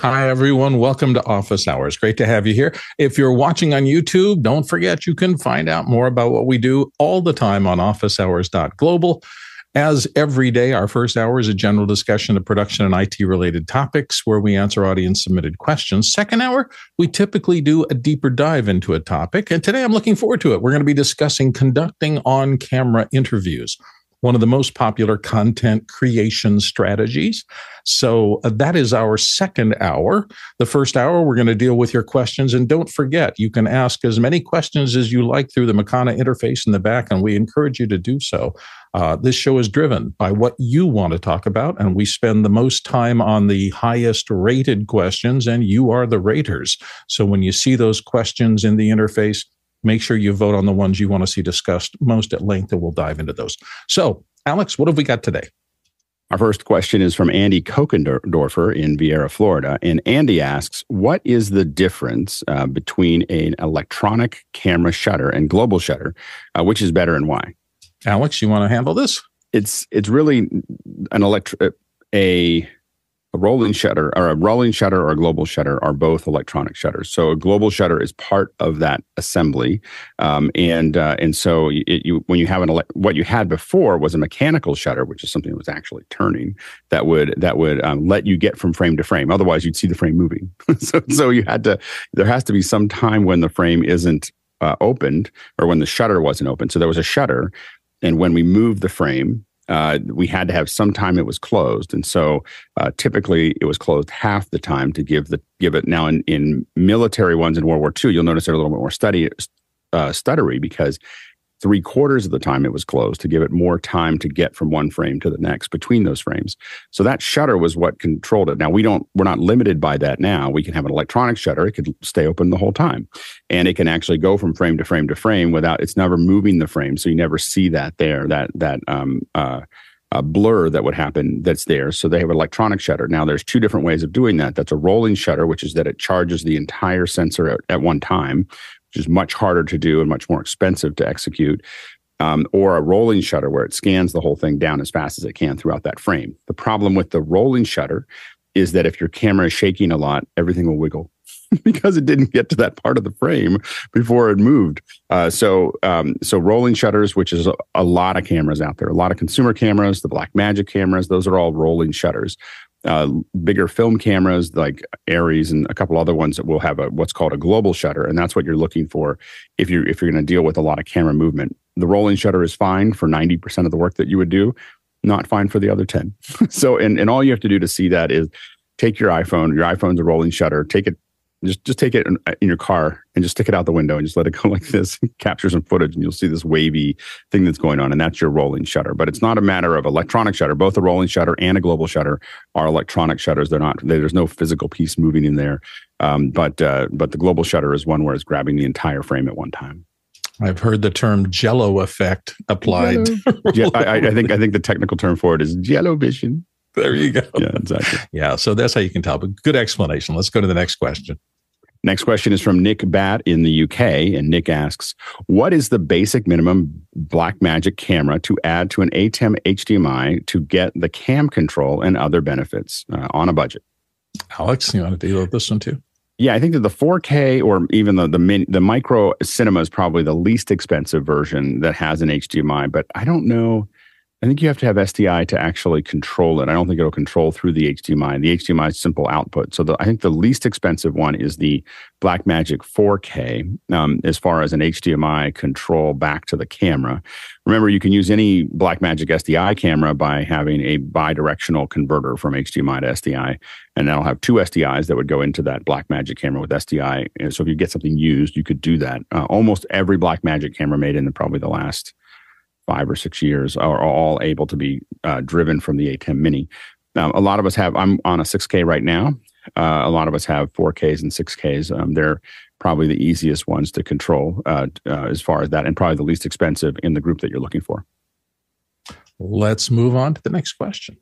Hi, everyone. Welcome to Office Hours. Great to have you here. If you're watching on YouTube, don't forget you can find out more about what we do all the time on officehours.global. As every day, our first hour is a general discussion of production and IT related topics where we answer audience submitted questions. Second hour, we typically do a deeper dive into a topic. And today I'm looking forward to it. We're going to be discussing conducting on camera interviews one of the most popular content creation strategies. So uh, that is our second hour. The first hour, we're going to deal with your questions. And don't forget, you can ask as many questions as you like through the Makana interface in the back, and we encourage you to do so. Uh, this show is driven by what you want to talk about, and we spend the most time on the highest rated questions, and you are the raters. So when you see those questions in the interface, make sure you vote on the ones you want to see discussed most at length, and we'll dive into those. So, Alex, what have we got today? Our first question is from Andy Kokendorfer in Viera, Florida. And Andy asks, what is the difference uh, between an electronic camera shutter and global shutter? Uh, which is better and why? Alex, you want to handle this? It's it's really an electric a a rolling shutter or a rolling shutter or a global shutter are both electronic shutters. So a global shutter is part of that assembly, um, and uh, and so it, you when you have an ele- what you had before was a mechanical shutter, which is something that was actually turning that would that would um, let you get from frame to frame. Otherwise, you'd see the frame moving. so so you had to there has to be some time when the frame isn't uh, opened or when the shutter wasn't open. So there was a shutter, and when we moved the frame, uh, we had to have some time it was closed, and so uh, typically it was closed half the time to give the give it. Now in, in military ones in World War II, you'll notice they're a little bit more study uh, stuttery because three quarters of the time it was closed to give it more time to get from one frame to the next between those frames. So that shutter was what controlled it. Now we don't, we're not limited by that now. We can have an electronic shutter. It could stay open the whole time and it can actually go from frame to frame to frame without, it's never moving the frame. So you never see that there, that, that, um, uh, a blur that would happen that's there. So they have an electronic shutter. Now there's two different ways of doing that. That's a rolling shutter, which is that it charges the entire sensor at, at one time, which is much harder to do and much more expensive to execute. Um, or a rolling shutter where it scans the whole thing down as fast as it can throughout that frame. The problem with the rolling shutter is that if your camera is shaking a lot, everything will wiggle because it didn't get to that part of the frame before it moved. Uh, so, um, so rolling shutters, which is a, a, lot of cameras out there, a lot of consumer cameras, the Blackmagic cameras, those are all rolling shutters uh, bigger film cameras like ARRIs and a couple other ones that will have a what's called a global shutter, and that's what you're looking for if you're if you're going to deal with a lot of camera movement. The rolling shutter is fine for 90% of the work that you would do, not fine for the other 10. so, and and all you have to do to see that is take your iPhone. Your iPhone's a rolling shutter. Take it just just take it in, in, your car and just stick it out the window and just let it go like this capture some footage and you'll see this wavy thing that's going on and that's your rolling shutter but it's not a matter of electronic shutter both a rolling shutter and a global shutter are electronic shutters they're not they, there's no physical piece moving in there um, but uh, but the global shutter is one where it's grabbing the entire frame at one time I've heard the term Jello effect applied. yeah, I, I think I think the technical term for it is Jello vision. There you go. Yeah, exactly. Yeah, so that's how you can tell. But good explanation. Let's go to the next question. Next question is from Nick Bat in the UK. And Nick asks, What is the basic minimum Blackmagic camera to add to an ATEM HDMI to get the cam control and other benefits uh, on a budget? Alex, you want to deal with this one too? Yeah, I think that the 4K or even the the, min, the micro cinema is probably the least expensive version that has an HDMI, but I don't know I think you have to have SDI to actually control it. I don't think it'll control through the HDMI. The HDMI is simple output. So the, I think the least expensive one is the Blackmagic 4K um, as far as an HDMI control back to the camera. Remember, you can use any Blackmagic SDI camera by having a bidirectional converter from HDMI to SDI. And that'll have two SDIs that would go into that Blackmagic camera with SDI. So if you get something used, you could do that. Uh, almost every Blackmagic camera made in the, probably the last five or six years are all able to be uh, driven from the ATEM Mini. Now, a lot of us have, I'm on a 6K right now. Uh, a lot of us have 4Ks and 6Ks. Um, they're probably the easiest ones to control uh, uh, as far as that, and probably the least expensive in the group that you're looking for. Let's move on to the next question.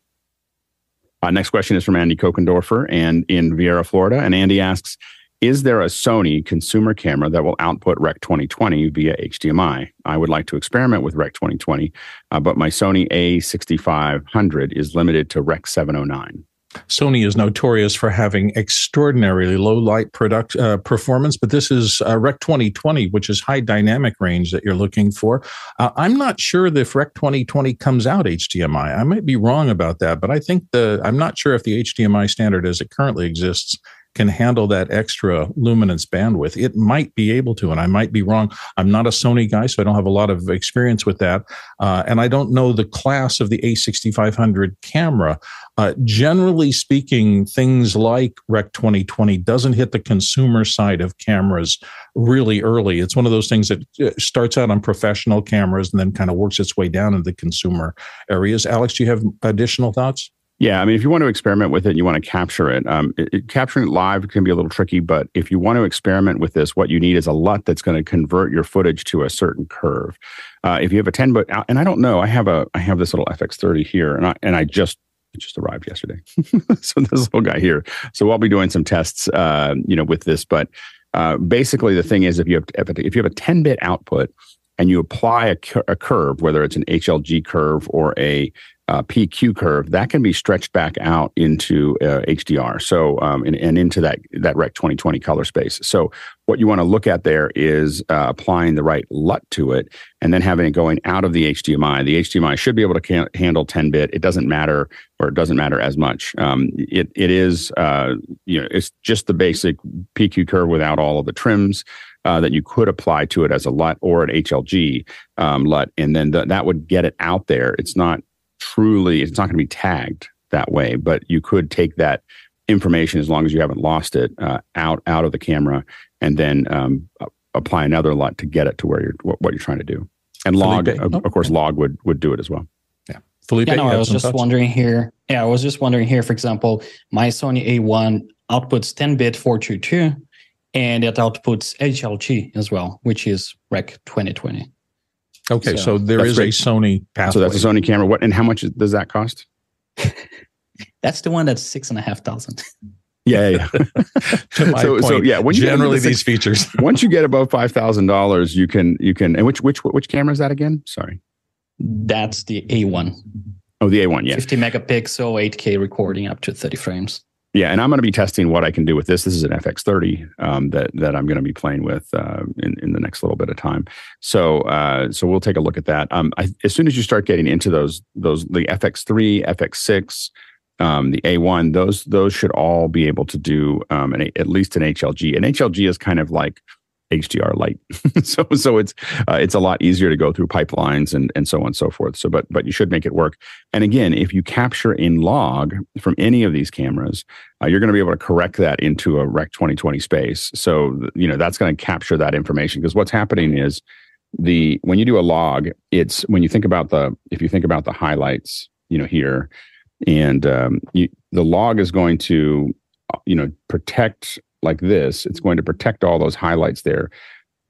Uh, next question is from Andy Kokendorfer and in Viera, Florida. And Andy asks, is there a Sony consumer camera that will output Rec 2020 via HDMI? I would like to experiment with Rec 2020, uh, but my Sony A6500 is limited to Rec 709. Sony is notorious for having extraordinarily low light product uh, performance, but this is uh, Rec 2020, which is high dynamic range that you're looking for. Uh, I'm not sure if Rec 2020 comes out HDMI. I might be wrong about that, but I think the I'm not sure if the HDMI standard as it currently exists can handle that extra luminance bandwidth. It might be able to, and I might be wrong. I'm not a Sony guy, so I don't have a lot of experience with that. Uh, and I don't know the class of the A6500 camera. Uh, generally speaking, things like Rec 2020 doesn't hit the consumer side of cameras really early. It's one of those things that uh, starts out on professional cameras and then kind of works its way down into the consumer areas. Alex, do you have additional thoughts? Yeah, I mean, if you want to experiment with it, and you want to capture it. Um, it, it. Capturing it live can be a little tricky, but if you want to experiment with this, what you need is a LUT that's going to convert your footage to a certain curve. Uh, if you have a 10 but and I don't know, I have a I have this little FX30 here, and I and I just it just arrived yesterday. so this little guy here. So I'll be doing some tests, uh, you know, with this. But uh, basically, the thing is, if you have if you have a 10 bit output and you apply a, a curve, whether it's an HLG curve or a uh, PQ curve, that can be stretched back out into uh, HDR. So um, and, and, into that that Rec 2020 color space. So what you want to look at there is uh, applying the right LUT to it, and then having it going out of the HDMI. The HDMI should be able to can- handle 10 bit. It doesn't matter, or it doesn't matter as much. Um, it it is uh, you know it's just the basic PQ curve without all of the trims. Uh, that you could apply to it as a LUT or an HLG um, LUT, and then the, that would get it out there. It's not truly, it's not going to be tagged that way, but you could take that information as long as you haven't lost it uh, out out of the camera and then um, apply another LUT to get it to where you're what, what you're trying to do. And log, Felipe, of, of, course, log would would do it as well. Yeah, Felipe. Yeah, no, I was just thoughts? wondering here. Yeah, I was just wondering here. For example, my Sony A1 outputs 10-bit 422, and it outputs HLG as well, which is Rec 2020. Okay, so, so there is great. a Sony pathway. So that's a Sony camera. What and how much does that cost? that's the one that's six and a half thousand. Yeah, yeah. so, point, so yeah, when generally the six, these features. once you get above five thousand dollars, you can you can. And which which which camera is that again? Sorry, that's the A one. Oh, the A one, yeah, fifty megapixel, eight K recording up to thirty frames. Yeah, and I'm going to be testing what I can do with this. This is an FX30 um, that that I'm going to be playing with uh, in in the next little bit of time. So uh, so we'll take a look at that. Um, I, as soon as you start getting into those those the FX3, FX6, um, the A1, those those should all be able to do um, an, at least an HLG. And HLG is kind of like HDR light. so so it's uh, it's a lot easier to go through pipelines and and so on and so forth. So but but you should make it work. And again, if you capture in log from any of these cameras, uh, you're going to be able to correct that into a Rec 2020 space. So you know that's going to capture that information because what's happening is the when you do a log, it's when you think about the if you think about the highlights, you know here, and um, you, the log is going to you know protect like this, it's going to protect all those highlights there.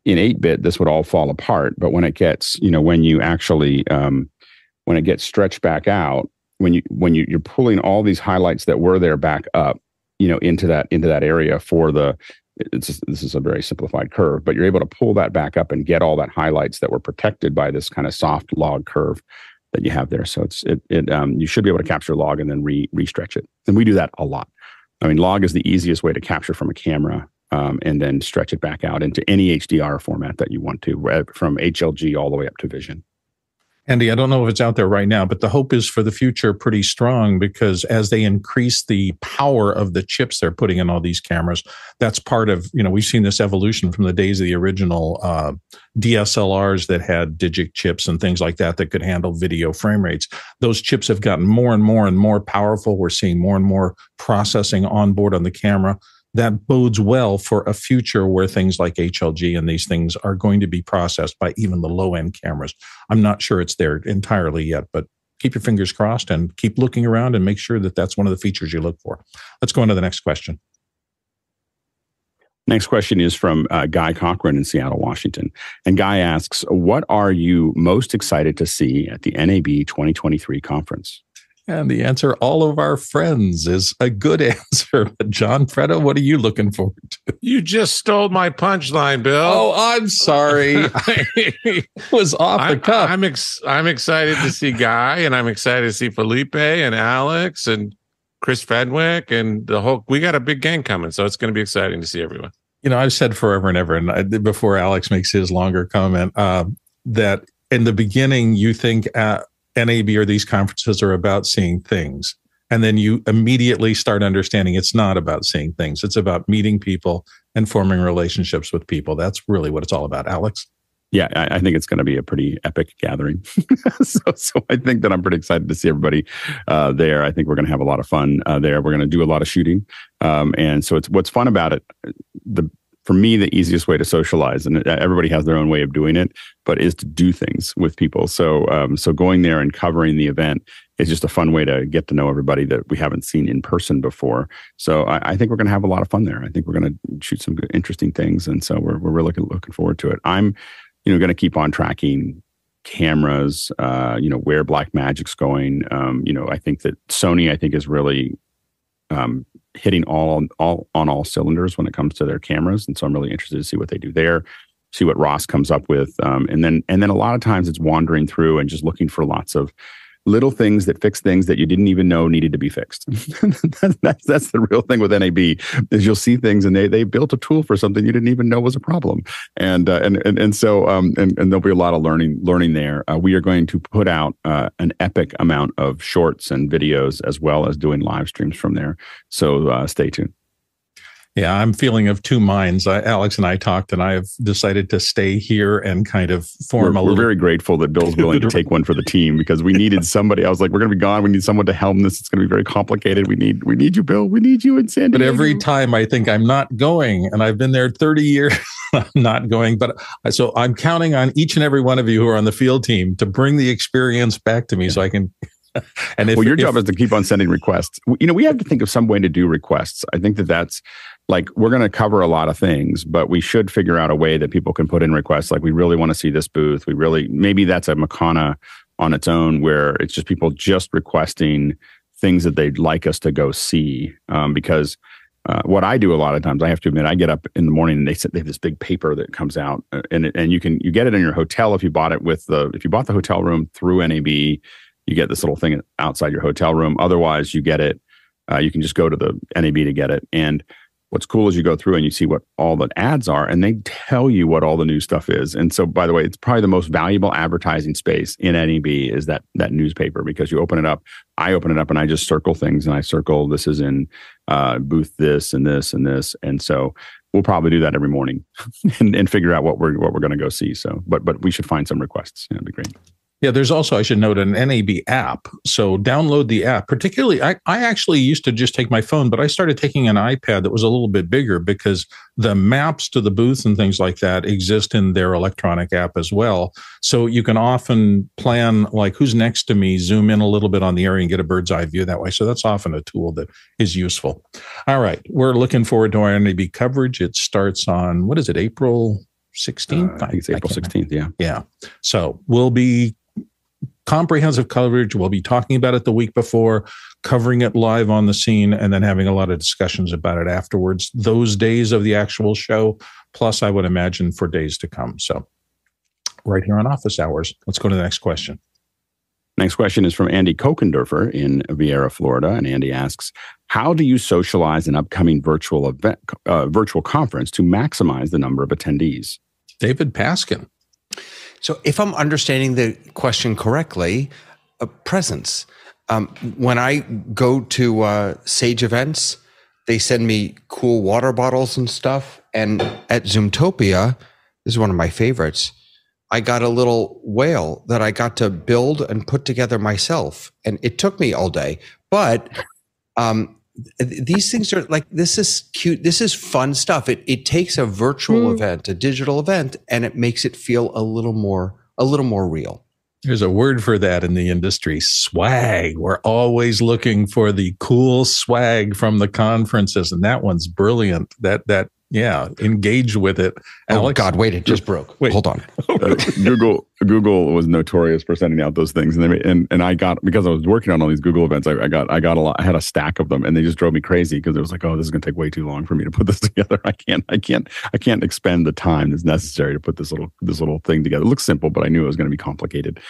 In 8 bit, this would all fall apart. But when it gets, you know, when you actually, um, when it gets stretched back out, when you when you you're pulling all these highlights that were there back up, you know, into that into that area for the it's this is a very simplified curve, but you're able to pull that back up and get all that highlights that were protected by this kind of soft log curve that you have there. So it's it, it um, you should be able to capture log and then re re-stretch it. And we do that a lot. I mean, log is the easiest way to capture from a camera um, and then stretch it back out into any HDR format that you want to, from HLG all the way up to Vision. Andy, I don't know if it's out there right now, but the hope is for the future pretty strong because as they increase the power of the chips they're putting in all these cameras, that's part of, you know, we've seen this evolution from the days of the original uh, DSLRs that had digic chips and things like that that could handle video frame rates. Those chips have gotten more and more and more powerful. We're seeing more and more processing on board on the camera that bodes well for a future where things like HLG and these things are going to be processed by even the low end cameras. I'm not sure it's there entirely yet, but keep your fingers crossed and keep looking around and make sure that that's one of the features you look for. Let's go on to the next question. Next question is from uh, Guy Cochran in Seattle, Washington. And Guy asks, What are you most excited to see at the NAB 2023 conference? And the answer, all of our friends, is a good answer. But John Freda, what are you looking forward to? You just stole my punchline, Bill. Oh, I'm sorry. it was off the cuff. I'm ex- I'm excited to see Guy, and I'm excited to see Felipe and Alex and Chris Fenwick, and the whole. We got a big gang coming, so it's going to be exciting to see everyone. You know, I've said forever and ever, and I, before Alex makes his longer comment, uh, that in the beginning you think uh, NAB or these conferences are about seeing things, and then you immediately start understanding it's not about seeing things; it's about meeting people and forming relationships with people. That's really what it's all about, Alex yeah, I, I, think it's going to be a pretty epic gathering. so, so I think that I'm pretty excited to see everybody uh, there. I think we're going to have a lot of fun uh, there. We're going to do a lot of shooting, um, and so it's what's fun about it. The for me, the easiest way to socialize, and everybody has their own way of doing it, but is to do things with people. So, um, so going there and covering the event is just a fun way to get to know everybody that we haven't seen in person before. So, I, I think we're going to have a lot of fun there. I think we're going to shoot some interesting things, and so we're we're really looking, forward to it. I'm you know, going to keep on tracking cameras, uh, you know, where Blackmagic's going. Um, you know, I think that Sony, I think, is really um, hitting all all on all cylinders when it comes to their cameras, and so I'm really interested to see what they do there, see what Ross comes up with, um, and then and then a lot of times it's wandering through and just looking for lots of little things that fix things that you didn't even know needed to be fixed. that's, that's the real thing with NAB is you'll see things and they, they built a tool for something you didn't even know was a problem. And, uh, and, and, and so, um, and, and there'll be a lot of learning, learning there. Uh, we are going to put out, uh, an epic amount of shorts and videos as well as doing live streams from there. So, uh, stay tuned. Yeah, I'm feeling of two minds. I, Alex and I talked, and I have decided to stay here and kind of form we're, a we're very grateful that Bill's willing to take one for the team because we needed somebody. I was like, we're going to be gone. We need someone to helm this. It's going to be very complicated. We need we need you, Bill. We need you in San Diego. But every time I think I'm not going, and I've been there 30 years, I'm not going. But so I'm counting on each and every one of you who are on the field team to bring the experience back to me, yeah. so I can and if, well, your if, job is to keep on sending requests. You know, we have to think of some way to do requests. I think that that's like we're going to cover a lot of things, but we should figure out a way that people can put in requests. Like we really want to see this booth. We really maybe that's a Makana on its own where it's just people just requesting things that they'd like us to go see. Um, because uh, what I do a lot of times, I have to admit, I get up in the morning and they, they have this big paper that comes out, uh, and and you can you get it in your hotel if you bought it with the if you bought the hotel room through NAB, you get this little thing outside your hotel room. Otherwise, you get it. Uh, you can just go to the NAB to get it, and what's cool is you go through and you see what all the ads are and they tell you what all the new stuff is. And so by the way it's probably the most valuable advertising space in nab is that that newspaper because you open it up i open it up and i just circle things and i circle this is in uh, booth this and this and this. And so we'll probably do that every morning and, and figure out what we're what we're going to go see. So but but we should find some requests. Yeah, it'd be great yeah, there's also, I should note, an NAB app. So download the app. Particularly, I, I actually used to just take my phone, but I started taking an iPad that was a little bit bigger because the maps to the booth and things like that exist in their electronic app as well. So you can often plan, like, who's next to me, zoom in a little bit on the area and get a bird's eye view that way. So that's often a tool that is useful. All right. We're looking forward to our NAB coverage. It starts on, what is it, April 16th? Uh, I think it's April 16th. Yeah. Yeah. So we'll be comprehensive coverage. We'll be talking about it the week before, covering it live on the scene, and then having a lot of discussions about it afterwards, those days of the actual show, plus, I would imagine, for days to come. So, right here on office hours, let's go to the next question. Next question is from Andy Kokendorfer in Viera, Florida. And Andy asks, how do you socialize an upcoming virtual event, uh, virtual conference to maximize the number of attendees? David Paskin. So, if I'm understanding the question correctly, a presence. Um, when I go to uh, Sage events, they send me cool water bottles and stuff. And at Zoomtopia, this is one of my favorites. I got a little whale that I got to build and put together myself, and it took me all day. But um, these things are like this is cute this is fun stuff. It it takes a virtual mm. event a digital event and it makes it feel a little more a little more real. There's a word for that in the industry swag. We're always looking for the cool swag from the conferences and that one's brilliant. That that yeah, engage with it. Oh, Alex, oh God, wait, it just broke. Wait. Hold on. uh, Google Google was notorious for sending out those things, and they, and and I got because I was working on all these Google events. I, I got I got a lot. I had a stack of them, and they just drove me crazy because it was like, oh, this is going to take way too long for me to put this together. I can't I can't I can't expend the time that's necessary to put this little this little thing together. It looks simple, but I knew it was going to be complicated.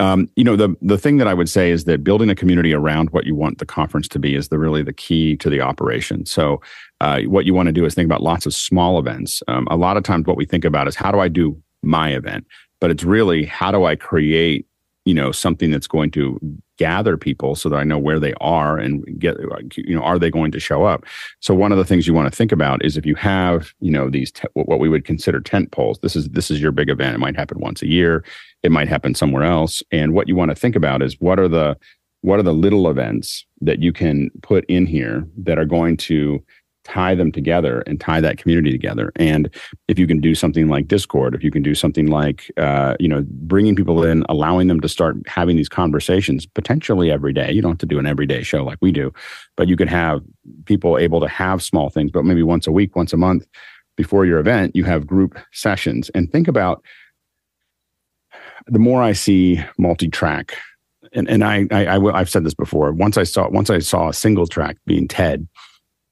Um, you know, the the thing that I would say is that building a community around what you want the conference to be is the really the key to the operation. So, uh, what you want to do is think about lots of small events. Um, a lot of times, what we think about is how do I do my event, but it's really how do I create you know something that's going to gather people so that I know where they are and get you know are they going to show up. So one of the things you want to think about is if you have you know these te- what we would consider tent poles. This is this is your big event. It might happen once a year. It might happen somewhere else. And what you want to think about is what are the what are the little events that you can put in here that are going to tie them together and tie that community together. And if you can do something like Discord, if you can do something like, uh, you know, bringing people in, allowing them to start having these conversations potentially every day. You don't have to do an everyday show like we do, but you can have people able to have small things, but maybe once a week, once a month before your event, you have group sessions. And think about the more I see multi-track, and, and I, I, I I've said this before. Once I saw once I saw a single track being TED,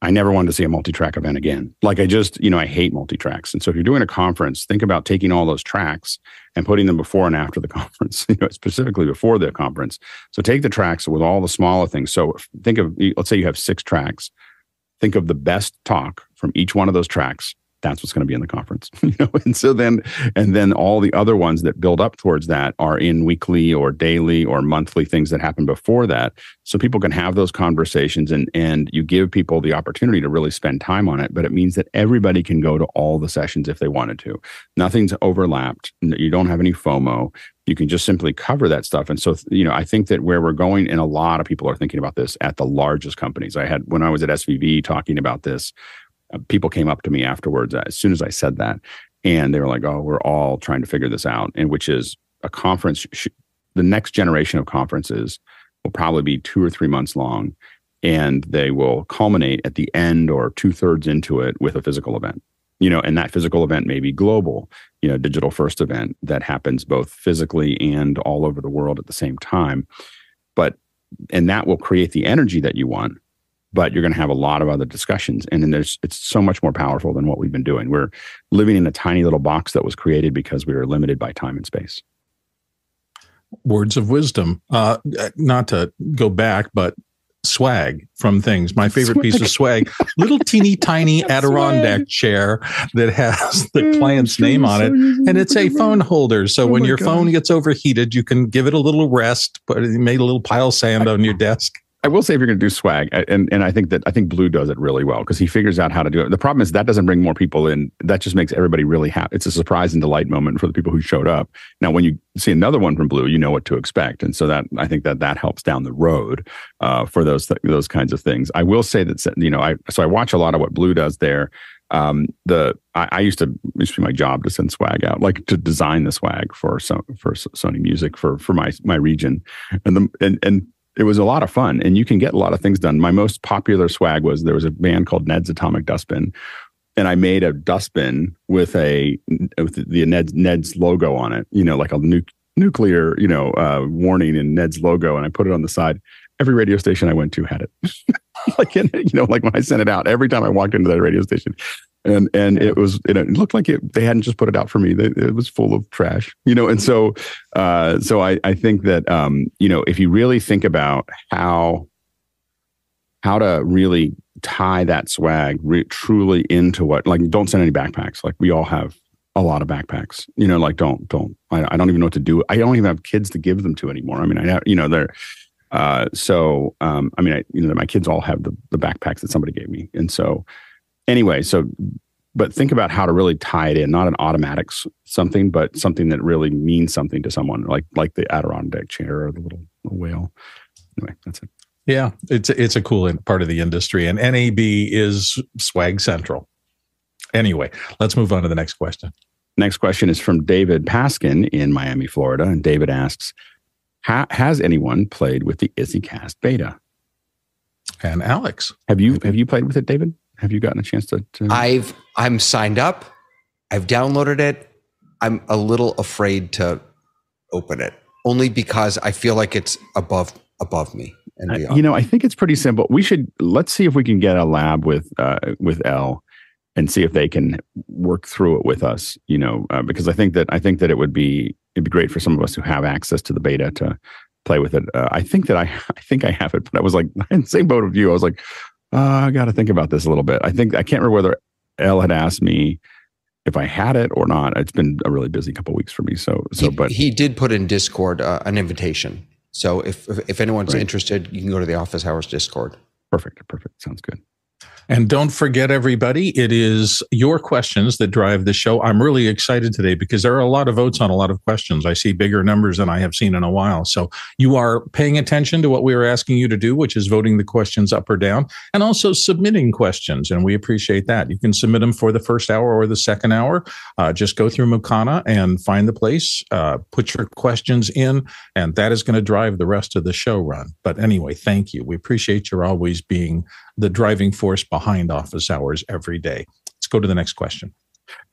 I never wanted to see a multi-track event again. Like I just, you know, I hate multi-tracks. And so if you're doing a conference, think about taking all those tracks and putting them before and after the conference, you know, specifically before the conference. So take the tracks with all the smaller things. So think of, let's say you have six tracks. Think of the best talk from each one of those tracks that's what's going to be in the conference you know? And so then and then all the other ones that build up towards that are in weekly or daily or monthly things that happen before that. So people can have those conversations and and you give people the opportunity to really spend time on it but it means that everybody can go to all the sessions if they wanted to. Nothing's overlapped. You don't have any fomo. You can just simply cover that stuff. And so you know i think that where we're going and a lot of people are thinking about this at the largest companies. I had when i was at svb talking about this uh, people came up to me afterwards as soon as I said that, and they were like, "Oh, we're all trying to figure this out," and which is a conference. Sh- the next generation of conferences will probably be two or three months long, and they will culminate at the end or two thirds into it with a physical event. You know, and that physical event may be global, you know, digital first event that happens both physically and all over the world at the same time. But and that will create the energy that you want but you're going to have a lot of other discussions. And then there's it's so much more powerful than what we've been doing. We're living in a tiny little box that was created because we were limited by time and space. Words of wisdom. Uh not to go back but swag from things. My favorite swag. piece of swag little teeny tiny adirondack swag. chair that has the mm, client's name on it. and it's a phone holder so oh when your God. phone gets overheated you can give it a little rest but it made a little pile of sand on your desk I will say if you're going to do swag, and and I think that I think Blue does it really well because he figures out how to do it. The problem is that doesn't bring more people in. That just makes everybody really happy. It's a surprise and delight moment for the people who showed up. Now, when you see another one from Blue, you know what to expect, and so that I think that that helps down the road uh, for those th- those kinds of things. I will say that you know I so I watch a lot of what Blue does there. Um, the I, I used to it used to be my job to send swag out, like to design the swag for so for Sony Music for for my my region, and the and and it was a lot of fun and you can get a lot of things done. My most popular swag was there was a band called Ned's Atomic Dustbin. And I made a dustbin with a with the Ned's Ned's logo on it, you know, like a nu- nuclear, you know, uh, warning and Ned's logo, and I put it on the side. Every radio station I went to had it. like in, you know, like when I sent it out, every time I walked into that radio station, and and it was it looked like it they hadn't just put it out for me. It was full of trash you know? And so uh so i i think that um you know if you really think about how how to really tie that swag re- truly into what like don't send any backpacks. Like we all have a lot of backpacks you know? Like don't don't I, I don't even know what to do. I don't even have kids to give them to anymore. I mean i you know they're uh so um i mean I, you know my kids all have the the backpacks that somebody gave me. And so anyway, so but think about how to really tie it in, not an automatic something, but something that really means something to someone, like like the Adirondack chair or the little, little whale. Anyway, that's it. Yeah, it's it's a cool part of the industry, and NAB is swag central. Anyway, let's move on to the next question. Next question is from David Paskin in Miami, Florida, and David asks, "Has anyone played with the EZCast beta?" And Alex, have you have you played with it, David? Have you gotten a chance to, to? I've I'm signed up. I've downloaded it. I'm a little afraid to open it only because I feel like it's above above me. And beyond. you know, I think it's pretty simple. We should let's see if we can get a lab with uh, with L and see if they can work through it with us. You know, uh, because I think that I think that it would be it'd be great for some of us who have access to the beta to play with it. Uh, I think that I I think I have it, but I was like in the same boat of you. I was like, uh, I got to think about this a little bit. I think I can't remember whether Elle had asked me if I had it or not. It's been a really busy couple weeks for me. So so, he, but he did put in Discord uh, an invitation. So if if, if anyone's Right. interested, you can go to the Office Hours Discord. perfect, perfect. Sounds good. And don't forget, everybody, it is your questions that drive the show. I'm really excited today because there are a lot of votes on a lot of questions. I see bigger numbers than I have seen in a while. So you are paying attention to what we are asking you to do, which is voting the questions up or down and also submitting questions. And we appreciate that. You can submit them for the first hour or the second hour. Uh, just go through Mukana and find the place, uh, put your questions in, and that is going to drive the rest of the show run. But anyway, thank you. We appreciate your always being the driving force behind office hours every day. Let's go to the next question.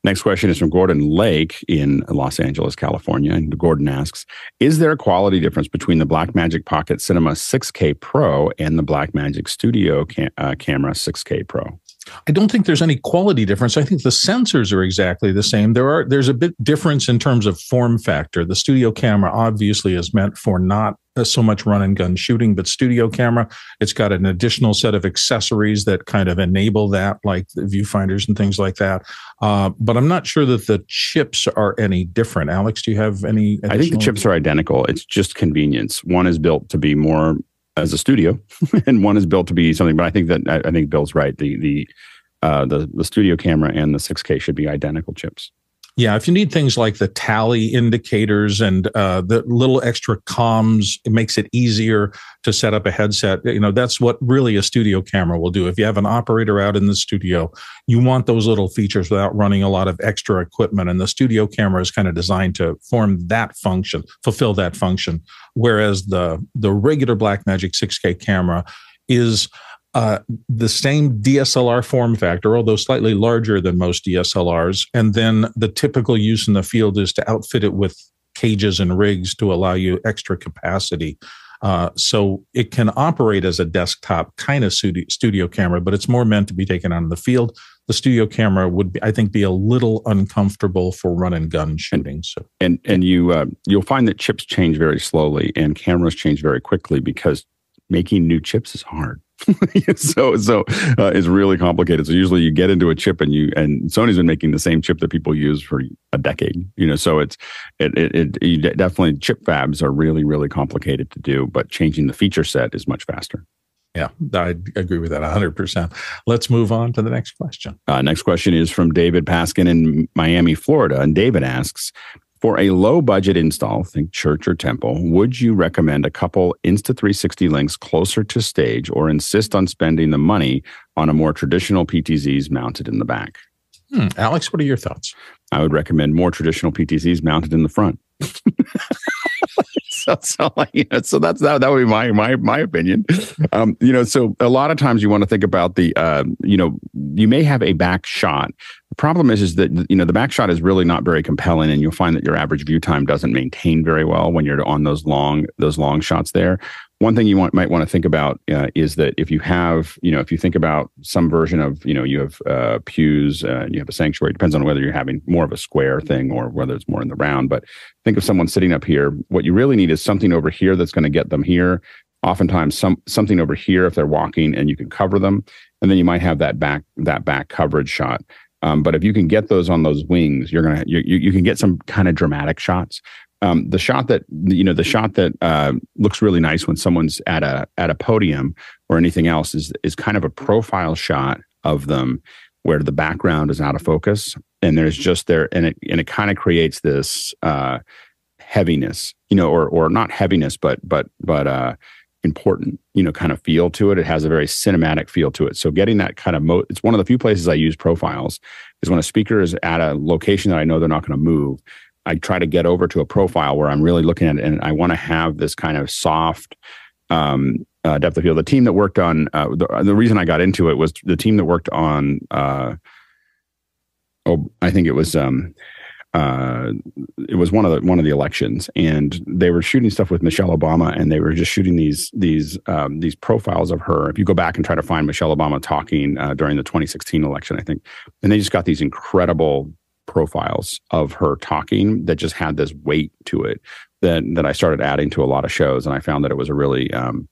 Next question is from Gordon Lake in Los Angeles, California. And Gordon asks Is there a quality difference between the Blackmagic Pocket Cinema 6K Pro and the Blackmagic Studio ca- uh, Camera 6K Pro? I don't think there's any quality difference. I think the sensors are exactly the same. There are there's a bit difference in terms of form factor. The studio camera obviously is meant for not uh, so much run and gun shooting, but studio camera, it's got an additional set of accessories that kind of enable that, like the viewfinders and things like that. Uh, but I'm not sure that the chips are any different. Alex, do you have any? I think the chips are identical. It's just convenience. One is built to be more as a studio, and one is built to be something. But I think that I, I think Bill's right. The the uh, the the studio camera and the 6K should be identical chips. Yeah, if you need things like the tally indicators and uh, the little extra comms, it makes it easier to set up a headset. You know, that's what really a studio camera will do. If you have an operator out in the studio, you want those little features without running a lot of extra equipment. And the studio camera is kind of designed to form that function, fulfill that function. Whereas the the regular Blackmagic 6K camera is uh, the same DSLR form factor, although slightly larger than most DSLRs. And then the typical use in the field is to outfit it with cages and rigs to allow you extra capacity. Uh, so it can operate as a desktop kind of studio, camera, but it's more meant to be taken out in the field. The studio camera would, be, I think, be a little uncomfortable for run and gun shooting. So And and you uh, you'll find that chips change very slowly and cameras change very quickly because making new chips is hard. so so uh, it's really complicated. So usually you get into a chip and you and Sony's been making the same chip that people use for a decade. You know, so it's it it, it definitely chip fabs are really really complicated to do, but changing the feature set is much faster. yeah, I agree with that 100%. Let's move on to the next question. Uh, next question is from David Paskin in Miami, Florida. And David asks For a low budget install, think church or temple, would you recommend a couple Insta360 links closer to stage or insist on spending the money on a more traditional PTZs mounted in the back? Hmm, Alex, what are your thoughts? I would recommend more traditional PTZs mounted in the front. so, so, like, you know, so that's that. That would be my my my opinion. Um, you know, so a lot of times you want to think about the, uh, you know, you may have a back shot. The problem is, is that you know the back shot is really not very compelling, and you'll find that your average view time doesn't maintain very well when you're on those long those long shots there. One thing you want, might want to think about uh, is that if you have, you know, if you think about some version of, you know, you have uh, pews, uh, you have a sanctuary. It depends on whether you're having more of a square thing or whether it's more in the round. But think of someone sitting up here. What you really need is something over here that's going to get them here. Oftentimes, some something over here if they're walking, and you can cover them, and then you might have that back that back coverage shot. Um, but if you can get those on those wings, you're gonna you you, can get some kind of dramatic shots. Um, the shot that you know the shot that uh, looks really nice when someone's at a at a podium or anything else is is kind of a profile shot of them where the background is out of focus and there's just there and it and it kind of creates this uh, heaviness you know or or not heaviness but but but uh, important you know kind of feel to it it has a very cinematic feel to it so getting that kind of mo it's one of the few places i use profiles is when a speaker is at a location that i know they're not going to move I try to get over to a profile where I'm really looking at it and I want to have this kind of soft um, uh, depth of field. The team that worked on uh, the, the reason I got into it was the team that worked on uh, oh I think it was um, uh, it was one of the one of the elections, and they were shooting stuff with Michelle Obama, and they were just shooting these these um, these profiles of her. If you go back and try to find Michelle Obama talking uh, during the 2016 election, I think, and they just got these incredible profiles of her talking that just had this weight to it that that I started adding to a lot of shows, and I found that it was a really um,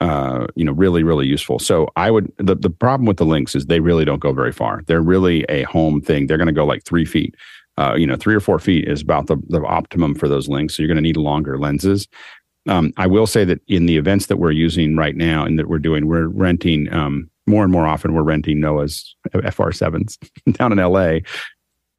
uh, you know, really, really useful. So I would the the problem with the links is they really don't go very far. They're really a home thing. They're going to go like three feet uh, you know, three or four feet is about the, the optimum for those links. So you're going to need longer lenses. Um, I will say that in the events that we're using right now and that we're doing, we're renting um, more and more often. We're renting Noah's FR7s down in LA.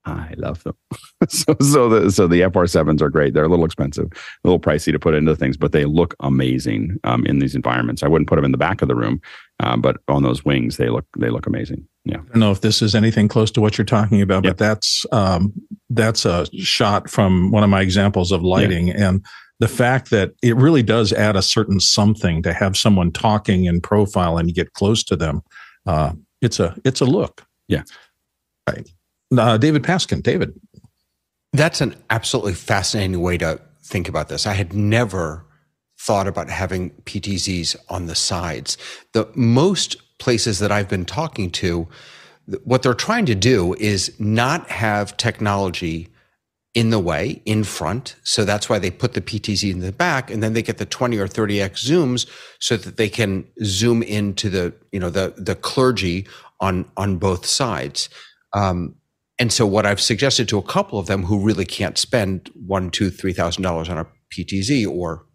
I love them. so, so the so the FR7s are great. They're a little expensive, a little pricey to put into things, but they look amazing um, in these environments. I wouldn't put them in the back of the room, uh, but on those wings, they look they look amazing. Yeah. I don't know if this is anything close to what you're talking about, yep. but that's um, that's a shot from one of my examples of lighting yeah. and the fact that it really does add a certain something to have someone talking in profile and you get close to them. Uh, it's a it's a look. Yeah. Right. Uh, David Paskin. David. That's an absolutely fascinating way to think about this. I had never thought about having PTZs on the sides. The most places that I've been talking to, what they're trying to do is not have technology in the way in front. So that's why they put the PTZ in the back and then they get the 20 or 30x zooms so that they can zoom into the, you know, the, the clergy on, on both sides. Um, and so what I've suggested to a couple of them who really can't spend one, two, three thousand dollars on a PTZ or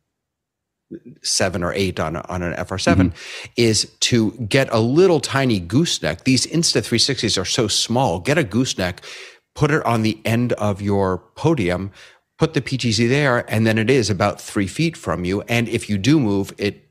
seven or eight on, on an FR7 mm-hmm. is to get a little tiny gooseneck. These Insta 360s are so small. Get a gooseneck, put it on the end of your podium, put the PTZ there, and then it is about three feet from you. And if you do move, it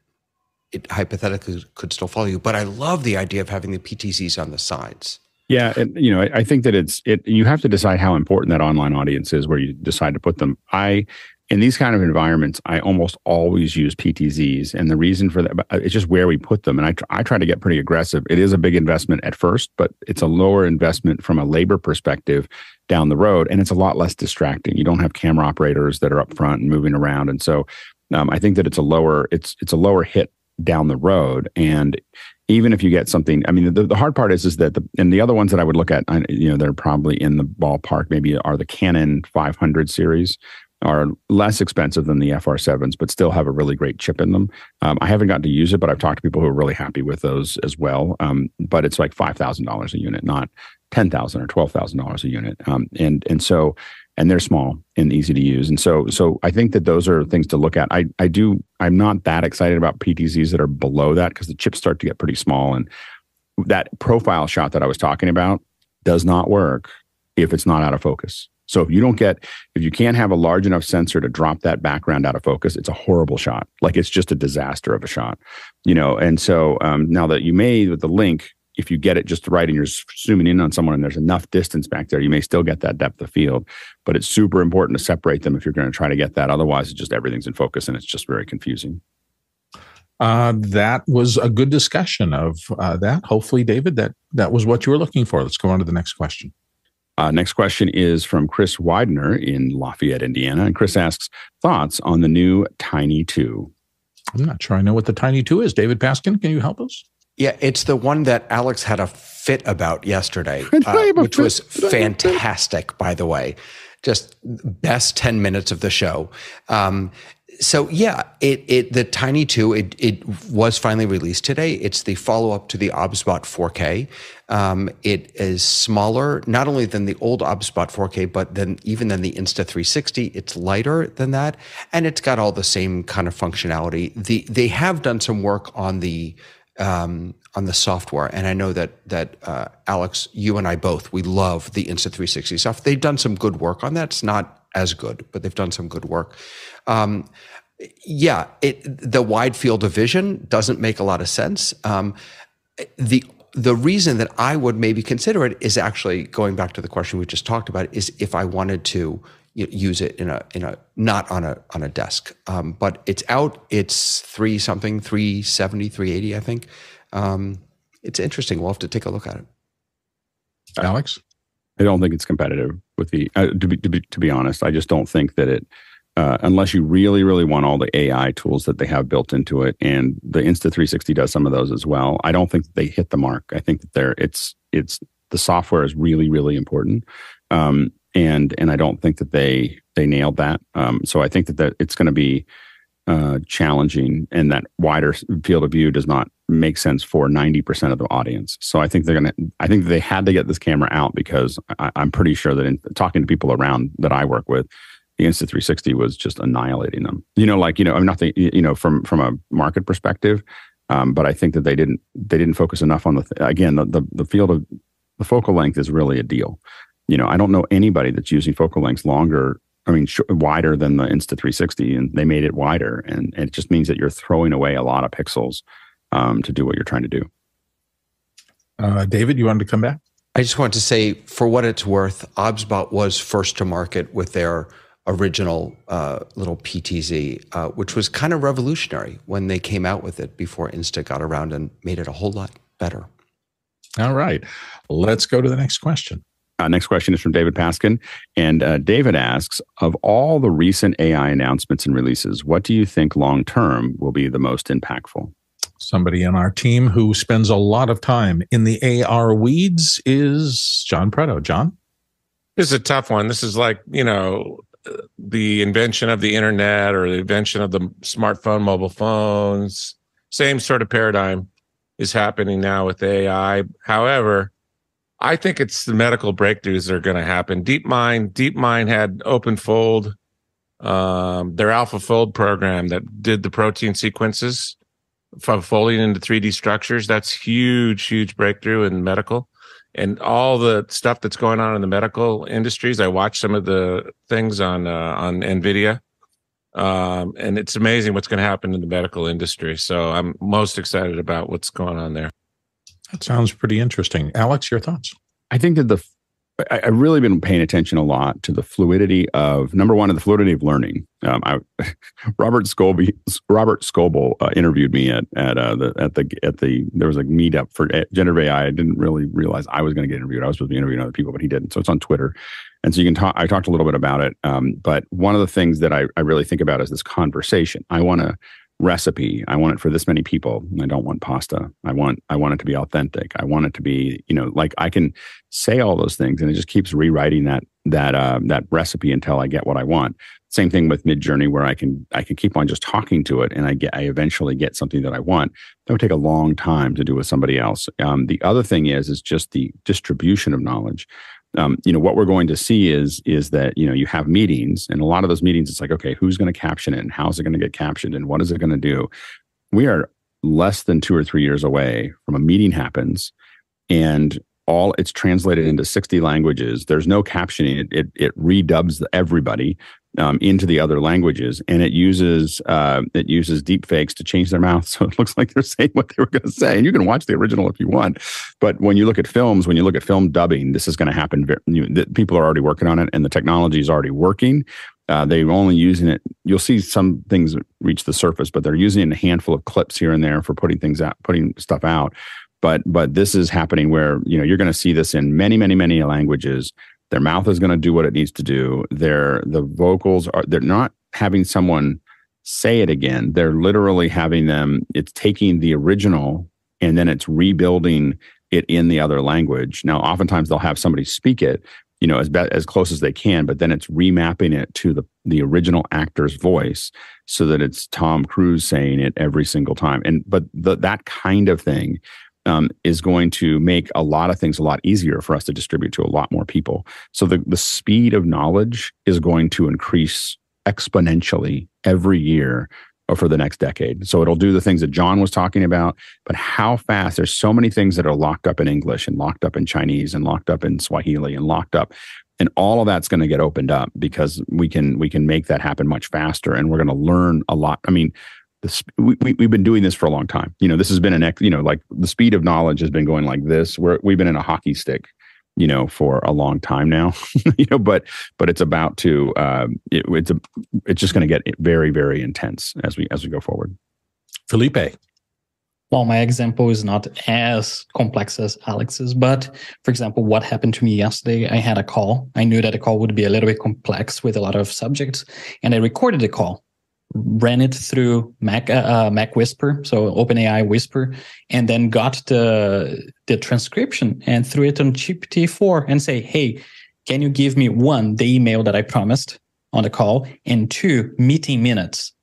it hypothetically could still follow you. But I love the idea of having the PTZs on the sides. Yeah, and you know, I, I think that it's it. You have to decide how important that online audience is, where you decide to put them. I in these kind of environments, I almost always use PTZs. And the reason for that, it's just where we put them. And I, tr- I try to get pretty aggressive. It is a big investment at first, but it's a lower investment from a labor perspective down the road. And it's a lot less distracting. You don't have camera operators that are up front and moving around. And so um, I think that it's a lower, it's, it's a lower hit down the road. And even if you get something, I mean, the, the hard part is, is that the, and the other ones that I would look at, you know, they're probably in the ballpark, maybe are the Canon 500 series, are less expensive than the FR7s, but still have a really great chip in them. Um, I haven't gotten to use it, but I've talked to people who are really happy with those as well. Um, but it's like five thousand dollars a unit, not ten thousand or twelve thousand dollars a unit. Um, and and so and they're small and easy to use. And so so I think that those are things to look at. I I do I'm not that excited about PTZs that are below that because the chips start to get pretty small and that profile shot that I was talking about does not work if it's not out of focus. So if you don't get, if you can't have a large enough sensor to drop that background out of focus, it's a horrible shot. Like it's just a disaster of a shot, you know. And so um, now that you may with the link, if you get it just right and you're zooming in on someone and there's enough distance back there, you may still get that depth of field. But it's super important to separate them if you're going to try to get that. Otherwise, it's just everything's in focus and it's just very confusing. Uh, that was a good discussion of uh, that. Hopefully, David, that that was what you were looking for. Let's go on to the next question. Uh, next question is from Chris Widener in Lafayette, Indiana. And Chris asks thoughts on the new Tiny 2. I'm not sure I know what the Tiny 2 is. David Paskin, can you help us? Yeah, it's the one that Alex had a fit about yesterday, uh, which was fantastic, by the way. Just best 10 minutes of the show. Um, so yeah, it it the Tiny Two it it was finally released today. It's the follow up to the OBSBot 4K. Um, it is smaller, not only than the old OBSBot 4K, but then even than the Insta 360. It's lighter than that, and it's got all the same kind of functionality. The they have done some work on the um, on the software, and I know that that uh, Alex, you and I both, we love the Insta 360 stuff. They've done some good work on that. It's not as good, but they've done some good work. Um, yeah, it, the wide field of vision doesn't make a lot of sense. Um, the the reason that I would maybe consider it is actually going back to the question we just talked about is if I wanted to use it in a in a not on a on a desk. Um, but it's out. It's three something, 370, 380, I think. Um, it's interesting. We'll have to take a look at it. Alex. I don't think it's competitive with the. Uh, to be to be to be honest, I just don't think that it. Uh, unless you really, really want all the AI tools that they have built into it, and the Insta360 does some of those as well. I don't think they hit the mark. I think that they're it's it's the software is really, really important, um, and and I don't think that they they nailed that. Um, so I think that that it's going to be uh, challenging, and that wider field of view does not make sense for 90% of the audience. So I think they're going to, I think they had to get this camera out because I, am pretty sure that in talking to people around that I work with, the Insta360 was just annihilating them. You know, like, you know, I'm not, the, you know, from, from a market perspective, um, but I think that they didn't, they didn't focus enough on the, th- again, the, the, the field of the focal length is really a deal. You know, I don't know anybody that's using focal lengths longer I mean, sh- wider than the Insta360, and they made it wider, and, and, it just means that you're throwing away a lot of pixels um, to do what you're trying to do. Uh, David, you wanted to come back? I just want to say, for what it's worth, OBSBot was first to market with their original uh, little PTZ, uh, which was kind of revolutionary when they came out with it before Insta got around and made it a whole lot better. All right. Let's go to the next question. Uh, next question is from David Paskin. And uh, David asks Of all the recent AI announcements and releases, what do you think long term will be the most impactful? Somebody in our team who spends a lot of time in the AR weeds is John Preto. John? This is a tough one. This is like, you know, the invention of the internet or the invention of the smartphone, mobile phones. Same sort of paradigm is happening now with AI. However, I think it's the medical breakthroughs that are going to happen. DeepMind, DeepMind had OpenFold, um, their AlphaFold program that did the protein sequences from folding into 3D structures. That's huge, huge breakthrough in medical. And all the stuff that's going on in the medical industries. I watched some of the things on uh, on NVIDIA, um, and it's amazing what's going to happen in the medical industry. So I'm most excited about what's going on there. That sounds pretty interesting. Alex, your thoughts? I think that the I, have really been paying attention a lot to the fluidity of number one, of the fluidity of learning. Um, I, Robert Scoble, Robert Scoble uh, interviewed me at at uh, the at the at the there was a meetup for generative AI. I didn't really realize I was going to get interviewed. I was supposed to be interviewing other people, but he didn't. So it's on Twitter, and so you can talk. I talked a little bit about it, um, but one of the things that I, I really think about is this conversation. I want to recipe. I want it for this many people. I don't want pasta. I want i want it to be authentic. I want it to be you know like i can say all those things and it just keeps rewriting that that uh, that recipe until i get what i want. Same thing with midjourney where i can i can keep on just talking to it and i get i eventually get something that i want. That would take a long time to do with somebody else. Um, the other thing is is just the distribution of knowledge um, you know what we're going to see is is that you know you have meetings and a lot of those meetings it's like okay who's going to caption it and how's it going to get captioned and what is it going to do? We are less than two or three years away from a meeting happens and all it's translated into 60 languages there's no captioning it it, it redubs everybody um, into the other languages, and it uses uh, it uses deep fakes to change their mouth, so it looks like they're saying what they were going to say. And you can watch the original if you want, but when you look at films, when you look at film dubbing, this is going to happen. Very, you, the, people are already working on it, and the technology is already working. Uh, they're only using it. You'll see some things reach the surface, but they're using a handful of clips here and there for putting things out, putting stuff out. But but this is happening where you know you're going to see this in many many many languages their mouth is going to do what it needs to do. Their the vocals are they're not having someone say it again. They're literally having them. It's taking the original and then it's rebuilding it in the other language. Now, oftentimes they'll have somebody speak it, you know, as be, as close as they can, but then it's remapping it to the the original actor's voice so that it's Tom Cruise saying it every single time. And but the, that kind of thing um, is going to make a lot of things a lot easier for us to distribute to a lot more people. So the, the speed of knowledge is going to increase exponentially every year for the next decade. So it'll do the things that John was talking about, but how fast there's so many things that are locked up in English and locked up in Chinese and locked up in Swahili and locked up and all of that's going to get opened up because we can we can make that happen much faster and we're going to learn a lot. I mean, this, we, we, we've been doing this for a long time. You know, this has been an, you know, like the speed of knowledge has been going like this. Where we've been in a hockey stick, you know, for a long time now, you know, but, but it's about to, um, it, it's a, it's just going to get very, very intense as we, as we go forward. Felipe. Well, my example is not as complex as Alex's, but for example, what happened to me yesterday, I had a call. I knew that the call would be a little bit complex with a lot of subjects, and I recorded the call, ran it through Mac uh, uh Mac Whisper, so OpenAI Whisper, and then got the the transcription and threw it on GPT-4 and say, "Hey, can you give me one the email that I promised on the call, and two meeting minutes?"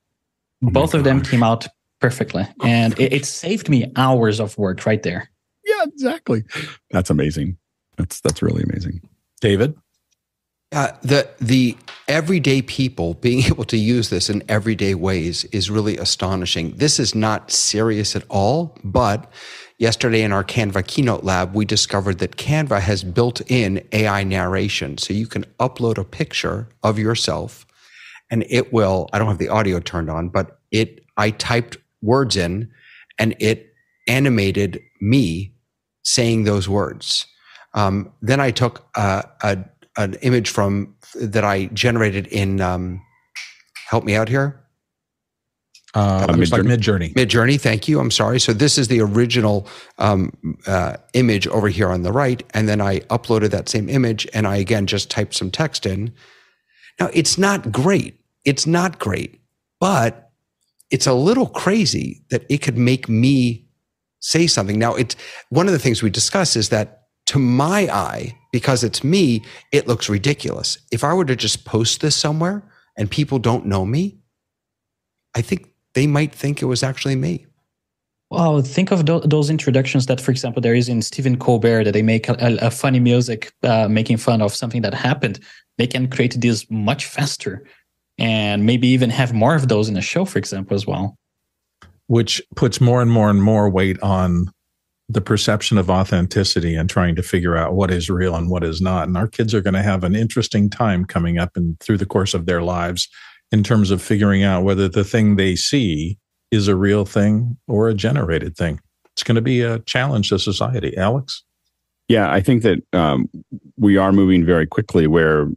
Oh Both of them came out perfectly. And it, it saved me hours of work right there. Yeah, exactly. That's amazing. That's that's really amazing. David? Uh, the the everyday people being able to use this in everyday ways is really astonishing. This is not serious at all, but yesterday in our Canva keynote lab, we discovered that Canva has built in AI narration. So you can upload a picture of yourself and it will, I don't have the audio turned on, but it, I typed words in and it animated me saying those words. Um, then I took a, a, an image from that I generated in. Um, help me out here. Uh, uh, looks like Midjourney. Midjourney, thank you. I'm sorry. So this is the original um, uh, image over here on the right, and then I uploaded that same image, and I again just typed some text in. Now it's not great. It's not great, but it's a little crazy that it could make me say something. Now, it's one of the things we discuss is that to my eye, because it's me, it looks ridiculous. If I were to just post this somewhere and people don't know me, I think they might think it was actually me. Well, think of those introductions that, for example, there is in Stephen Colbert that they make a, a funny music uh, making fun of something that happened. They can create this much faster and maybe even have more of those in a show, for example, as well. Which puts more and more and more weight on the perception of authenticity and trying to figure out what is real and what is not. And our kids are going to have an interesting time coming up and through the course of their lives in terms of figuring out whether the thing they see is a real thing or a generated thing. It's going to be a challenge to society. Alex? Yeah, I think that um, we are moving very quickly where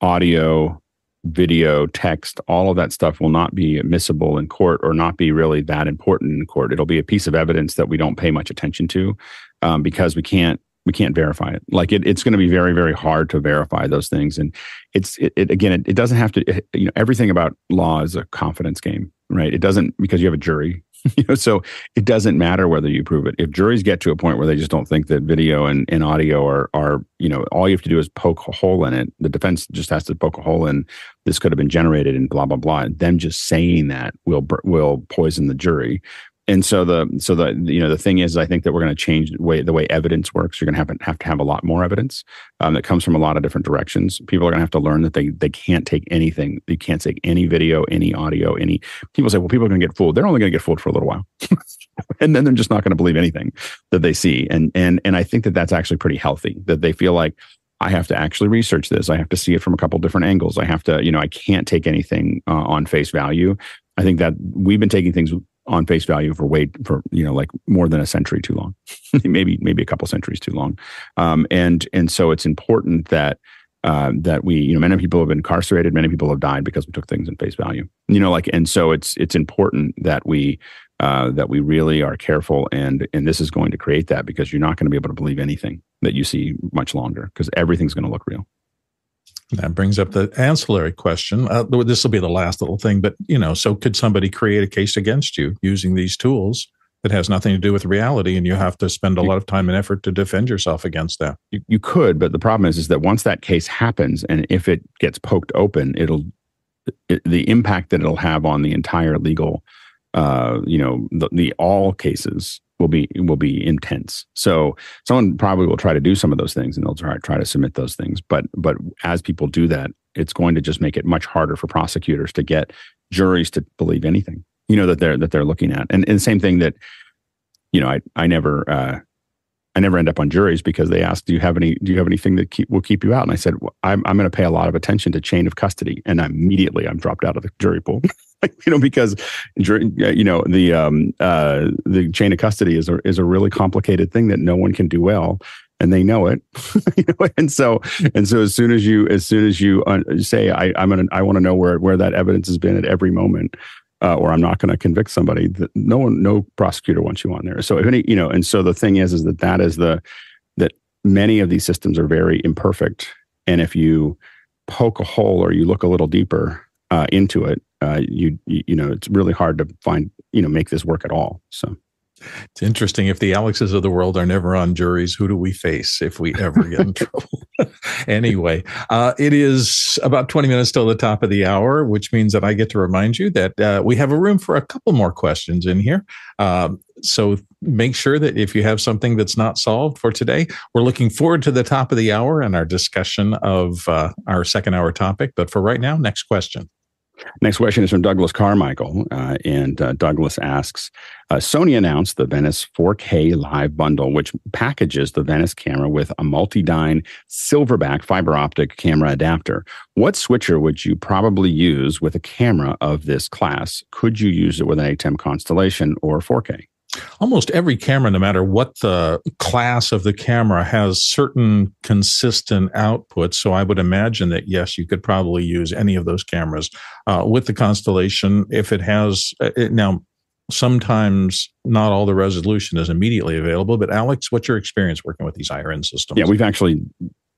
audio video, text, all of that stuff will not be admissible in court or not be really that important in court. It'll be a piece of evidence that we don't pay much attention to um, because we can't we can't verify it. Like it, it's going to be very very hard to verify those things. And it's it, it again it, it, doesn't have to you know everything about law is a confidence game, right? It doesn't because you have a jury you know, so it doesn't matter whether you prove it. If juries get to a point where they just don't think that video and, and audio are are, you know, all you have to do is poke a hole in it. The defense just has to poke a hole in this could have been generated and blah blah blah. And them just saying that will will poison the jury and so the so the you know the thing is i think that we're going to change the way the way evidence works you're going to have, have to have a lot more evidence um, that comes from a lot of different directions people are going to have to learn that they they can't take anything you can't take any video any audio any people say well people are going to get fooled they're only going to get fooled for a little while and then they're just not going to believe anything that they see and and and i think that that's actually pretty healthy that they feel like I have to actually research this. I have to see it from a couple different angles. I have to, you know, I can't take anything uh, on face value. I think that we've been taking things on face value for wait for you know like more than a century too long, maybe maybe a couple centuries too long, um, and and so it's important that uh, that we you know many people have been incarcerated, many people have died because we took things in face value. You know, like and so it's it's important that we uh, that we really are careful and and this is going to create that because you're not going to be able to believe anything that you see much longer because everything's going to look real. That brings up the ancillary question. Uh, this will be the last little thing, but you know, so could somebody create a case against you using these tools that has nothing to do with reality, and you have to spend a lot of time and effort to defend yourself against that? You, you could, but the problem is, is that once that case happens, and if it gets poked open, it'll it, the impact that it'll have on the entire legal, uh, you know, the, the all cases will be will be intense. So someone probably will try to do some of those things and they'll try try to submit those things. But but as people do that, it's going to just make it much harder for prosecutors to get juries to believe anything, you know, that they're that they're looking at. And, and the same thing that, you know, I I never uh I never end up on juries because they ask, "Do you have any? Do you have anything that keep, will keep you out?" And I said, well, "I'm I'm going to pay a lot of attention to chain of custody," and immediately I'm dropped out of the jury pool. you know, because you know the um, uh, the chain of custody is a is a really complicated thing that no one can do well, and they know it. you know? And so and so as soon as you as soon as you uh, say I I'm gonna I want to know where where that evidence has been at every moment. uh, or I'm not going to convict somebody. That no one, no prosecutor wants you on there. So if any, you know, and so the thing is, is that that is the that many of these systems are very imperfect, and if you poke a hole or you look a little deeper uh, into it, uh, you, you know, it's really hard to find you know make this work at all. So. It's interesting. If the Alexes of the world are never on juries, who do we face if we ever get in trouble? anyway, uh, it is about 20 minutes till the top of the hour, which means that I get to remind you that uh, we have a room for a couple more questions in here. Um, so make sure that if you have something that's not solved for today, we're looking forward to the top of the hour and our discussion of uh, our second hour topic. But for right now, next question. Next question is from Douglas Carmichael. Uh, and uh, Douglas asks uh, Sony announced the Venice 4K Live Bundle, which packages the Venice camera with a Multidyne silverback fiber optic camera adapter. What switcher would you probably use with a camera of this class? Could you use it with an ATEM Constellation or 4K? Almost every camera, no matter what the class of the camera, has certain consistent outputs. So I would imagine that yes, you could probably use any of those cameras uh, with the Constellation if it has uh, it, now. Sometimes not all the resolution is immediately available, but Alex, what's your experience working with these end systems? Yeah, we've actually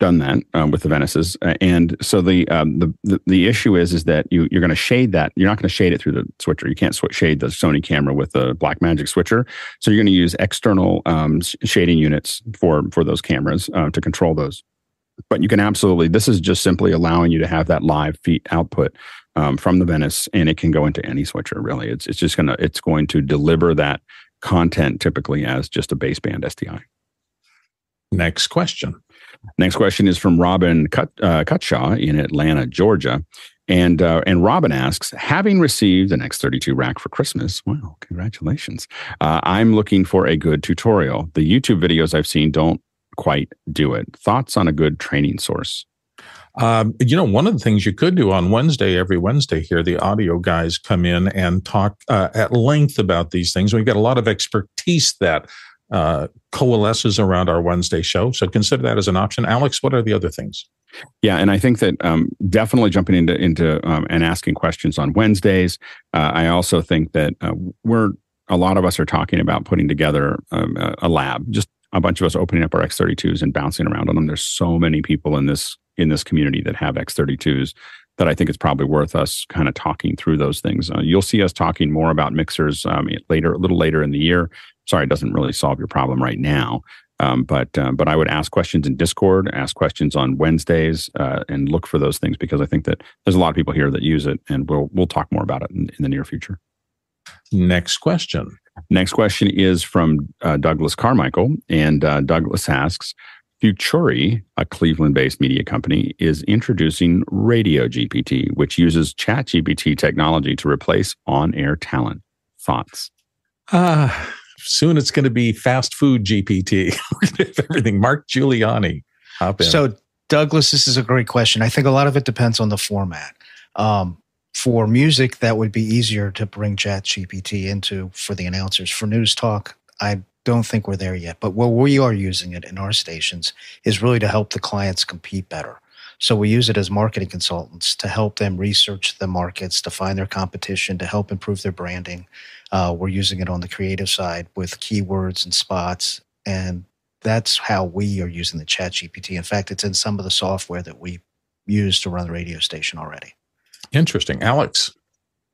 done that um, with the Venices, uh, and so the, um, the, the the issue is is that you you're going to shade that. You're not going to shade it through the switcher. You can't sw- shade the Sony camera with the Blackmagic switcher. So you're going to use external um, shading units for for those cameras uh, to control those. But you can absolutely. This is just simply allowing you to have that live feed output um, from the Venice, and it can go into any switcher. Really, it's it's just gonna it's going to deliver that content typically as just a baseband SDI. Next question. Next question is from Robin Cut, uh, Cutshaw in Atlanta, Georgia. And uh, and Robin asks, having received an X32 rack for Christmas, wow, congratulations! Uh, I'm looking for a good tutorial. The YouTube videos I've seen don't quite do it. Thoughts on a good training source? Um, you know, one of the things you could do on Wednesday, every Wednesday here, the audio guys come in and talk uh, at length about these things. We've got a lot of expertise that uh, coalesces around our Wednesday show. So consider that as an option. Alex, what are the other things? Yeah, and I think that um, definitely jumping into into um, and asking questions on Wednesdays. Uh, I also think that uh, we're a lot of us are talking about putting together um, a lab. Just a bunch of us opening up our X32s and bouncing around on them. There's so many people in this in this community that have X32s that I think it's probably worth us kind of talking through those things. Uh, you'll see us talking more about mixers um, later, a little later in the year sorry, it doesn't really solve your problem right now. Um, but uh, but I would ask questions in Discord, ask questions on Wednesdays, uh, and look for those things because I think that there's a lot of people here that use it, and we'll we'll talk more about it in, in the near future. Next question. Next question is from uh, Douglas Carmichael, and uh, Douglas asks. Futuri, a Cleveland based media company, is introducing Radio GPT, which uses Chat GPT technology to replace on air talent. Thoughts? Ah, soon it's going to be fast food GPT. everything. Mark Giuliani. So, Douglas, this is a great question. I think a lot of it depends on the format. Um, for music, that would be easier to bring Chat GPT into for the announcers. For news talk, I don't think we're there yet. But where we are using it in our stations is really to help the clients compete better. So we use it as marketing consultants to help them research the markets, to find their competition, to help improve their branding. Uh, we're using it on the creative side with keywords and spots. And that's how we are using the chat GPT. In fact, it's in some of the software that we use to run the radio station already. Interesting. Alex.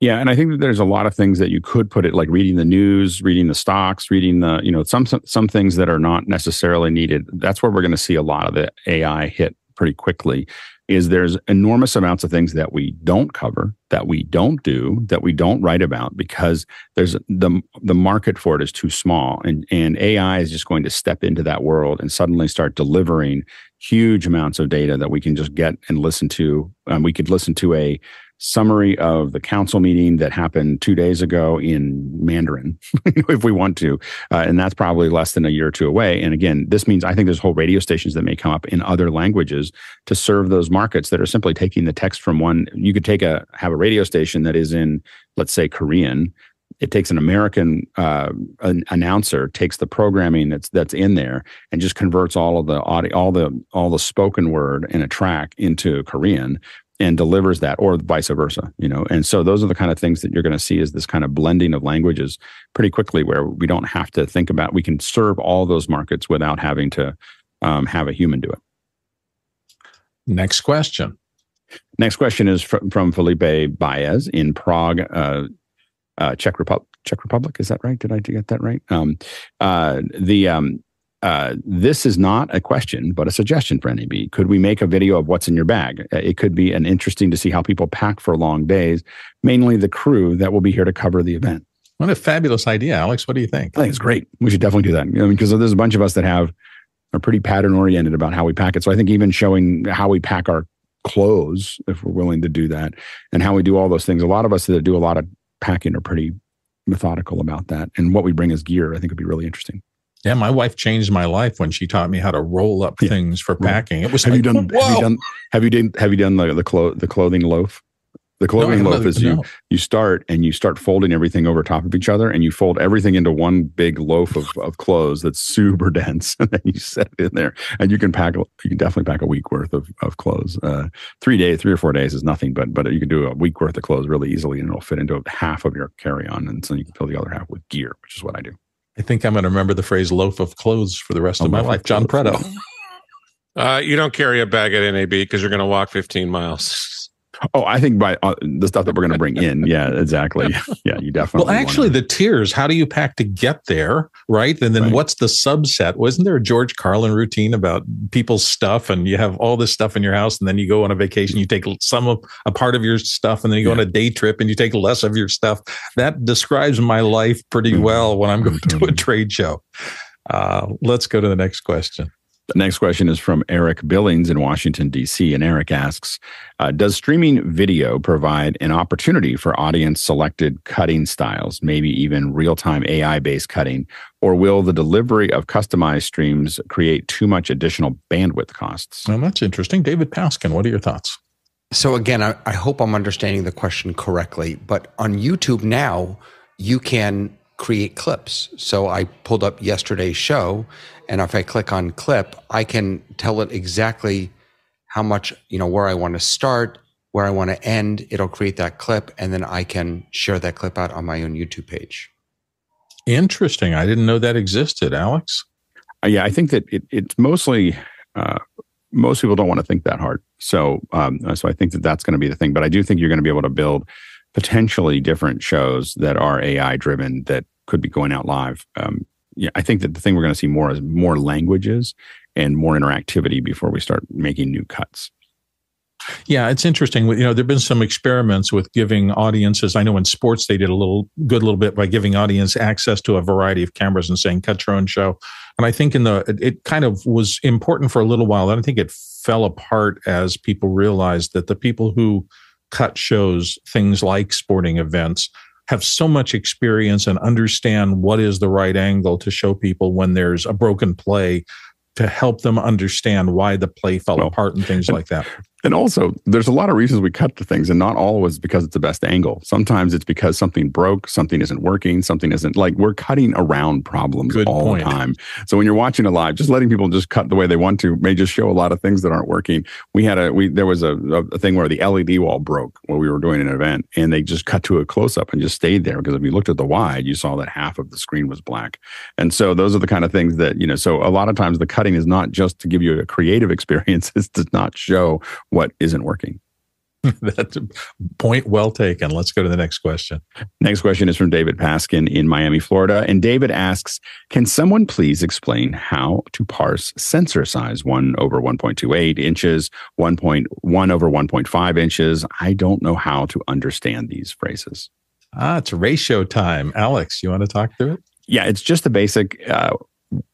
Yeah, and I think that there's a lot of things that you could put it like reading the news, reading the stocks, reading the, you know, some some, some things that are not necessarily needed. That's where we're going to see a lot of the AI hit pretty quickly is there's enormous amounts of things that we don't cover that we don't do that we don't write about because there's the the market for it is too small. And and AI is just going to step into that world and suddenly start delivering huge amounts of data that we can just get and listen to. Um, we could listen to a summary of the council meeting that happened two days ago in Mandarin, if we want to. Uh, and that's probably less than a year or two away. And again, this means I think there's whole radio stations that may come up in other languages to serve those markets that are simply taking the text from one. You could take a, have a radio station that is in, let's say, Korean it takes an American uh, an announcer takes the programming that's that's in there and just converts all of the audio, all the all the spoken word in a track into Korean, and delivers that or vice versa you know? And so those are the kind of things that you're going to see is this kind of blending of languages pretty quickly where we don't have to think about we can serve all those markets without having to um, have a human do it. Next question. Next question is from, from felipe baez in prague uh, uh, czech republic czech republic is that right? Did i get that right? Um, uh, the um, uh, this is not a question, but a suggestion for NAB. Could we make a video of what's in your bag? Uh, it could be an interesting to see how people pack for long days, mainly the crew that will be here to cover the event. What a fabulous idea, Alex. What do you think? I think it's great. We should definitely do that. I mean, because there's a bunch of us that have are pretty pattern oriented about how we pack it. So I think even showing how we pack our clothes, if we're willing to do that, and how we do all those things. A lot of us that do a lot of packing are pretty methodical about that. And what we bring as gear, I think would be really interesting. Yeah, my wife changed my life when she taught me how to roll up yeah. things for packing. It was have like, you done? Whoa. Have you done? Have you done? Have you done the the, clo- the clothing loaf? The clothing no, loaf is no. you you start and you start folding everything over top of each other, and you fold everything into one big loaf of, of clothes that's super dense, and then you set it in there, and you can pack. You can definitely pack a week worth of, of clothes. Uh, three days, three or four days is nothing, but but you can do a week worth of clothes really easily, and it'll fit into half of your carry on, and so you can fill the other half with gear, which is what I do. I think I'm going to remember the phrase loaf of clothes for the rest a of my life. John Preto. Uh, you don't carry a bag at NAB because you're going to walk 15 miles. Oh, I think by uh, the stuff that we're going to bring in. Yeah, exactly. Yeah, you definitely. Well, actually, wanna... the tiers. How do you pack to get there, right? And then right. what's the subset? Wasn't there a George Carlin routine about people's stuff, and you have all this stuff in your house, and then you go on a vacation, you take some of a part of your stuff, and then you go yeah. on a day trip, and you take less of your stuff. That describes my life pretty mm-hmm. well when I'm going to a trade show. Uh, let's go to the next question. The next question is from Eric Billings in Washington, D.C. And Eric asks uh, Does streaming video provide an opportunity for audience selected cutting styles, maybe even real time AI based cutting? Or will the delivery of customized streams create too much additional bandwidth costs? Well, that's interesting. David Paskin, what are your thoughts? So, again, I, I hope I'm understanding the question correctly, but on YouTube now, you can create clips. So I pulled up yesterday's show, and if I click on clip, I can tell it exactly how much, you know, where I want to start, where I want to end. It'll create that clip, and then I can share that clip out on my own YouTube page. Interesting. I didn't know that existed, Alex. Uh, yeah, I think that it, it's mostly uh, most people don't want to think that hard. So, um, so I think that that's going to be the thing. But I do think you're going to be able to build potentially different shows that are AI driven that could be going out live. Um, yeah, I think that the thing we're going to see more is more languages and more interactivity before we start making new cuts. Yeah, it's interesting. You know, there've been some experiments with giving audiences. I know in sports they did a little good, little bit by giving audience access to a variety of cameras and saying cut your own show. And I think in the it, it kind of was important for a little while. And I think it fell apart as people realized that the people who cut shows, things like sporting events, have so much experience and understand what is the right angle to show people when there's a broken play to help them understand why the play fell well, apart and things like that. And also, there's a lot of reasons we cut to things, and not always because it's the best angle. Sometimes it's because something broke, something isn't working, something isn't like we're cutting around problems Good all point. the time. So when you're watching a live, just letting people just cut the way they want to may just show a lot of things that aren't working. We had a we there was a, a thing where the LED wall broke while we were doing an event, and they just cut to a close up and just stayed there because if you looked at the wide, you saw that half of the screen was black. And so those are the kind of things that you know. So a lot of times the cutting is not just to give you a creative experience; it's to not show what isn't working. That's a point well taken. Let's go to the next question. Next question is from David Paskin in Miami, Florida. And David asks Can someone please explain how to parse sensor size 1 over 1.28 inches, 1.1 over 1.5 inches? I don't know how to understand these phrases. Ah, it's ratio time. Alex, you want to talk through it? Yeah, it's just the basic. Uh,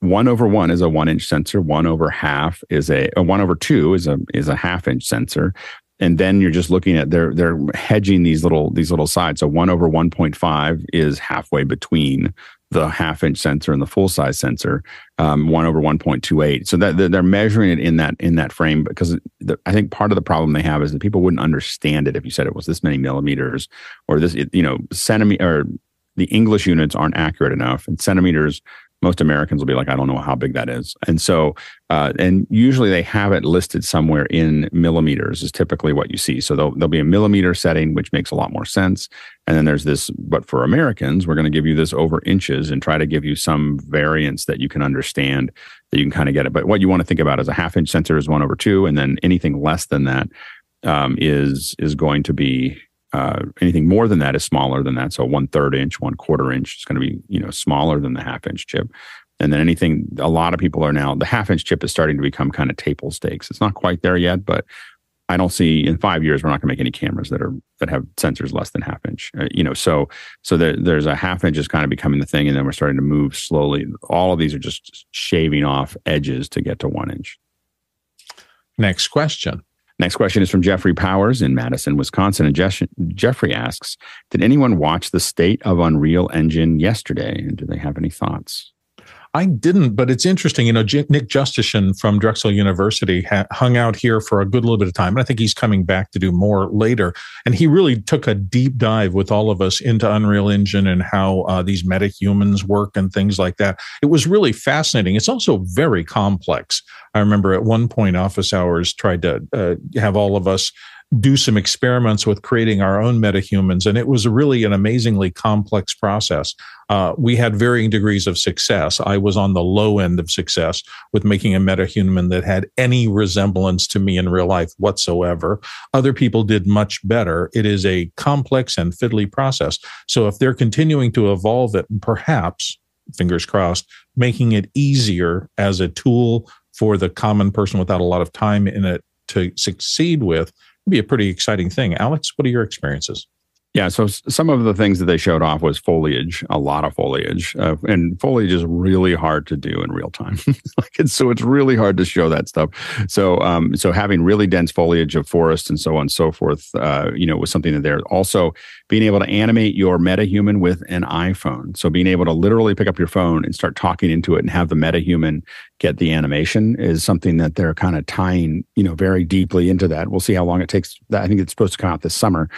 one over one is a one inch sensor. One over half is a, a one over two is a is a half inch sensor. And then you're just looking at they're they're hedging these little these little sides. So one over one point five is halfway between the half inch sensor and the full size sensor. Um, one over one point two eight. So that they're measuring it in that in that frame because the, I think part of the problem they have is that people wouldn't understand it if you said it was this many millimeters or this you know centimeter or the English units aren't accurate enough and centimeters most Americans will be like, I don't know how big that is. And so, uh, and usually they have it listed somewhere in millimeters is typically what you see. So there'll, there'll be a millimeter setting, which makes a lot more sense. And then there's this, but for Americans, we're going to give you this over inches and try to give you some variance that you can understand that you can kind of get it. But what you want to think about is a half inch sensor is one over two. And then anything less than that um, is is going to be uh, anything more than that is smaller than that. So one third inch, one quarter inch is going to be you know smaller than the half inch chip. And then anything, a lot of people are now the half inch chip is starting to become kind of table stakes. It's not quite there yet, but I don't see in five years we're not going to make any cameras that are that have sensors less than half inch. Uh, you know, so so there, there's a half inch is kind of becoming the thing, and then we're starting to move slowly. All of these are just shaving off edges to get to one inch. Next question. Next question is from Jeffrey Powers in Madison, Wisconsin. And Jeff- Jeffrey asks Did anyone watch the state of Unreal Engine yesterday? And do they have any thoughts? I didn't, but it's interesting. You know, J- Nick Jushchyshyn from Drexel University ha- hung out here for a good little bit of time. And I think he's coming back to do more later. And he really took a deep dive with all of us into Unreal Engine and how uh, these metahumans work and things like that. It was really fascinating. It's also very complex. I remember at one point, Office Hours tried to uh, have all of us do some experiments with creating our own metahumans. And it was really an amazingly complex process. Uh, we had varying degrees of success. I was on the low end of success with making a metahuman that had any resemblance to me in real life whatsoever. Other people did much better. It is a complex and fiddly process. So if they're continuing to evolve it, perhaps, fingers crossed, making it easier as a tool for the common person without a lot of time in it to succeed with be a pretty exciting thing. Alex, what are your experiences? Yeah, so some of the things that they showed off was foliage, a lot of foliage, uh, and foliage is really hard to do in real time. like it's, so it's really hard to show that stuff. So, um, so having really dense foliage of forests and so on and so forth, uh, you know, was something that they're also being able to animate your metahuman with an iPhone. So being able to literally pick up your phone and start talking into it and have the metahuman get the animation is something that they're kind of tying, you know, very deeply into that. We'll see how long it takes. I think it's supposed to come out this summer.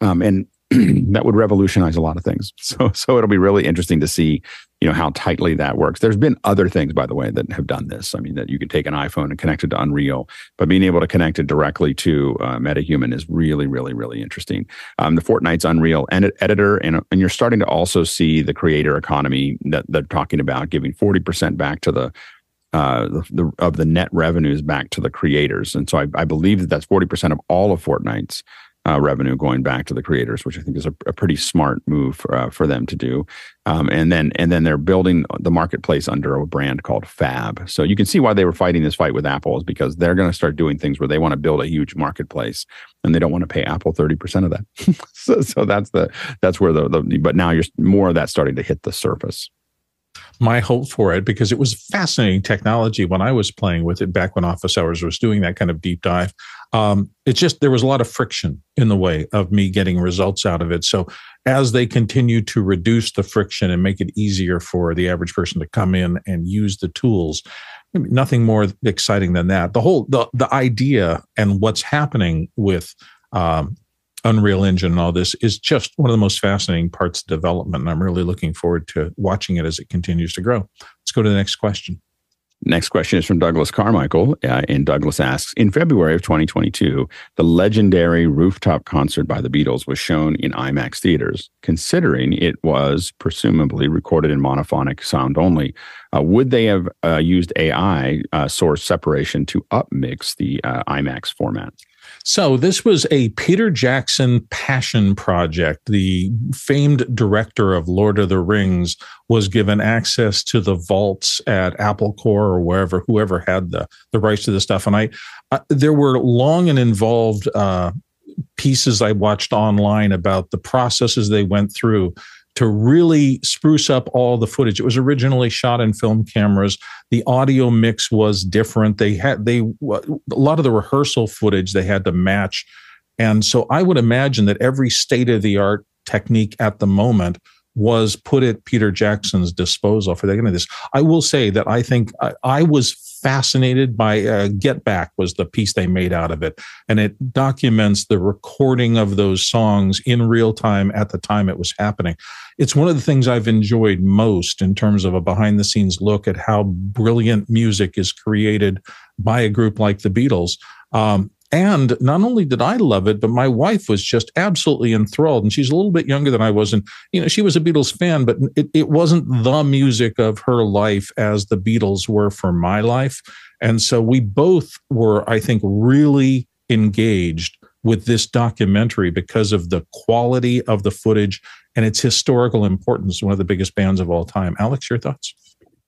Um, and that would revolutionize a lot of things. So so it'll be really interesting to see, you know, how tightly that works. There's been other things, by the way, that have done this. I mean, that you could take an iPhone and connect it to Unreal, but being able to connect it directly to uh, MetaHuman is really, really, really interesting. Um, the Fortnite's Unreal ed- editor, and and you're starting to also see the creator economy that they're talking about, giving 40% back to the uh, the, the, of the net revenues back to the creators. And so I, I believe that that's 40% of all of Fortnite's uh, revenue going back to the creators, which I think is a, a pretty smart move for, uh, for them to do. Um, and then and then they're building the marketplace under a brand called Fab. So you can see why they were fighting this fight with Apple is because they're going to start doing things where they want to build a huge marketplace and they don't want to pay Apple thirty percent of that. so, so that's the that's where the, the but now you're more of that starting to hit the surface my hope for it because it was fascinating technology when I was playing with it back when Office Hours was doing that kind of deep dive. Um, it's just there was a lot of friction in the way of me getting results out of it. So as they continue to reduce the friction and make it easier for the average person to come in and use the tools, nothing more exciting than that. The whole the the idea and what's happening with um, Unreal Engine and all this is just one of the most fascinating parts of development. And I'm really looking forward to watching it as it continues to grow. Let's go to the next question. Next question is from Douglas Carmichael. Uh, and Douglas asks In February of 2022, the legendary rooftop concert by the Beatles was shown in IMAX theaters. Considering it was presumably recorded in monophonic sound only, uh, would they have uh, used AI uh, source separation to upmix the uh, IMAX format? So, this was a Peter Jackson passion project. The famed director of Lord of the Rings was given access to the vaults at Apple Corps or wherever, whoever had the, the rights to the stuff. And I, uh, there were long and involved uh, pieces I watched online about the processes they went through to really spruce up all the footage. It was originally shot in film cameras. The audio mix was different. They had they a lot of the rehearsal footage they had to match. And so I would imagine that every state of the art technique at the moment was put at Peter Jackson's disposal for the end of this. I will say that I think I, I was fascinated by uh, Get Back was the piece they made out of it, and it documents the recording of those songs in real time at the time it was happening. It's one of the things I've enjoyed most in terms of a behind the scenes look at how brilliant music is created by a group like the Beatles. Um, and not only did I love it, but my wife was just absolutely enthralled. And she's a little bit younger than I was. And, you know, she was a Beatles fan, but it, it wasn't the music of her life as the Beatles were for my life. And so we both were, I think, really engaged with this documentary because of the quality of the footage and its historical importance. One of the biggest bands of all time. Alex, your thoughts?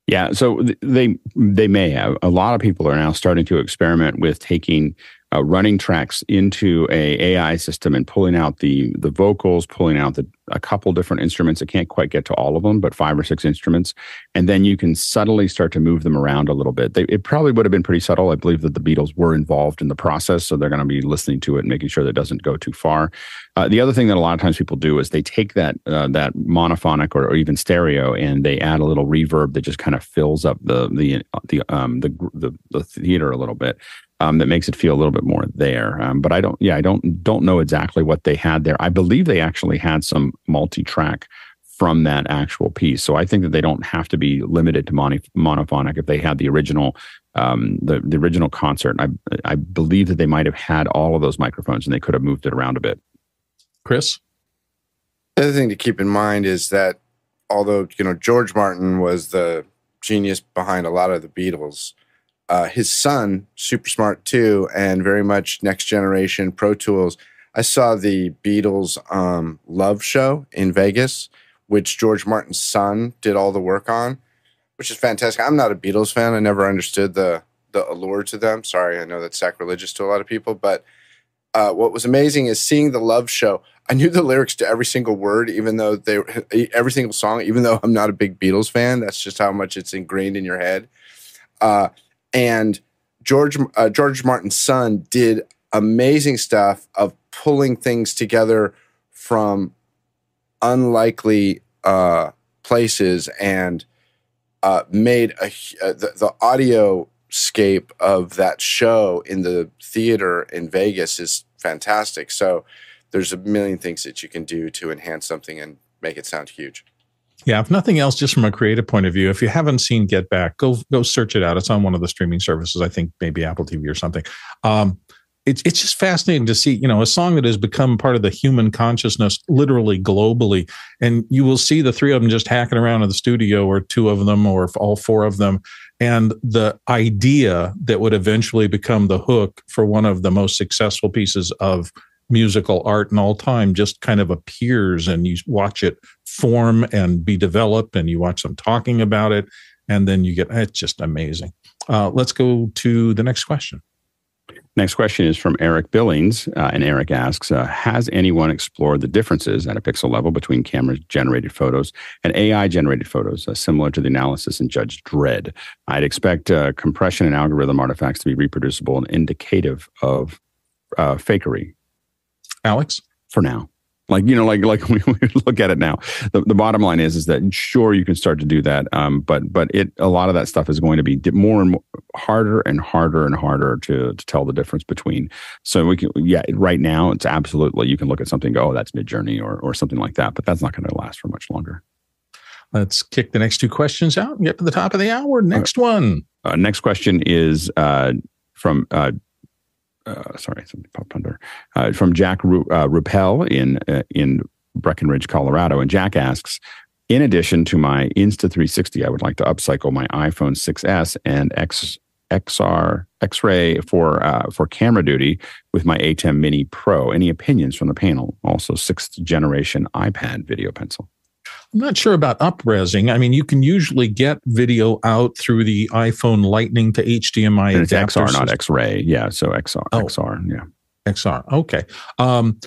Yeah, so they they may have. A lot of people are now starting to experiment with taking uh, running tracks into a AI system and pulling out the the vocals, pulling out the a couple different instruments. I can't quite get to all of them, but five or six instruments, and then you can subtly start to move them around a little bit. They, it probably would have been pretty subtle. I believe that the Beatles were involved in the process, so they're going to be listening to it and making sure that it doesn't go too far. Uh, the other thing that a lot of times people do is they take that uh, that monophonic or, or, even stereo and they add a little reverb that just kind of fills up the the the um the the, the theater a little bit um, that makes it feel a little bit more there. Um, but I don't, yeah, I don't don't know exactly what they had there. I believe they actually had some multi-track from that actual piece. So I think that they don't have to be limited to mono, monophonic if they had the original um, the the original concert. I I believe that they might have had all of those microphones and they could have moved it around a bit. Chris, the other thing to keep in mind is that although you know George Martin was the genius behind a lot of the Beatles, uh, his son, super smart too, and very much next generation Pro Tools. I saw the Beatles um, Love Show in Vegas, which George Martin's son did all the work on, which is fantastic. I'm not a Beatles fan. I never understood the the allure to them. Sorry, I know that's sacrilegious to a lot of people, but uh, what was amazing is seeing the Love Show. I knew the lyrics to every single word, even though they every single song. Even though I'm not a big Beatles fan, that's just how much it's ingrained in your head. Uh, and George uh, George Martin's son did amazing stuff of pulling things together from unlikely uh, places and uh, made a, uh, the, the audio scape of that show in the theater in Vegas is fantastic. So there's a million things that you can do to enhance something and make it sound huge. Yeah, if nothing else, just from a creative point of view, if you haven't seen Get Back, go go search it out. It's on one of the streaming services. I think maybe Apple TV or something. Um, it's it's just fascinating to see, you know, a song that has become part of the human consciousness, literally globally. And you will see the three of them just hacking around in the studio, or two of them, or all four of them, and the idea that would eventually become the hook for one of the most successful pieces of musical art in all time just kind of appears and you watch it form and be developed and you watch them talking about it and then you get it's just amazing. Uh, let's go to the next question. Next question is from eric billings uh, and eric asks uh, has anyone explored the differences at a pixel level between camera generated photos and ai generated photos uh, similar to the analysis in judge dredd? I'd expect uh, compression and algorithm artifacts to be reproducible and indicative of uh, fakery Alex? For now. Like, you know, like like we, look at it now. The, the bottom line is is that sure you can start to do that. Um, but but it a lot of that stuff is going to be more and more harder and harder and harder to to tell the difference between. So we can yeah, right now it's absolutely you can look at something go, oh, that's Midjourney or or something like that, but that's not going to last for much longer. Let's kick the next two questions out and get to the top of the hour. Next one. Uh, next question is uh, from uh, uh, sorry, something popped under uh, from Jack Ru- uh, Ruppel in uh, in Breckenridge, Colorado, and Jack asks. In addition to my Insta360, I would like to upcycle my iPhone 6s and X, XR X-ray for uh, for camera duty with my ATEM Mini Pro. Any opinions from the panel? Also, sixth generation iPad video pencil. I'm not sure about upresing. I mean, you can usually get video out through the iPhone Lightning to HDMI. And it's XR, not X-ray. Yeah, so XR, oh, XR. Yeah, XR. Okay. Um,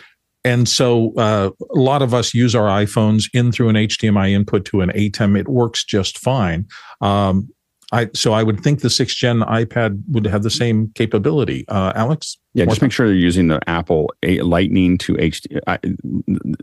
and so uh, a lot of us use our iPhones in through an HDMI input to an ATEM. It works just fine. Um, I so I would think the sixth gen iPad would have the same capability. Uh, Alex, yeah, just make sure they're using the Apple Lightning to HD. I,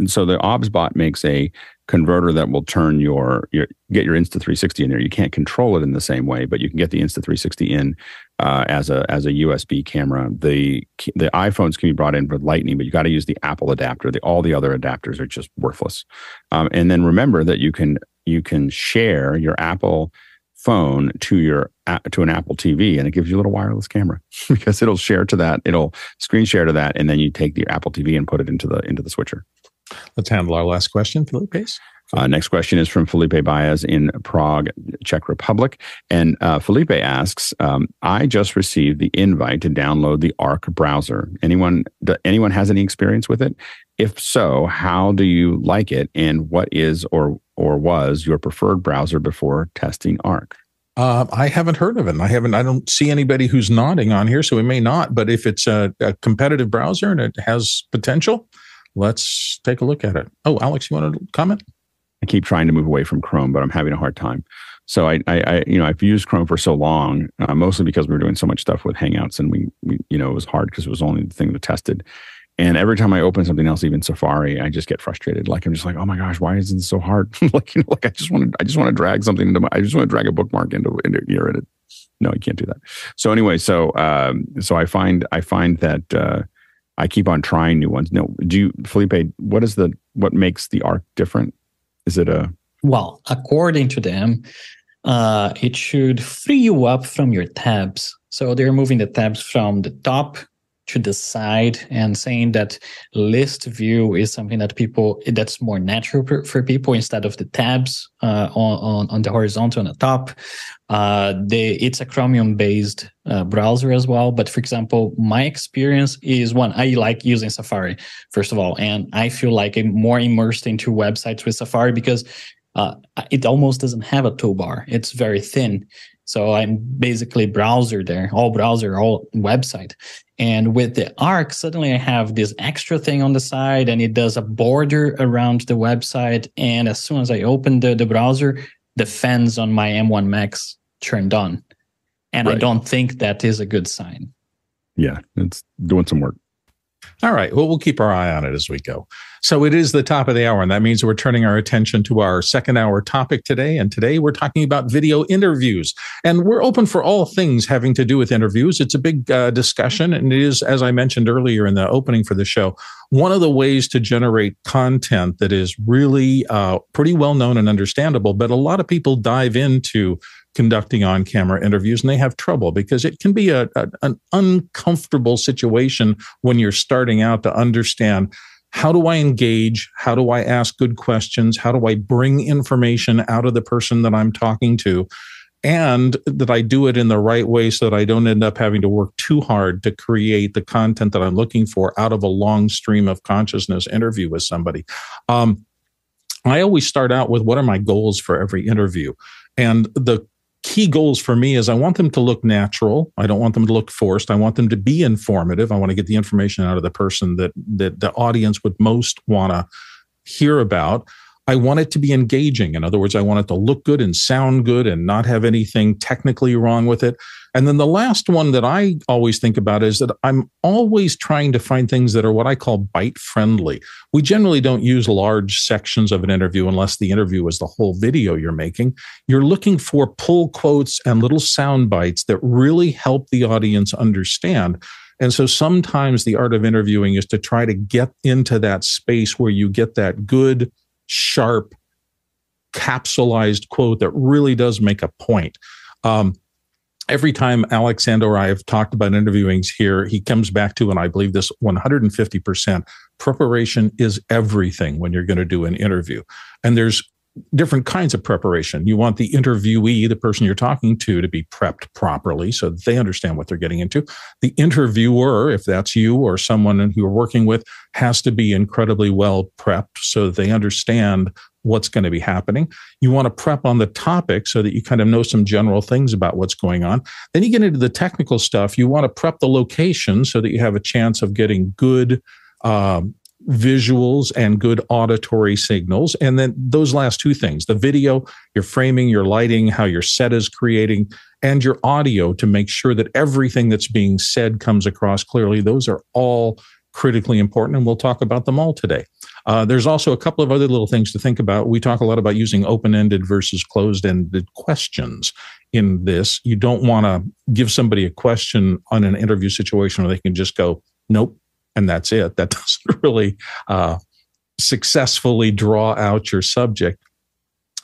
so the OBSBot makes a converter that will turn your, your get your Insta360 in there. You can't control it in the same way, but you can get the Insta360 in uh, as a as a USB camera. The the iPhones can be brought in with Lightning, but you got to use the Apple adapter. The, all the other adapters are just worthless. Um, and then remember that you can you can share your Apple phone to your to an Apple TV, and it gives you a little wireless camera because it'll share to that. It'll screen share to that, and then you take the Apple TV and put it into the into the switcher. Let's handle our last question, Felipe. Uh, next question is from Felipe Baez in Prague, Czech Republic. And uh, Felipe asks, um, I just received the invite to download the Arc browser. Anyone, do, anyone has any experience with it? If so, how do you like it? And what is or, or was your preferred browser before testing Arc? Uh, I haven't heard of it. I haven't. I don't see anybody who's nodding on here, so we may not. But if it's a, a competitive browser and it has potential, let's take a look at it. Oh, Alex, you want to comment? I keep trying to move away from Chrome, but I'm having a hard time. So I, I, I you know, I've used Chrome for so long, uh, mostly because we were doing so much stuff with Hangouts, and we, we you know, it was hard because it was only the thing that tested. And every time I open something else, even Safari, I just get frustrated. Like I'm just like, oh my gosh, why is it so hard? like you know, like I just want to, I just want to drag something into my, I just want to drag a bookmark into into here, and it, no, you can't do that. So anyway, so um, so I find I find that uh, I keep on trying new ones. No, do you, Felipe? What is the what makes the Arc different? Is it a well? According to them, uh, it should free you up from your tabs. So they're moving the tabs from the top to the side and saying that list view is something that people that's more natural for, for people instead of the tabs uh, on, on, the horizontal on the top. Uh, it's a chromium based uh, browser as well. But for example my experience is one i like using safari first of all. And i feel like i'm more immersed into websites with safari because uh, it almost doesn't have a toolbar it's very thin so I'm basically browser there, all browser, all website. And with the Arc, suddenly I have this extra thing on the side and it does a border around the website. And as soon as I open the, the browser, the fans on my M1 Max turned on. And right. I don't think that is a good sign. Yeah, it's doing some work. All right. Well, we'll keep our eye on it as we go. So it is the top of the hour, and that means we're turning our attention to our second hour topic today. And today we're talking about video interviews. And we're open for all things having to do with interviews. It's a big uh, discussion, and it is, as I mentioned earlier in the opening for the show, one of the ways to generate content that is really uh, pretty well known and understandable. But a lot of people dive into conducting on camera interviews and they have trouble because it can be a, a, an uncomfortable situation when you're starting out to understand how do I engage? How do I ask good questions? How do I bring information out of the person that I'm talking to? And that I do it in the right way so that I don't end up having to work too hard to create the content that I'm looking for out of a long stream of consciousness interview with somebody. Um, I always start out with what are my goals for every interview? And the key goals for me is I want them to look natural. I don't want them to look forced. I want them to be informative. I want to get the information out of the person that that the audience would most want to hear about. I want it to be engaging. In other words, I want it to look good and sound good and not have anything technically wrong with it. And then the last one that I always think about is that I'm always trying to find things that are what I call bite friendly. We generally don't use large sections of an interview unless the interview is the whole video you're making. You're looking for pull quotes and little sound bites that really help the audience understand. And so sometimes the art of interviewing is to try to get into that space where you get that good, sharp, capsulized quote that really does make a point. Um, every time Alex and or I have talked about interviewings here, he comes back to, and I believe this 150% preparation is everything when you're going to do an interview. And there's different kinds of preparation. You want the interviewee, the person you're talking to, to be prepped properly so they understand what they're getting into. The interviewer, if that's you or someone who you're working with, has to be incredibly well prepped so they understand what's going to be happening. You want to prep on the topic so that you kind of know some general things about what's going on. Then you get into the technical stuff. You want to prep the location so that you have a chance of getting good um, visuals and good auditory signals. And then those last two things the video, your framing, your lighting, how your set is creating, and your audio to make sure that everything that's being said comes across clearly. Those are all critically important, and we'll talk about them all today. Uh, there's also a couple of other little things to think about. We talk a lot about using open ended versus closed ended questions in this. You don't want to give somebody a question on an interview situation where they can just go, nope, and that's it. That doesn't really uh, successfully draw out your subject.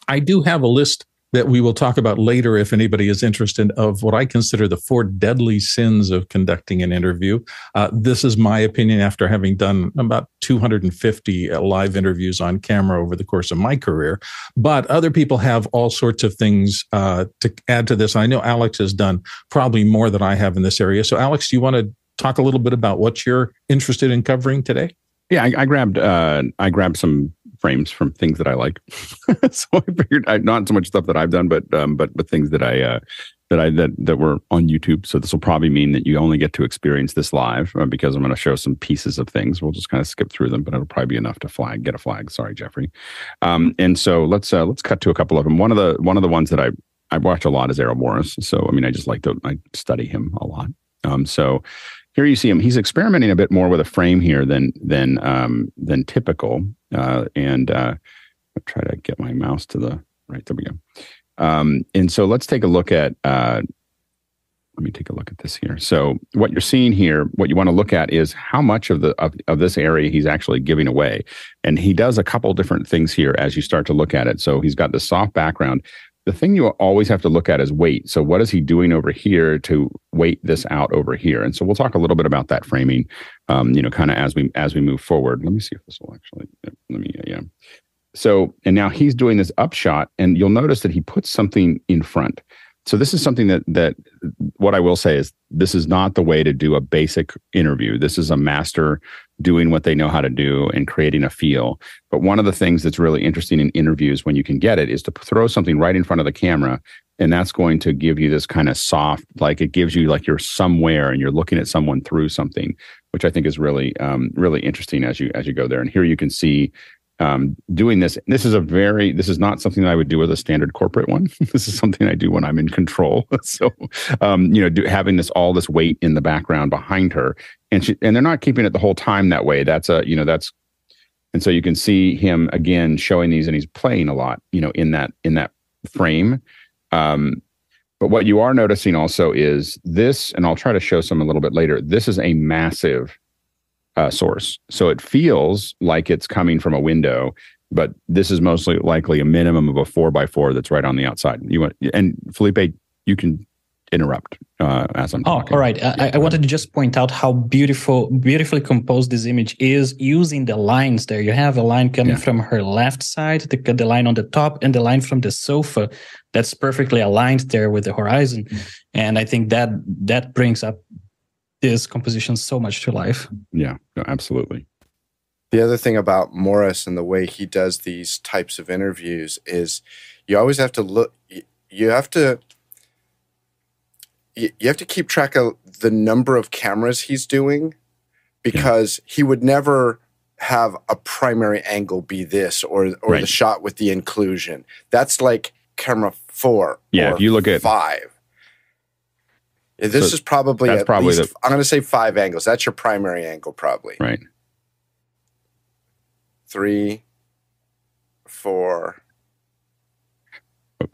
I do have a list that we will talk about later if anybody is interested of what I consider the four deadly sins of conducting an interview. Uh, this is my opinion after having done about 250 uh, live interviews on camera over the course of my career. But other people have all sorts of things uh, to add to this. I know Alex has done probably more than I have in this area. So, Alex, do you want to talk a little bit about what you're interested in covering today? Yeah, I, I grabbed uh, I grabbed some frames from things that I like. so I figured I, not so much stuff that I've done, but um, but but things that I uh, that I that that were on YouTube. So this will probably mean that you only get to experience this live uh, because I'm going to show some pieces of things. We'll just kind of skip through them, but it'll probably be enough to flag get a flag. Sorry, Jeffrey. Um, and so let's uh, let's cut to a couple of them. One of the one of the ones that I I watch a lot is Errol Morris. So I mean, I just like to I study him a lot. Um, so here you see him. He's experimenting a bit more with a frame here than than um, than typical. Uh, and uh, I'll try to get my mouse to the right. There we go. Um, and so let's take a look at. Uh, let me take a look at this here. So what you're seeing here, what you want to look at is how much of the of, of this area he's actually giving away. And he does a couple different things here as you start to look at it. So he's got the soft background the thing you always have to look at is weight. So what is he doing over here to weight this out over here? And so we'll talk a little bit about that framing, um, you know, kind of as we as we move forward. Let me see if this will actually let me yeah. So and now he's doing this upshot, and you'll notice that he puts something in front. So this is something that that what I will say is this is not the way to do a basic interview. This is a master doing what they know how to do and creating a feel. But one of the things that's really interesting in interviews when you can get it is to throw something right in front of the camera and that's going to give you this kind of soft like it gives you like you're somewhere and you're looking at someone through something which i think is really um, really interesting as you as you go there and here you can see um, doing this. This is a very, this is not something that I would do with a standard corporate one. this is something I do when I'm in control. so, um, you know, do, having this, all this weight in the background behind her and she, and they're not keeping it the whole time that way. That's a, you know, that's, and so you can see him again showing these and he's playing a lot, you know, in that, in that frame. Um, but what you are noticing also is this, and I'll try to show some a little bit later. This is a massive uh, source. So it feels like it's coming from a window, but this is mostly likely a minimum of a four by four that's right on the outside. You want and Felipe, you can interrupt uh, as I'm. Oh, talking. all right. Yeah, I, I wanted to just point out how beautiful, beautifully composed this image is using the lines there. You have a line coming yeah. from her left side, the, the line on the top, and the line from the sofa. That's perfectly aligned there with the horizon, mm-hmm. and I think that that brings up this composition so much to life. Yeah, no, absolutely. The other thing about Morris and the way he does these types of interviews is you always have to look, you have to, you have to keep track of the number of cameras he's doing because yeah. he would never have a primary angle be this or or right. the shot with the inclusion. That's like camera four. Yeah, if you look at five. This so is probably that's probably least, the, I'm going to say five angles. That's your primary angle, probably. Right. Three, four.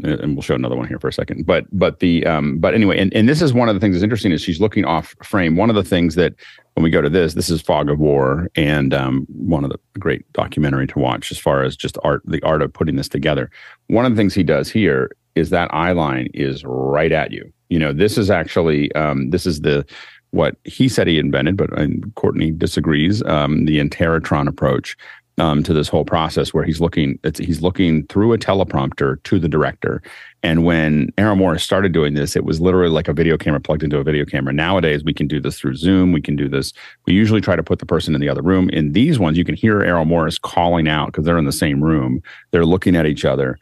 and we'll show another one here for a second. But but the um but anyway, and, and this is one of the things that's interesting is she's looking off frame. One of the things that when we go to this, this is Fog of War, and um, one of the great documentary to watch as far as just art, the art of putting this together. One of the things he does here is that eye line is right at you. You know this is actually um, this is the what he said he invented but courtney disagrees um, the Interrotron approach um, to this whole process where he's looking he's looking through a teleprompter to the director. And when Errol Morris started doing this it was literally like a video camera plugged into a video camera. Nowadays we can do this through zoom. We can do this we usually try to put the person in the other room. In these ones you can hear Errol Morris calling out because they're in the same room. They're looking at each other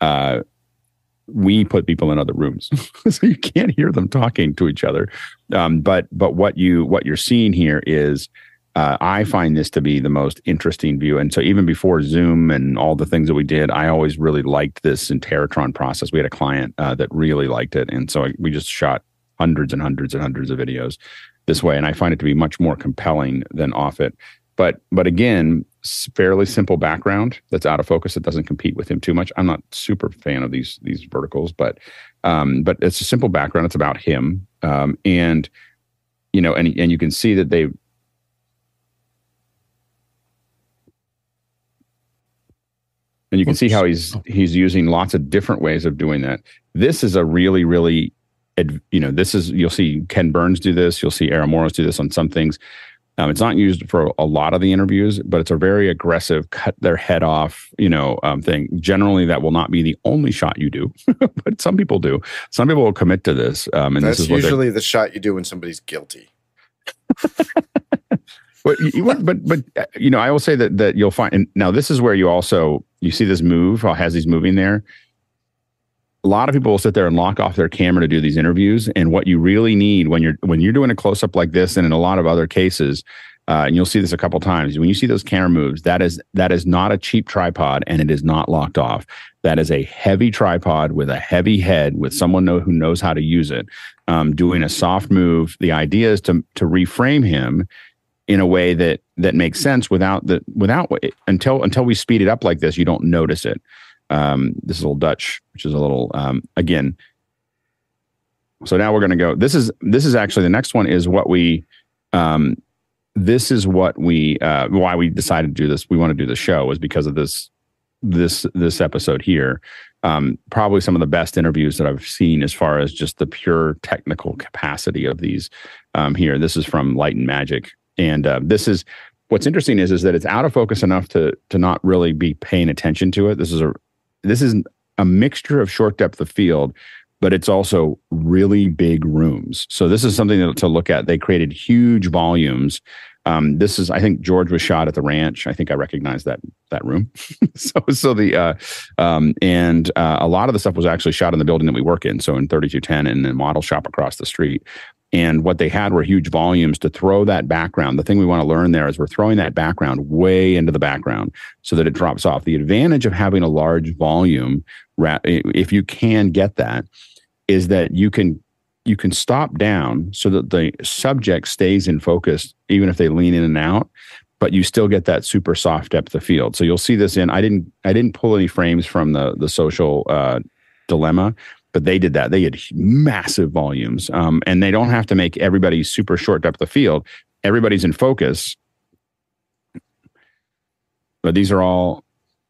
uh, we put people in other rooms so you can't hear them talking to each other um, but but what you what you're seeing here is uh, I find this to be the most interesting view. And so even before Zoom and all the things that we did, I always really liked this Interrotron process. We had a client uh, that really liked it. And so we just shot hundreds and hundreds and hundreds of videos this way. And I find it to be much more compelling than off it. But but again, fairly simple background that's out of focus that doesn't compete with him too much. I'm not super fan of these these verticals, but um, but it's a simple background. It's about him, um, and you know, and and you can see that they. And you can see how he's he's using lots of different ways of doing that. This is a really really, you know, this is you'll see Ken Burns do this. You'll see Errol Morris do this on some things. Um, it's not used for a lot of the interviews, but it's a very aggressive, cut their head off, you know, um, thing. Generally, that will not be the only shot you do, but some people do. Some people will commit to this, um, and That's this is usually the shot you do when somebody's guilty. but you, but but uh, you know, I will say that that you'll find. And now this is where you also you see this move. How has these moving there? A lot of people will sit there and lock off their camera to do these interviews. And what you really need when you're when you're doing a close up like this, and in a lot of other cases, uh, and you'll see this a couple times. When you see those camera moves, that is that is not a cheap tripod, and it is not locked off. That is a heavy tripod with a heavy head, with someone know, who knows how to use it. Um, doing a soft move. The idea is to to reframe him in a way that that makes sense without the without until until we speed it up like this, you don't notice it. Um, this is little Dutch, which is a little um, again. So now we're going to go. This is this is actually the next one is what we. Um, this is what we uh, why we decided to do this. We want to do the show is because of this this this episode here. Um, probably some of the best interviews that I've seen as far as just the pure technical capacity of these um, here. This is from Light and Magic, and uh, this is what's interesting is is that it's out of focus enough to to not really be paying attention to it. This is a this is a mixture of short depth of field, but it's also really big rooms. So this is something to, look at. They created huge volumes. Um, this is, I think, George was shot at the ranch. I think I recognize that that room. so, so the uh, um, and uh, a lot of the stuff was actually shot in the building that we work in. So in 3210 and the model shop across the street. And what they had were huge volumes to throw that background. The thing we want to learn there is we're throwing that background way into the background so that it drops off. The advantage of having a large volume, if you can get that, is that you can you can stop down so that the subject stays in focus even if they lean in and out but you still get that super soft depth of field. So you'll see this in i didn't i didn't pull any frames from the the social uh, dilemma but they did that. They had massive volumes um, and they don't have to make everybody super short depth of field. Everybody's in focus. But these are all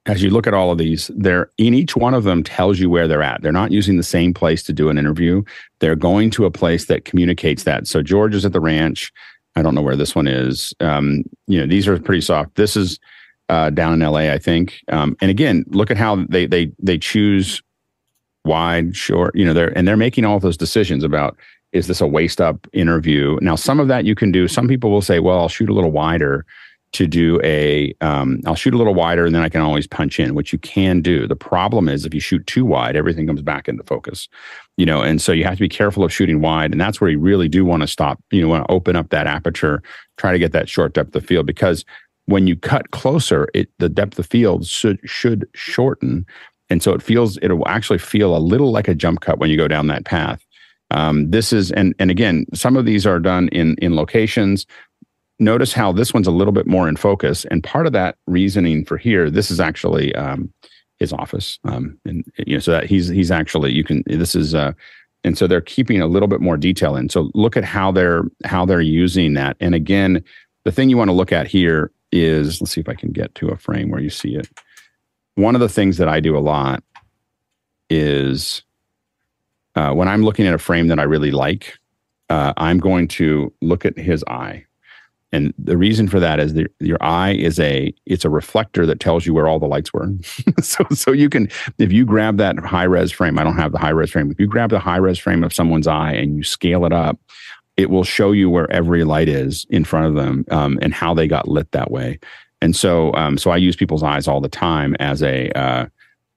as you look at all of these, they're in each one of them tells you where they're at. They're not using the same place to do an interview. They're going to a place that communicates that. So George is at the ranch. I don't know where this one is. Um, you know, these are pretty soft. This is uh, down in LA, I think. Um, and again, look at how they they they choose wide, short. You know, they're and they're making all those decisions about is this a waist up interview. Now, some of that you can do. Some people will say, well, I'll shoot a little wider to do a um, I'll shoot a little wider and then I can always punch in, which you can do. The problem is if you shoot too wide, everything comes back into focus, you know, and so you have to be careful of shooting wide. And that's where you really do want to stop, you know, want to open up that aperture, try to get that short depth of field because when you cut closer, it the depth of field should should shorten. And so it feels it will actually feel a little like a jump cut when you go down that path. Um, this is and and again, some of these are done in in locations notice how this one's a little bit more in focus. And part of that reasoning for here, this is actually um, his office, um, and you know, so that he's he's actually you can this is uh, and so they're keeping a little bit more detail in. So look at how they're how they're using that. And again, the thing you want to look at here is let's see if I can get to a frame where you see it. One of the things that I do a lot is uh, when I'm looking at a frame that I really like, uh, I'm going to look at his eye and the reason for that is that your eye is a it's a reflector that tells you where all the lights were. So so you can if you grab that high res frame i don't have the high res frame if you grab the high res frame of someone's eye and you scale it up it will show you where every light is in front of them um, and how they got lit that way. And so um, so i use people's eyes all the time as a uh,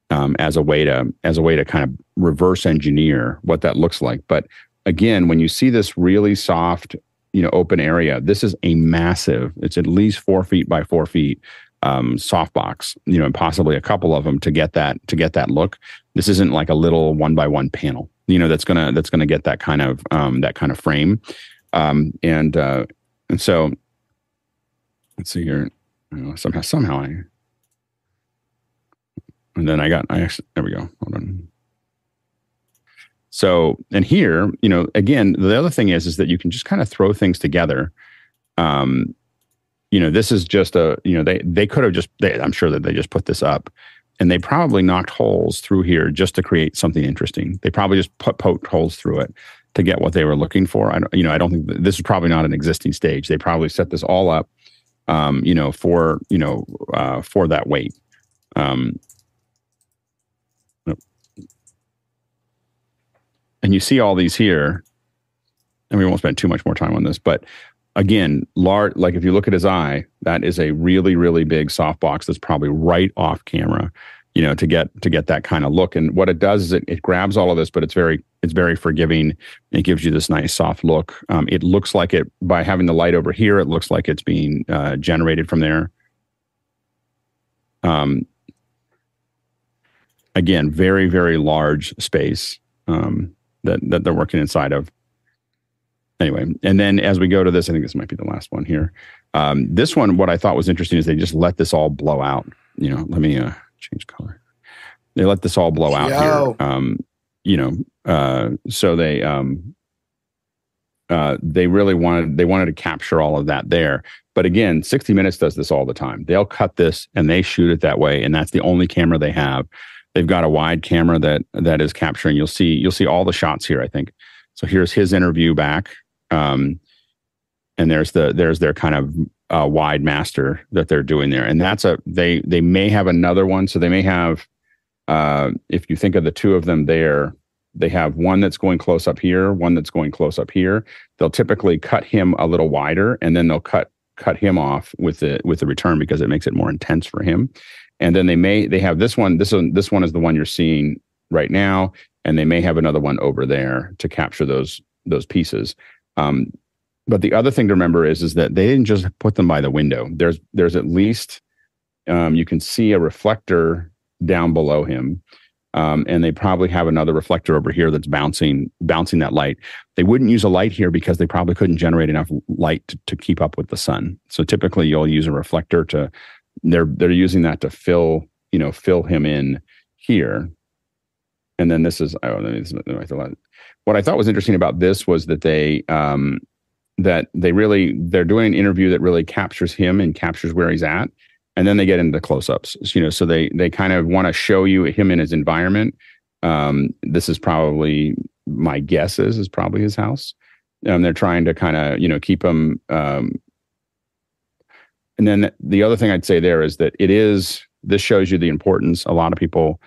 um, as a way to as a way to kind of reverse engineer what that looks like. But again when you see this really soft you know open area this is a massive it's at least four feet by four feet um, softbox you know and possibly a couple of them to get that to get that look this isn't like a little one by one panel you know that's gonna that's gonna get that kind of um, that kind of frame um, and uh, and so let's see here. Know, somehow, somehow I, and then I got, I actually, there we go. Hold on. So, and here, you know, again, the other thing is, is that you can just kind of throw things together. Um, you know, this is just a, you know, they, they could have just, they, I'm sure that they just put this up and they probably knocked holes through here just to create something interesting. They probably just put poked holes through it to get what they were looking for. I don't, you know, I don't think this is probably not an existing stage. They probably set this all up, um, you know, for you know, uh, for that weight. Um, and you see all these here, and we won't spend too much more time on this, but again, large. Like if you look at his eye, that is a really, really big softbox that's probably right off camera you know to get to get that kind of look. And what it does is it, it grabs all of this but it's very it's very forgiving. It gives you this nice soft look. Um, it looks like it by having the light over here it looks like it's being uh, generated from there. Um, again very very large space. Um, that that they're working inside of anyway and then as we go to this i think this might be the last one here um, this one what i thought was interesting is they just let this all blow out you know let me uh, change color. They let this all blow out Yo. here. Um, you know, uh, so they um, uh, they really wanted they wanted to capture all of that there. But again, 60 Minutes does this all the time. They'll cut this and they shoot it that way, and that's the only camera they have. They've got a wide camera that that is capturing. You'll see you'll see all the shots here. I think so. Here's his interview back, um, and there's the there's their kind of uh, wide master that they're doing there, and that's a they they may have another one. So they may have, uh, if you think of the two of them there, they have one that's going close up here, one that's going close up here. They'll typically cut him a little wider, and then they'll cut cut him off with the with the return because it makes it more intense for him. And then they may they have this one. This one this one is the one you're seeing right now, and they may have another one over there to capture those those pieces. Um, but the other thing to remember is is that they didn't just put them by the window. There's there's at least um, you can see a reflector down below him, um, and they probably have another reflector over here that's bouncing bouncing that light. They wouldn't use a light here because they probably couldn't generate enough light to, to keep up with the sun. So typically, you'll use a reflector to they're they're using that to fill you know fill him in here. And then this is oh, what I thought was interesting about this was that they um, that they really they're doing an interview that really captures him and captures where he's at and then they get into close-ups you know so they they kind of want to show you him in his environment um, this is probably my guess is is probably his house um, they're trying to kind of you know keep him um, and then the other thing i'd say there is that it is this shows you the importance a lot of people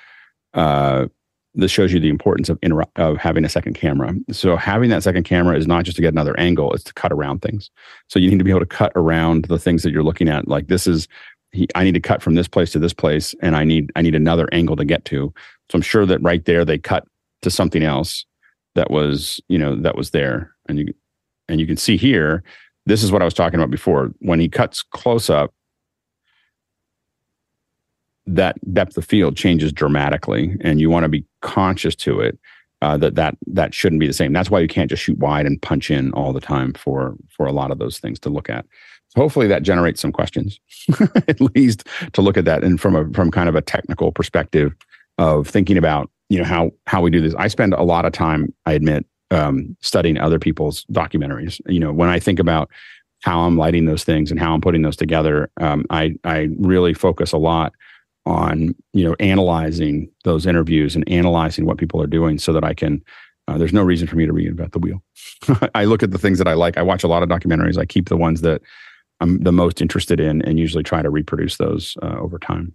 uh, this shows you the importance of inter- of having a second camera. So having that second camera is not just to get another angle; it's to cut around things. So you need to be able to cut around the things that you're looking at. Like this is, he, I need to cut from this place to this place, and I need I need another angle to get to. So I'm sure that right there they cut to something else that was you know that was there, and you and you can see here. This is what I was talking about before. When he cuts close up, that depth of field changes dramatically, and you want to be conscious to it. Uh, that that that shouldn't be the same. That's why you can't just shoot wide and punch in all the time for for a lot of those things to look at. So hopefully that generates some questions, at least to look at that and from a from kind of a technical perspective of thinking about you know how how we do this. I spend a lot of time, I admit, um, studying other people's documentaries. You know, when I think about how I'm lighting those things and how I'm putting those together, um, I I really focus a lot on you know analyzing those interviews and analyzing what people are doing so that I can uh, there's no reason for me to reinvent the wheel. I look at the things that I like. I watch a lot of documentaries. I keep the ones that I'm the most interested in and usually try to reproduce those uh, over time.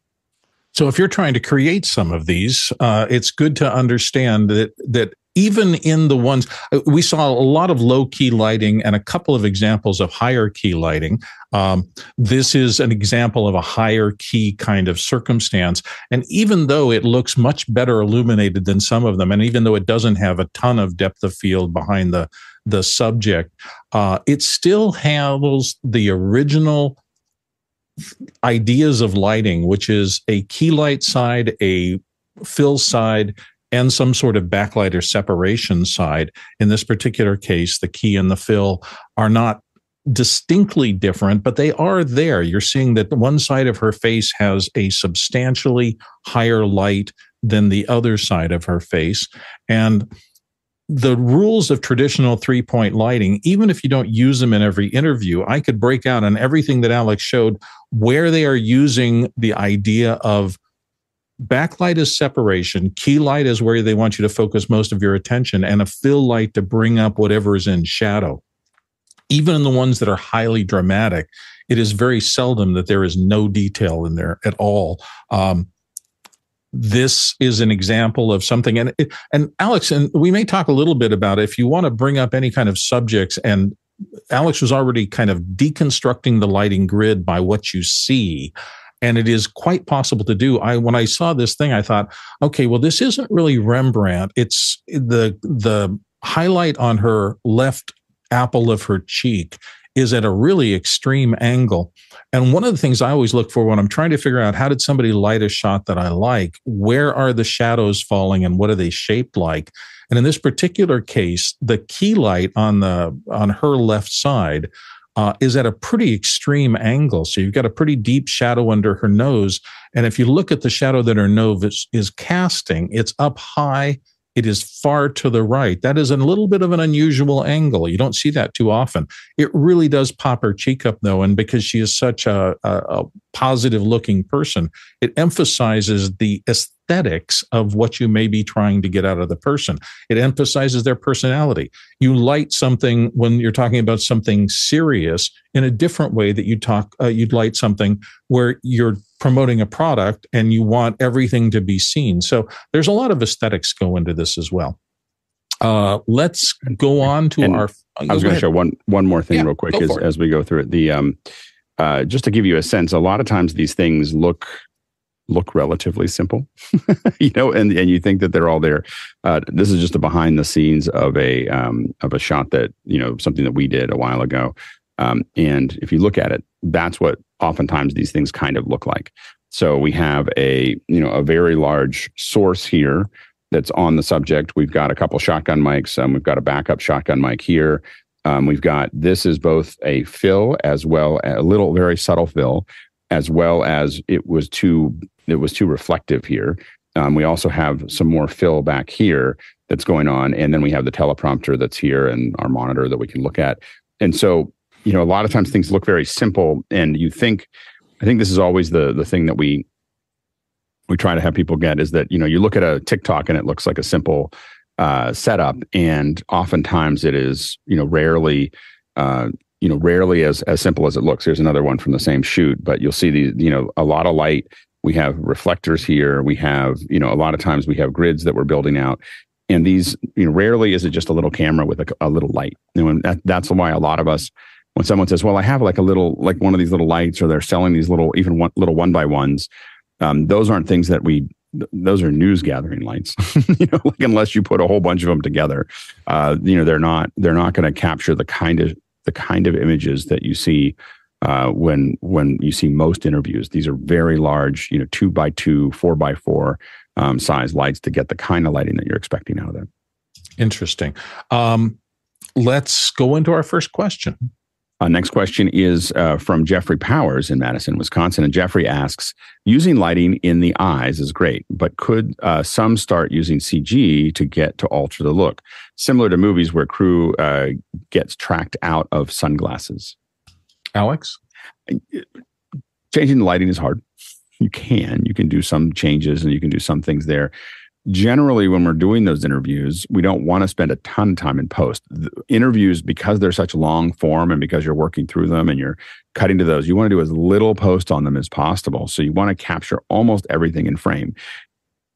So if you're trying to create some of these, uh, it's good to understand that that even in the ones uh, we saw a lot of low key lighting and a couple of examples of higher key lighting. Um, this is an example of a higher key kind of circumstance. And even though it looks much better illuminated than some of them, and even though it doesn't have a ton of depth of field behind the, the subject, uh, it still handles the original ideas of lighting, which is a key light side, a fill side, and some sort of backlight or separation side. In this particular case, the key and the fill are not distinctly different, but they are there. You're seeing that one side of her face has a substantially higher light than the other side of her face. And the rules of traditional three point lighting, even if you don't use them in every interview, I could break out on everything that Alex showed where they are using the idea of backlight is separation, key light is where they want you to focus most of your attention, and a fill light to bring up whatever is in shadow. Even in the ones that are highly dramatic, it is very seldom that there is no detail in there at all. Um, this is an example of something. And and alex and we may talk a little bit about it if you want to bring up any kind of subjects and alex was already kind of deconstructing the lighting grid by what you see and it is quite possible to do. I when i saw this thing i thought okay well this isn't really rembrandt. It's the the highlight on her left apple of her cheek is at a really extreme angle. And one of the things I always look for when I'm trying to figure out how did somebody light a shot that I like, where are the shadows falling and what are they shaped like? And in this particular case, the key light on the on her left side uh, is at a pretty extreme angle. So you've got a pretty deep shadow under her nose. And if you look at the shadow that her nose is, is casting, it's up high it is far to the right. That is a little bit of an unusual angle. You don't see that too often. It really does pop her cheek up, though. And because she is such a, a, a positive looking person, it emphasizes the aesthetics of what you may be trying to get out of the person. It emphasizes their personality. You light something when you're talking about something serious in a different way that you talk, uh, you'd light something where you're promoting a product and you want everything to be seen. So there's a lot of aesthetics go into this as well. Uh, let's go on to and our. I was going to show one one more thing Yeah, real quick as, as we go through it. The um, uh, just to give you a sense, a lot of times these things look look relatively simple, you know, and and you think that they're all there. Uh, this is just a behind the scenes of a um, of a shot that you know something that we did a while ago. Um, and if you look at it, that's what oftentimes these things kind of look like. So we have a you know a very large source here that's on the subject. We've got a couple shotgun mics. Um, we've got a backup shotgun mic here. Um, we've got this is both a fill as well a little very subtle fill, as well as it was too it was too reflective here. Um, we also have some more fill back here that's going on, and then we have the teleprompter that's here and our monitor that we can look at. And so you know a lot of times things look very simple, and you think I think this is always the the thing that we we try to have people get is that you know you look at a TikTok and it looks like a simple uh, setup, and oftentimes it is you know rarely uh, you know rarely as as simple as it looks. Here's another one from the same shoot, but you'll see the you know a lot of light. We have reflectors here. We have you know a lot of times we have grids that we're building out. And these, you know, rarely is it just a little camera with a, a little light. And that, that's why a lot of us, when someone says, "Well, I have like a little, like one of these little lights," or they're selling these little, even one little one by ones, um, those aren't things that we those are news gathering lights you know like unless you put a whole bunch of them together uh, you know they're not they're not going to capture the kind of the kind of images that you see uh, when when you see most interviews these are very large you know two by two four by four um, size lights to get the kind of lighting that you're expecting out of them Interesting. Um, let's go into our first question. Uh, next question is uh, from Jeffrey Powers in Madison, Wisconsin. And Jeffrey asks Using lighting in the eyes is great, but could uh, some start using CG to get to alter the look? Similar to movies where crew uh, gets tracked out of sunglasses. Alex? Changing the lighting is hard. You can. You can do some changes and you can do some things there. Generally, when we're doing those interviews, we don't want to spend a ton of time in post. The interviews, because they're such long form and because you're working through them and you're cutting to those, you want to do as little post on them as possible. So you want to capture almost everything in frame.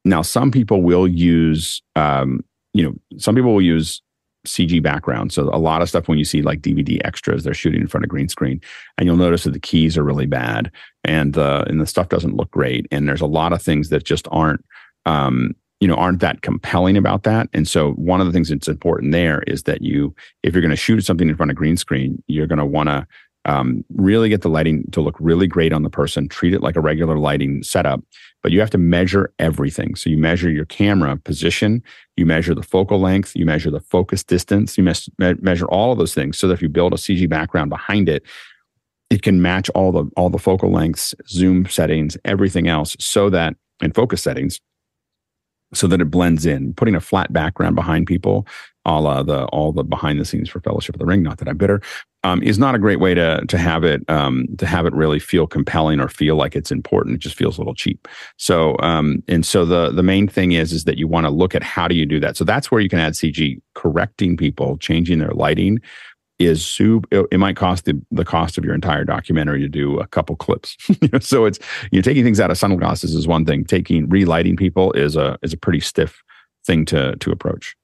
Now, some people will use, um, you know, some people will use CG background. So a lot of stuff when you see like DVD extras, they're shooting in front of green screen, and you'll notice that the keys are really bad, and the and the stuff doesn't look great. And there's a lot of things that just aren't, um, you know, aren't that compelling about that. And so one of the things that's important there is that you, if you're going to shoot something in front of green screen, you're going to want to Um, really get the lighting to look really great on the person. Treat it like a regular lighting setup, but you have to measure everything. So you measure your camera position, you measure the focal length, you measure the focus distance, you mes- me- measure all of those things so that if you build a CG background behind it, it can match all the all the focal lengths, zoom settings, everything else, so that and focus settings, so that it blends in. Putting a flat background behind people, a la the all the behind the scenes for Fellowship of the Ring. Not that I'm bitter, um, is not a great way to to have it um, to have it really feel compelling or feel like it's important. It just feels a little cheap. So um, and so the the main thing is is that you want to look at how do you do that. So that's where you can add CG, correcting people, changing their lighting, is soup. It, might cost the, the cost of your entire documentary to do a couple clips. so it's you know taking things out of sunglasses is one thing. Taking relighting people is a is a pretty stiff thing to to approach.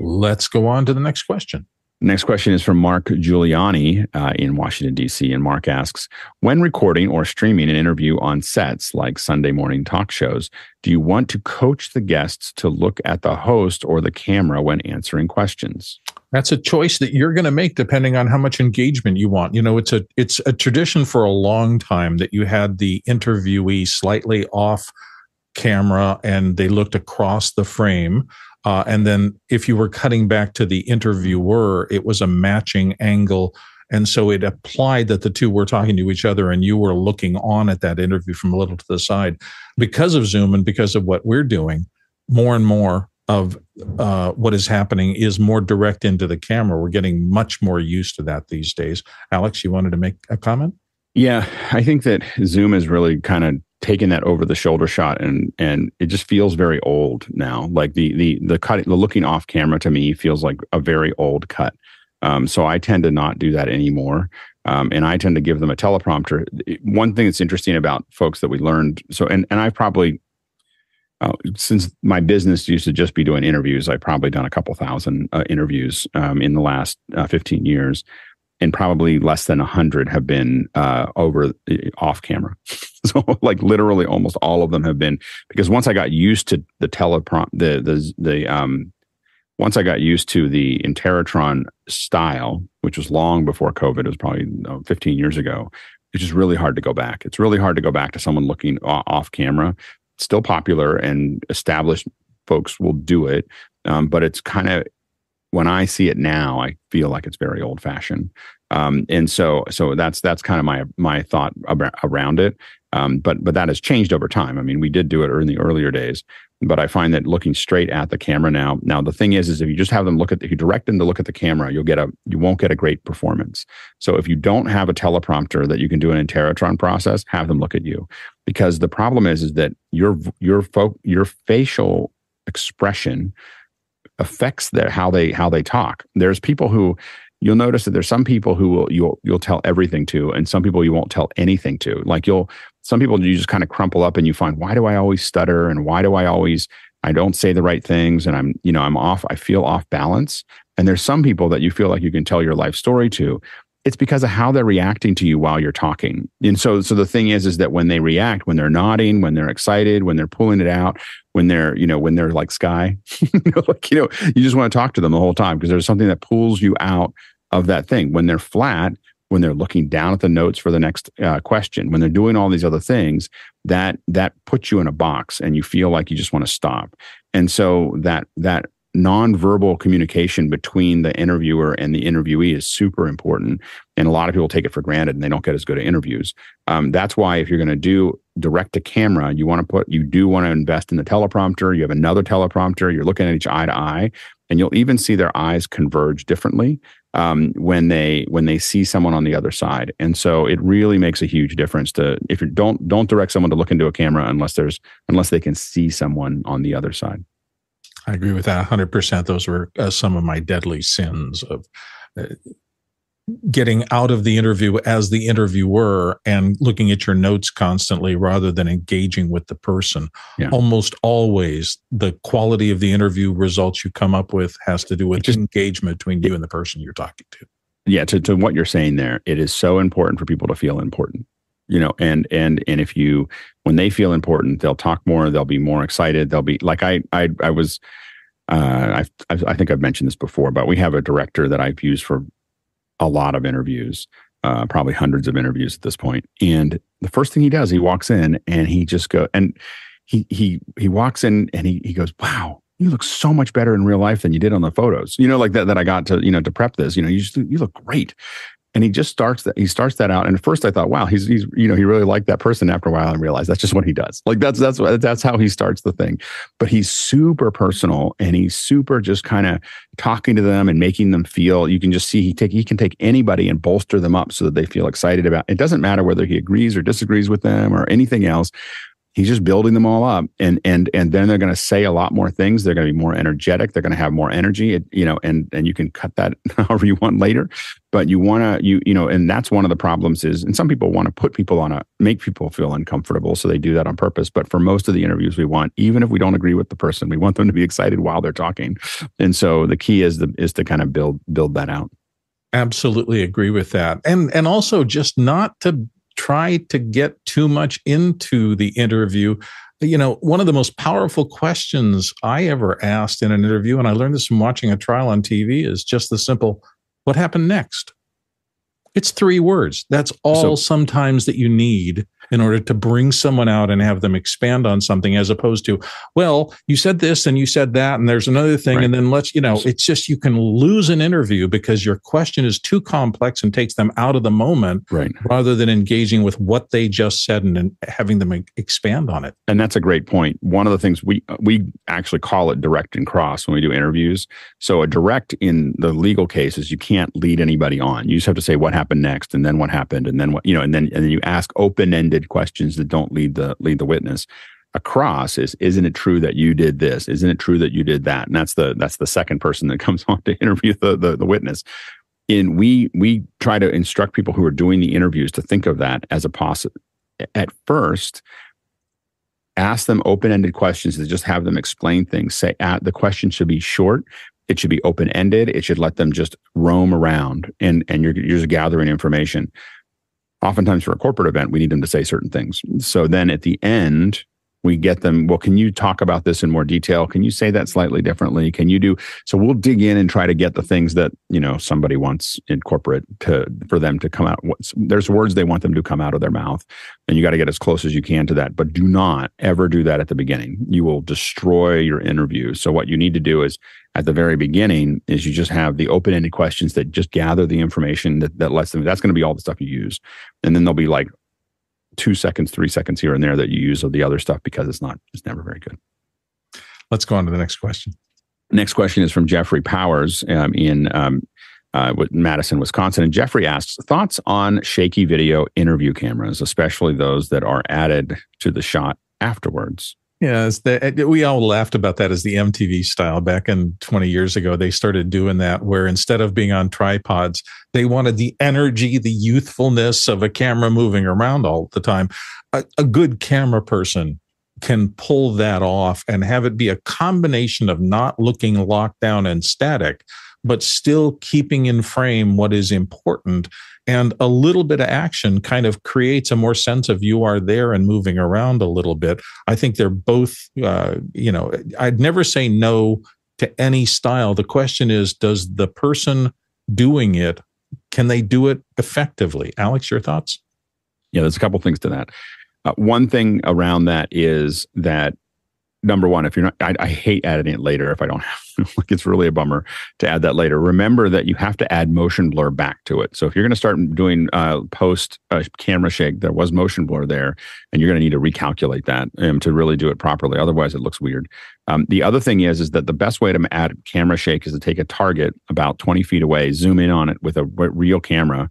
Let's go on to the next question. Next question is from Mark Giuliani uh, in Washington, D.C. And Mark asks When recording or streaming an interview on sets like Sunday morning talk shows, do you want to coach the guests to look at the host or the camera when answering questions? That's a choice that you're going to make depending on how much engagement you want. You know, it's a it's a tradition for a long time that you had the interviewee slightly off camera and they looked across the frame uh, and then if you were cutting back to the interviewer, it was a matching angle. And so it applied that the two were talking to each other and you were looking on at that interview from a little to the side. Because of Zoom and because of what we're doing, more and more of uh, what is happening is more direct into the camera. We're getting much more used to that these days. Alex, you wanted to make a comment? Yeah, I think that Zoom is really kind of taken that over the shoulder shot and and it just feels very old now. Like the the the cutting the looking off camera to me feels like a very old cut. Um, so i tend to not do that anymore. Um, and i tend to give them a teleprompter. One thing that's interesting about folks that we learned so and and i probably uh, since my business used to just be doing interviews i've probably done a couple thousand uh, interviews um, in the last uh, 15 years and probably less than 100 have been uh, over uh, off camera. So like literally almost all of them have been because once i got used to the teleprompt the the the um once i got used to the Interrotron style which was long before covid it was probably 15 years ago it's just really hard to go back. It's really hard to go back to someone looking off camera. Still popular and established folks will do it um, but it's kind of when I see it now, I feel like it's very old fashioned. Um, and so, so that's that's kind of my my thought around it. Um, but but that has changed over time. I mean, we did do it in the earlier days, but I find that looking straight at the camera now. Now the thing is, is if you just have them look at, if you direct them to look at the camera, you'll get a you won't get a great performance. So if you don't have a teleprompter that you can do an Interrotron process, have them look at you, because the problem is, is that your your fo- your facial expression affects their how they how they talk. There's people who you'll notice that there's some people who will you'll you'll tell everything to, and some people you won't tell anything to. Like you'll some people you just kind of crumple up and you find why do I always stutter and why do I always I don't say the right things and I'm you know I'm off I feel off balance. And there's some people that you feel like you can tell your life story to it's because of how they're reacting to you while you're talking. And so, so the thing is, is that when they react, when they're nodding, when they're excited, when they're pulling it out, when they're, you know, when they're like sky, like, you know, you just want to talk to them the whole time because there's something that pulls you out of that thing. When they're flat, when they're looking down at the notes for the next uh, question, when they're doing all these other things, that that puts you in a box and you feel like you just want to stop. And so that that nonverbal communication between the interviewer and the interviewee is super important. And a lot of people take it for granted and they don't get as good at interviews. Um, that's why if you're going to do direct to camera, you want to put, you do want to invest in the teleprompter. You have another teleprompter. You're looking at each eye to eye, and you'll even see their eyes converge differently um, when they when they see someone on the other side. And so it really makes a huge difference to if you don't don't direct someone to look into a camera unless there's unless they can see someone on the other side. I agree with that 100%. Those were uh, some of my deadly sins of uh, getting out of the interview as the interviewer and looking at your notes constantly rather than engaging with the person. Yeah. Almost always, the quality of the interview results you come up with has to do with just, engagement between you and the person you're talking to. Yeah, to, to what you're saying there, it is so important for people to feel important you know and and and if you when they feel important they'll talk more they'll be more excited they'll be like i i, I was uh I've, i think i've mentioned this before but we have a director that i've used for a lot of interviews uh, probably hundreds of interviews at this point. And the first thing he does, he walks in and he just go and he he he walks in and he he goes, "Wow, you look so much better in real life than you did on the photos." You know, like that that I got to you know to prep this. You know, you just you look great and he just starts that he starts that out. And at first i thought wow he's he's you know he really liked that person after a while i realized that's just what he does. Like that's that's that's how he starts the thing. But he's super personal and he's super just kind of talking to them and making them feel you can just see he take he can take anybody and bolster them up so that they feel excited about it doesn't matter whether he agrees or disagrees with them or anything else he's just building them all up. And and and then they're going to say a lot more things. They're going to be more energetic. They're going to have more energy. It, you know and and you can cut that however you want later. But you want to you you know and that's one of the problems is and some people want to put people on a make people feel uncomfortable so they do that on purpose. But for most of the interviews we want even if we don't agree with the person we want them to be excited while they're talking. And so the key is the is to kind of build build that out. Absolutely agree with that. And and also just not to try to get too much into the interview. You know, one of the most powerful questions I ever asked in an interview, and I learned this from watching a trial on TV, is just the simple, what happened next? It's three words. That's all so, sometimes that you need in order to bring someone out and have them expand on something as opposed to, well, you said this and you said that, and there's another thing. Right. And then let's, you know, it's just you can lose an interview because your question is too complex and takes them out of the moment right. rather than engaging with what they just said and, and having them expand on it. And that's a great point. One of the things we, we actually call it direct and cross when we do interviews. So a direct in the legal cases, you can't lead anybody on. You just have to say what happened next and then what happened and then what, you know, and then, and then you ask open ended questions that don't lead the lead the witness. Across is isn't it true that you did this? Isn't it true that you did that? And that's the that's the second person that comes on to interview the the, the witness. And we we try to instruct people who are doing the interviews to think of that as a possible at first ask them open-ended questions to just have them explain things. Say at the question should be short. It should be open-ended. It should let them just roam around and and you're, you're just gathering information oftentimes for a corporate event, we need them to say certain things. So then at the end, we get them. Well can you talk about this in more detail? Can you say that slightly differently? Can you do so we'll dig in and try to get the things that you know somebody wants in corporate to for them to come out. There's words they want them to come out of their mouth and you got to get as close as you can to that but do not ever do that at the beginning. You will destroy your interview. So what you need to do is at the very beginning is you just have the open-ended questions that just gather the information that, that lets them that's going to be all the stuff you use. And then they'll be like two seconds, three seconds here and there that you use of the other stuff because it's not, it's never very good. Let's go on to the next question. Next question is from Jeffrey Powers um, in um, uh, Madison, Wisconsin. And Jeffrey asks thoughts on shaky video interview cameras, especially those that are added to the shot afterwards. Yeah, the, eh, we all laughed about that as the MTV style back in 20 years ago. They started doing that where instead of being on tripods, they wanted the energy, the youthfulness of a camera moving around all the time. A, a good camera person can pull that off and have it be a combination of not looking locked down and static, but still keeping in frame what is important and a little bit of action kind of creates a more sense of you are there and moving around a little bit. I think they're both, uh, you know, I'd never say no to any style. The question is, does the person doing it, can they do it effectively? Alex, your thoughts? Yeah, there's a couple things to that. Uh, one thing around that is that number one, if you're not, I, I, hate adding it later if I don't have, like it's really a bummer to add that later. Remember that you have to add motion blur back to it. So if you're going to start doing uh, post uh, camera shake, there was motion blur there, and you're going to need to recalculate that um, to really do it properly. Otherwise, it looks weird. Um, the other thing is, is that the best way to add camera shake is to take a target about 20 feet away, zoom in on it with a real camera,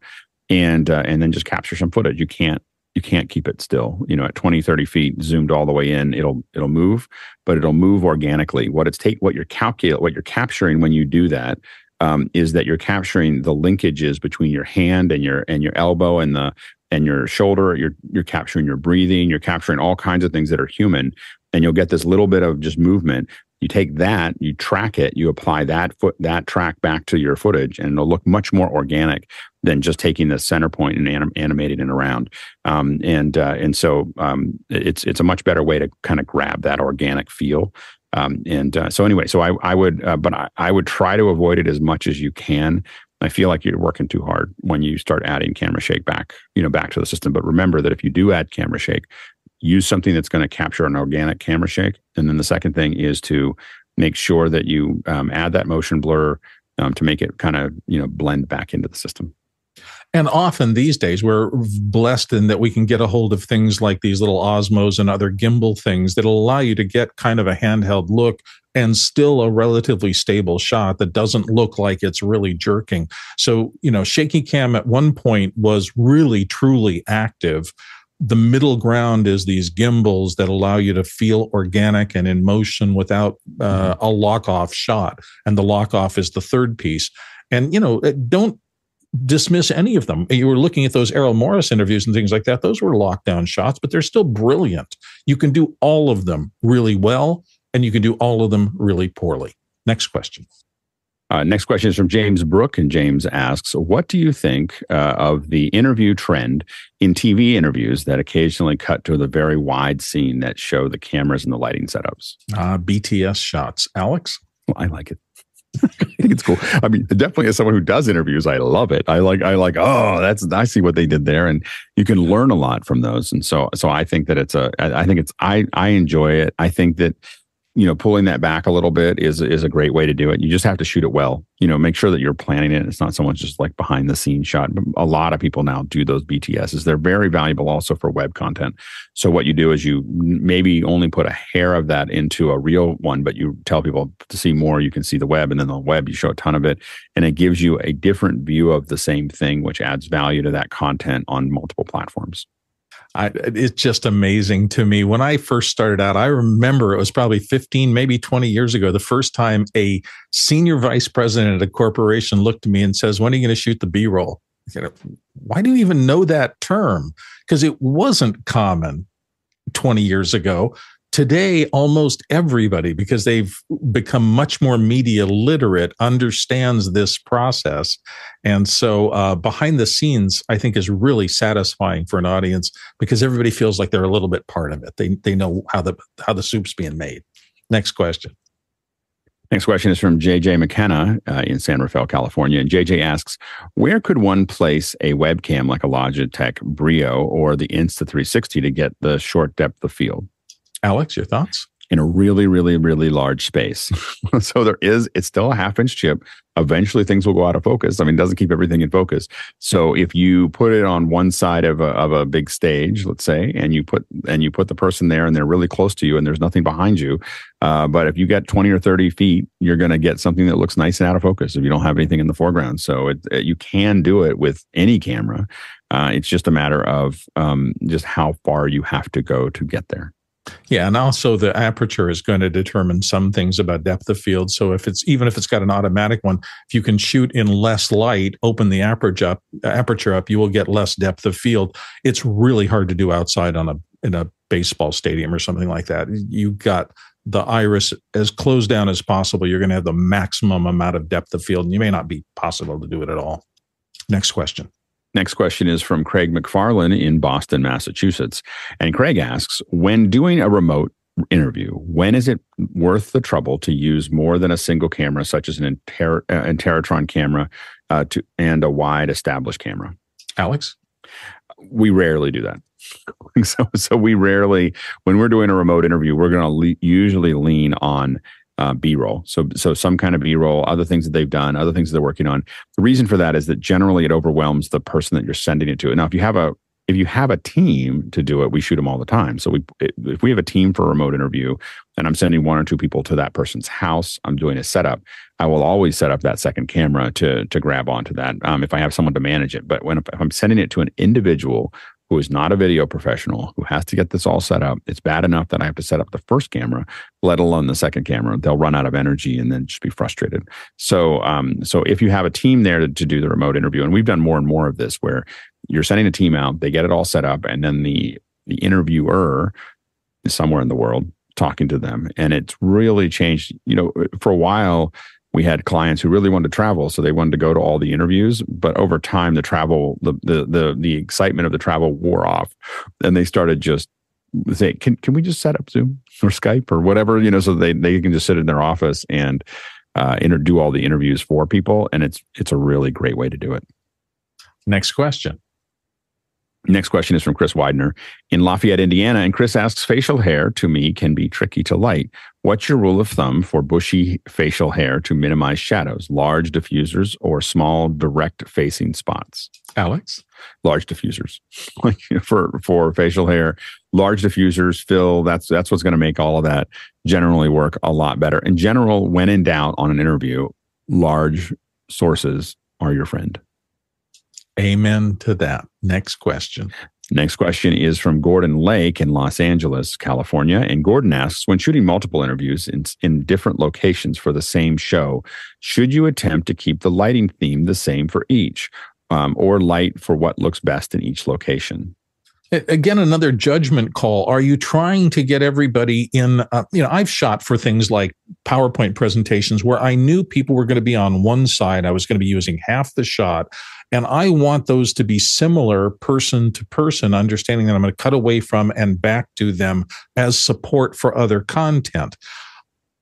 and uh, and then just capture some footage. You can't you can't keep it still. You know at 20 30 feet zoomed all the way in it'll it'll move but it'll move organically. What it's take what you're calculate what you're capturing when you do that um, is that you're capturing the linkages between your hand and your and your elbow and the and your shoulder. You're you're capturing your breathing. You're capturing all kinds of things that are human and you'll get this little bit of just movement. You take that you track it you apply that foot that track back to your footage and it'll look much more organic than just taking the center point and anim- animating it around. Um, and uh, and so um, it's it's a much better way to kind of grab that organic feel. Um, and uh, so anyway, so I I would uh, but I, I would try to avoid it as much as you can. I feel like you're working too hard when you start adding camera shake back, you know, back to the system. But remember that if you do add camera shake, use something that's going to capture an organic camera shake. And then the second thing is to make sure that you um, add that motion blur um, to make it kind of you know blend back into the system. And often these days, we're blessed in that we can get a hold of things like these little Osmos and other gimbal things that'll allow you to get kind of a handheld look and still a relatively stable shot that doesn't look like it's really jerking. So, you know, Shaky Cam at one point was really, truly active. The middle ground is these gimbals that allow you to feel organic and in motion without uh, a lock off shot. And the lock off is the third piece. And, you know, don't dismiss any of them. You were looking at those Errol Morris interviews and things like that. Those were lockdown shots, but they're still brilliant. You can do all of them really well, and you can do all of them really poorly. Next question. Uh, next question is from James Brook, and James asks, "What do you think uh, of the interview trend in TV interviews that occasionally cut to the very wide scene that show the cameras and the lighting setups?" Uh, BTS shots, Alex. Well, I like it. I think it's cool. I mean, definitely as someone who does interviews, I love it. I like, I like, oh, that's, I see what they did there. And you can learn a lot from those. And so, so I think that it's a, I think it's, I, I enjoy it. I think that you know, pulling that back a little bit is is a great way to do it. You just have to shoot it well. You know, make sure that you're planning it. It's not someone's just like behind the scenes shot. A lot of people now do those BTSs. They're very valuable also for web content. So what you do is you maybe only put a hair of that into a real one, but you tell people to see more. You can see the web, and then the web you show a ton of it, and it gives you a different view of the same thing, which adds value to that content on multiple platforms. I, it's just amazing to me. When I first started out, I remember it was probably 15, maybe 20 years ago, the first time a senior vice president at a corporation looked at me and says, When are you going to shoot the B roll? Why do you even know that term? Because it wasn't common 20 years ago today almost everybody because they've become much more media literate understands this process and so uh, behind the scenes i think is really satisfying for an audience because everybody feels like they're a little bit part of it they, they know how the how the soup's being made next question Next question is from JJ McKenna uh, in San Rafael, California. And JJ asks, where could one place a webcam like a Logitech Brio or the Insta360 to get the short depth of field? Alex, your thoughts? In a really, really, really large space. so there is, it's still a half inch chip. Eventually things will go out of focus. I mean, it doesn't keep everything in focus. So if you put it on one side of a, of a big stage, let's say, and you put, and you put the person there and they're really close to you and there's nothing behind you. Uh, but if you get 20 or 30 feet, you're going to get something that looks nice and out of focus if you don't have anything in the foreground. So it, it, you can do it with any camera. Uh, it's just a matter of um, just how far you have to go to get there. Yeah, and also the aperture is going to determine some things about depth of field. So if it's even if it's got an automatic one, if you can shoot in less light, open the aperture up, aperture up, you will get less depth of field. It's really hard to do outside on a in a baseball stadium or something like that. You got the iris as closed down as possible. You're going to have the maximum amount of depth of field, and you may not be possible to do it at all. Next question. Next question is from Craig McFarlane in Boston, Massachusetts. And Craig asks When doing a remote interview, when is it worth the trouble to use more than a single camera, such as an Inter- uh, camera uh, to, and a wide established camera? Alex? We rarely do that. so, so we rarely, when we're doing a remote interview, we're going to le- usually lean on uh, b-roll. So so some kind of b-roll other things that they've done other things that they're working on. The reason for that is that generally it overwhelms the person that you're sending it to. Now if you have a if you have a team to do it we shoot them all the time. So we if we have a team for a remote interview and i'm sending one or two people to that person's house i'm doing a setup i will always set up that second camera to to grab onto that um, if i have someone to manage it. But when if i'm sending it to an individual who is not a video professional, who has to get this all set up. It's bad enough that I have to set up the first camera, let alone the second camera. They'll run out of energy and then just be frustrated. So, um, so if you have a team there to, to do the remote interview, and we've done more and more of this, where you're sending a team out, they get it all set up, and then the the interviewer is somewhere in the world talking to them, and it's really changed. You know, for a while we had clients who really wanted to travel so they wanted to go to all the interviews but over time the travel the the the, the excitement of the travel wore off and they started just say can can we just set up zoom or skype or whatever you know so they they can just sit in their office and uh, inter- do all the interviews for people, and it's it's a really great way to do it. Next question. Next question is from Chris Widener in Lafayette, Indiana. And Chris asks Facial hair to me can be tricky to light. What's your rule of thumb for bushy facial hair to minimize shadows? Large diffusers or small direct facing spots? Alex? Large diffusers. Like for for facial hair, large diffusers fill that's that's what's going to make all of that generally work a lot better. In general, when in doubt on an interview, large sources are your friend. Amen to that. Next question. Next question is from Gordon Lake in Los Angeles, California. And Gordon asks When shooting multiple interviews in, in different locations for the same show, should you attempt to keep the lighting theme the same for each um, or light for what looks best in each location? again another judgment call are you trying to get everybody in uh, you know i've shot for things like powerpoint presentations where i knew people were going to be on one side i was going to be using half the shot and I want those to be similar person to person, understanding that I'm going to cut away from and back to them as support for other content.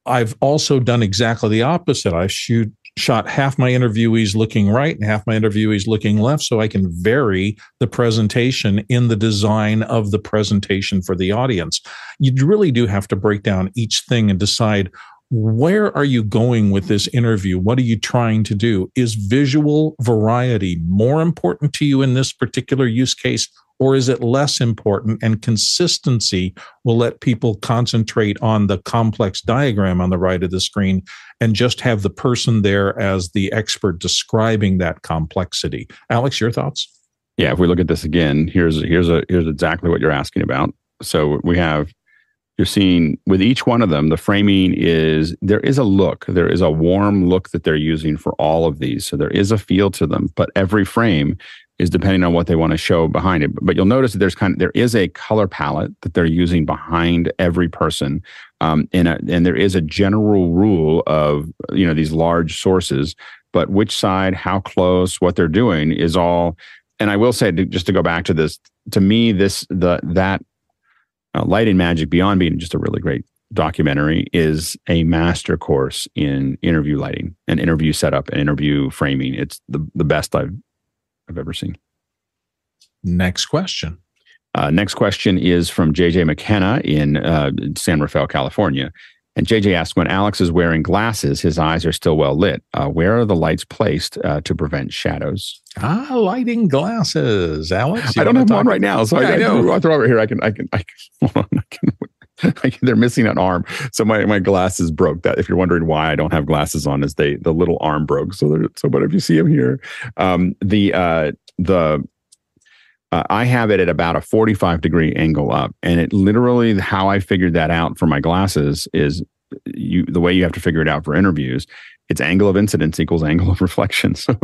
I've also done exactly the opposite. I shoot shot half my interviewees looking right and half my interviewees looking left so I can vary the presentation in the design of the presentation for the audience. You really do have to break down each thing and decide where are you going with this interview? What are you trying to do? Is visual variety more important to you in this particular use case, or is it less important? And consistency will let people concentrate on the complex diagram on the right of the screen and just have the person there as the expert describing that complexity. Alex, your thoughts? Yeah, if we look at this again, here's here's a here's exactly what you're asking about. So we have you're seeing with each one of them, the framing is there is a look, there is a warm look that they're using for all of these. So there is a feel to them, but every frame is depending on what they want to show behind it. But you'll notice that there's kind of there is a color palette that they're using behind every person, um, and a, and there is a general rule of you know these large sources, but which side, how close, what they're doing is all. And I will say, just to go back to this, to me, this the that uh, Light and Magic, beyond being just a really great documentary, is a master course in interview lighting and interview setup and interview framing. It's the, the best I've I've ever seen. Next question. Uh, next question is from JJ McKenna in uh, San Rafael, California. And JJ asks When Alex is wearing glasses, his eyes are still well lit. Uh, where are the lights placed uh, to prevent shadows? Ah, lighting glasses. Alex, I don't have one right now. So yeah, I, I, know. I, throw over here. I can, I can, I can, hold on. I can, they're missing an arm. So my, my glasses broke. That if you're wondering why I don't have glasses on, is they the little arm broke. So so but if you see them here, um, the uh, the uh, I have it at about a 45 degree angle up, and it literally how I figured that out for my glasses is you the way you have to figure it out for interviews. It's angle of incidence equals angle of reflection. So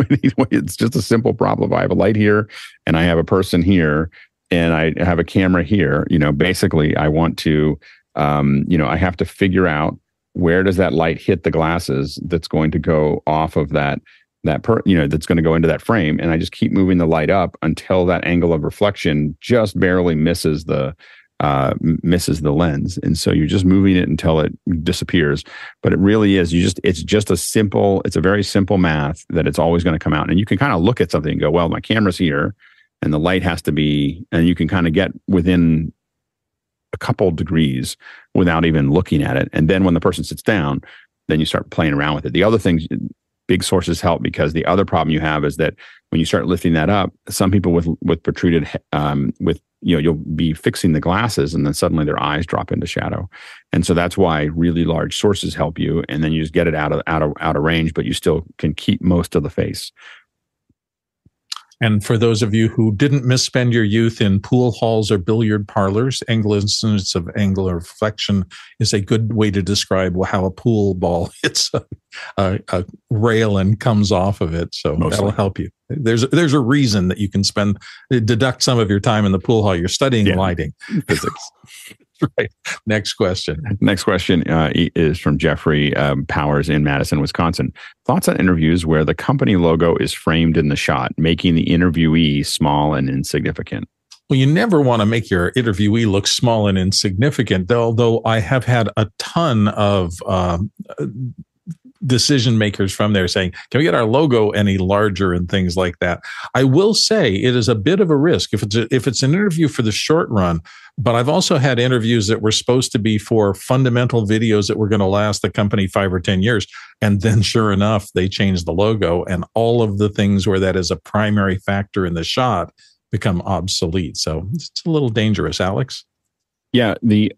it's just a simple problem. I have a light here, and I have a person here and I have a camera here, you know, basically I want to, um, you know, I have to figure out where does that light hit the glasses that's going to go off of that that per you know that's going to go into that frame and i just keep moving the light up until that angle of reflection just barely misses the uh, misses the lens. And so you're just moving it until it disappears. But it really is you just it's just a simple it's a very simple math that it's always going to come out. And you can kind of look at something and go well my camera's here and the light has to be and you can kind of get within a couple degrees without even looking at it. And then when the person sits down then you start playing around with it. The other things big sources help because the other problem you have is that when you start lifting that up some people with with protruded um, with you know you'll be fixing the glasses and then suddenly their eyes drop into shadow. And so that's why really large sources help you and then you just get it out of out of out of range but you still can keep most of the face and for those of you who didn't misspend your youth in pool halls or billiard parlors, angle incidence of angular reflection is a good way to describe how a pool ball hits a, a, a rail and comes off of it. So Mostly. that'll help you. There's there's a reason that you can spend deduct some of your time in the pool hall. You're studying yeah. lighting physics. right. Next question. Next question uh, is from Jeffrey um, Powers in Madison, Wisconsin. Thoughts on interviews where the company logo is framed in the shot, making the interviewee small and insignificant? Well, you never want to make your interviewee look small and insignificant, though though I have had a ton of uh, decision makers from there saying, "Can we get our logo any larger?" and things like that. I will say it is a bit of a risk if it's a, if it's an interview for the short run. But I've also had interviews that were supposed to be for fundamental videos that were going to last the company five or ten years, and then sure enough, they changed the logo, and all of the things where that is a primary factor in the shot become obsolete. So it's a little dangerous, Alex. Yeah, the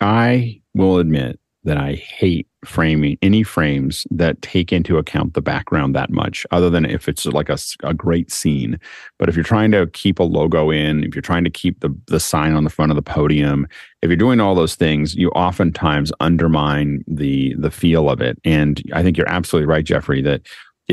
I will admit that I hate framing any frames that take into account the background that much, other than if it's like a, a great scene. But if you're trying to keep a logo in, if you're trying to keep the, the sign on the front of the podium, if you're doing all those things, you oftentimes undermine the the feel of it. And I think you're absolutely right, Jeffrey, that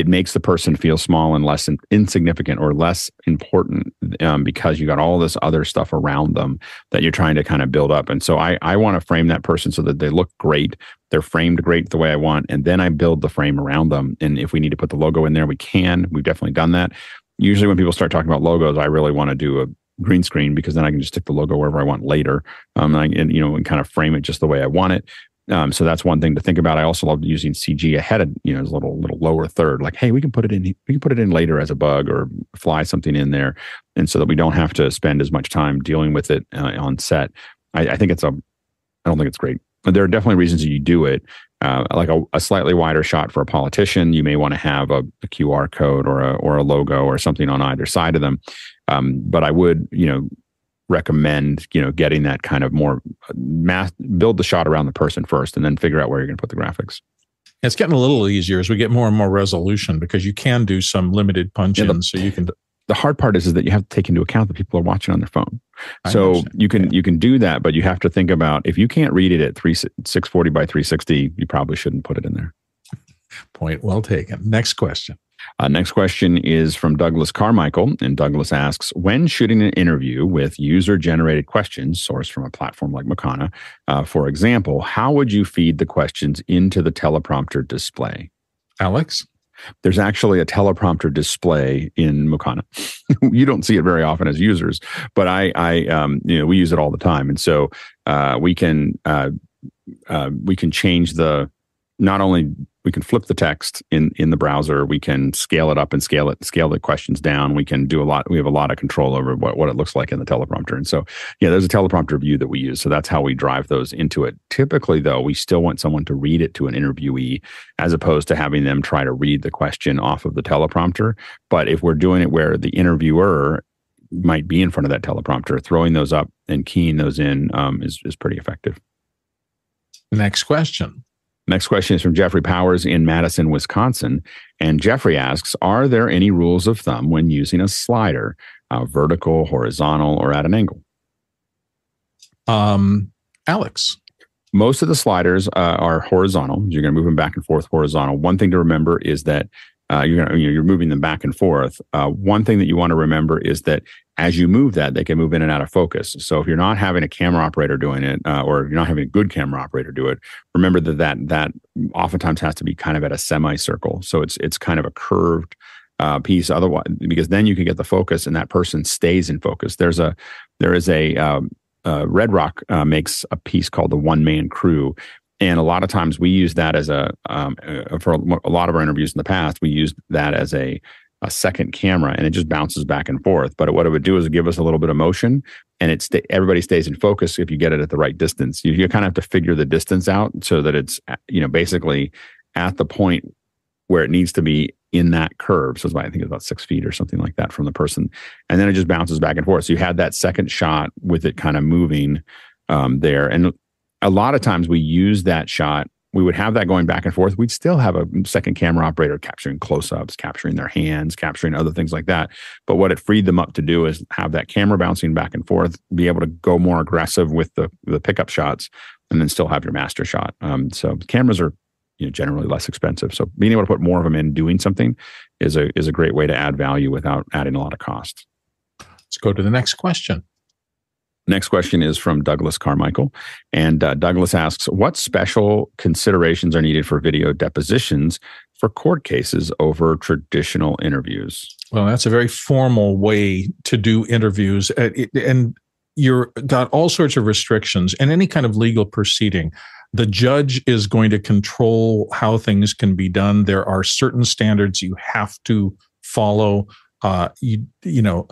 it makes the person feel small and less in, insignificant or less important um, because you got all this other stuff around them that you're trying to kind of build up. And so I, I want to frame that person so that they look great. They're framed great the way I want. And then I build the frame around them. And if we need to put the logo in there, we can. We've definitely done that. Usually when people start talking about logos, I really want to do a green screen because then I can just stick the logo wherever I want later. Um, and, and, you know, and kind of frame it just the way I want it. Um, so that's one thing to think about. I also love using CG ahead of you know, as a little little lower third. Like, hey, we can put it in. We can put it in later as a bug or fly something in there, and so that we don't have to spend as much time dealing with it uh, on set. I, I, think it's a. I don't think it's great. But there are definitely reasons you do it. Uh, like a, a, slightly wider shot for a politician, you may want to have a, a, QR code or a or a logo or something on either side of them. Um, but I would, you know, recommend you know getting that kind of more uh, math build the shot around the person first and then figure out where you're going to put the graphics. It's getting a little easier as we get more and more resolution because you can do some limited punch yeah, so you can the hard part is, is that you have to take into account that people are watching on their phone. So you can yeah. you can do that but you have to think about if you can't read it at 3 640 by 360 you probably shouldn't put it in there. Point well taken. Next question uh, next question is from Douglas Carmichael. And Douglas asks When shooting an interview with user generated questions sourced from a platform like Mokana, uh, for example, how would you feed the questions into the teleprompter display? Alex? There's actually a teleprompter display in Mokana. you don't see it very often as users, but I, I, um, you know, we use it all the time, and so uh, we can uh, uh, we can change the not only we can flip the text in in the browser. We can scale it up and scale it scale the questions down. We can do a lot we have a lot of control over what, what it looks like in the teleprompter. And so yeah there's a teleprompter view that we use. So that's how we drive those into it. Typically though we still want someone to read it to an interviewee as opposed to having them try to read the question off of the teleprompter. But if we're doing it where the interviewer might be in front of that teleprompter throwing those up and keying those in um, is, is pretty effective. Next question Next question is from Jeffrey Powers in Madison, Wisconsin. And Jeffrey asks Are there any rules of thumb when using a slider, uh, vertical, horizontal, or at an angle? Um, Alex. Most of the sliders uh, are horizontal. You're going to move them back and forth horizontal. One thing to remember is that uh, you're gonna, you are moving them back and forth. Uh, one thing that you want to remember is that as you move that, they can move in and out of focus. So if you're not having a camera operator doing it, uh, or you're not having a good camera operator do it, remember that that that oftentimes has to be kind of at a semicircle. So it's it's kind of a curved uh, piece. Otherwise, because then you can get the focus, and that person stays in focus. There's a there is a um, uh, Redrock uh, makes a piece called the One Man Crew, and a lot of times we use that as a um, uh, for a lot of our interviews in the past we used that as a a second camera and it just bounces back and forth. But what it would do is give us a little bit of motion and it's everybody stays in focus if you get it at the right distance. You, you kind of have to figure the distance out so that it's you know basically at the point where it needs to be in that curve. So it's about, i think it's about six feet or something like that from the person. And then it just bounces back and forth. So you had that second shot with it kind of moving um, there. And a lot of times we use that shot we would have that going back and forth. We'd still have a second camera operator capturing close-ups capturing their hands capturing other things like that. But what it freed them up to do is have that camera bouncing back and forth be able to go more aggressive with the the pickup shots and then still have your master shot. Um, so cameras are you know generally less expensive. So being able to put more of them in doing something is a is a great way to add value without adding a lot of cost. Let's go to the next question Next question is from Douglas Carmichael. And uh, Douglas asks What special considerations are needed for video depositions for court cases over traditional interviews? Well, that's a very formal way to do interviews. Uh, and you're got all sorts of restrictions in any kind of legal proceeding. The judge is going to control how things can be done. There are certain standards you have to follow. Uh, you, you know,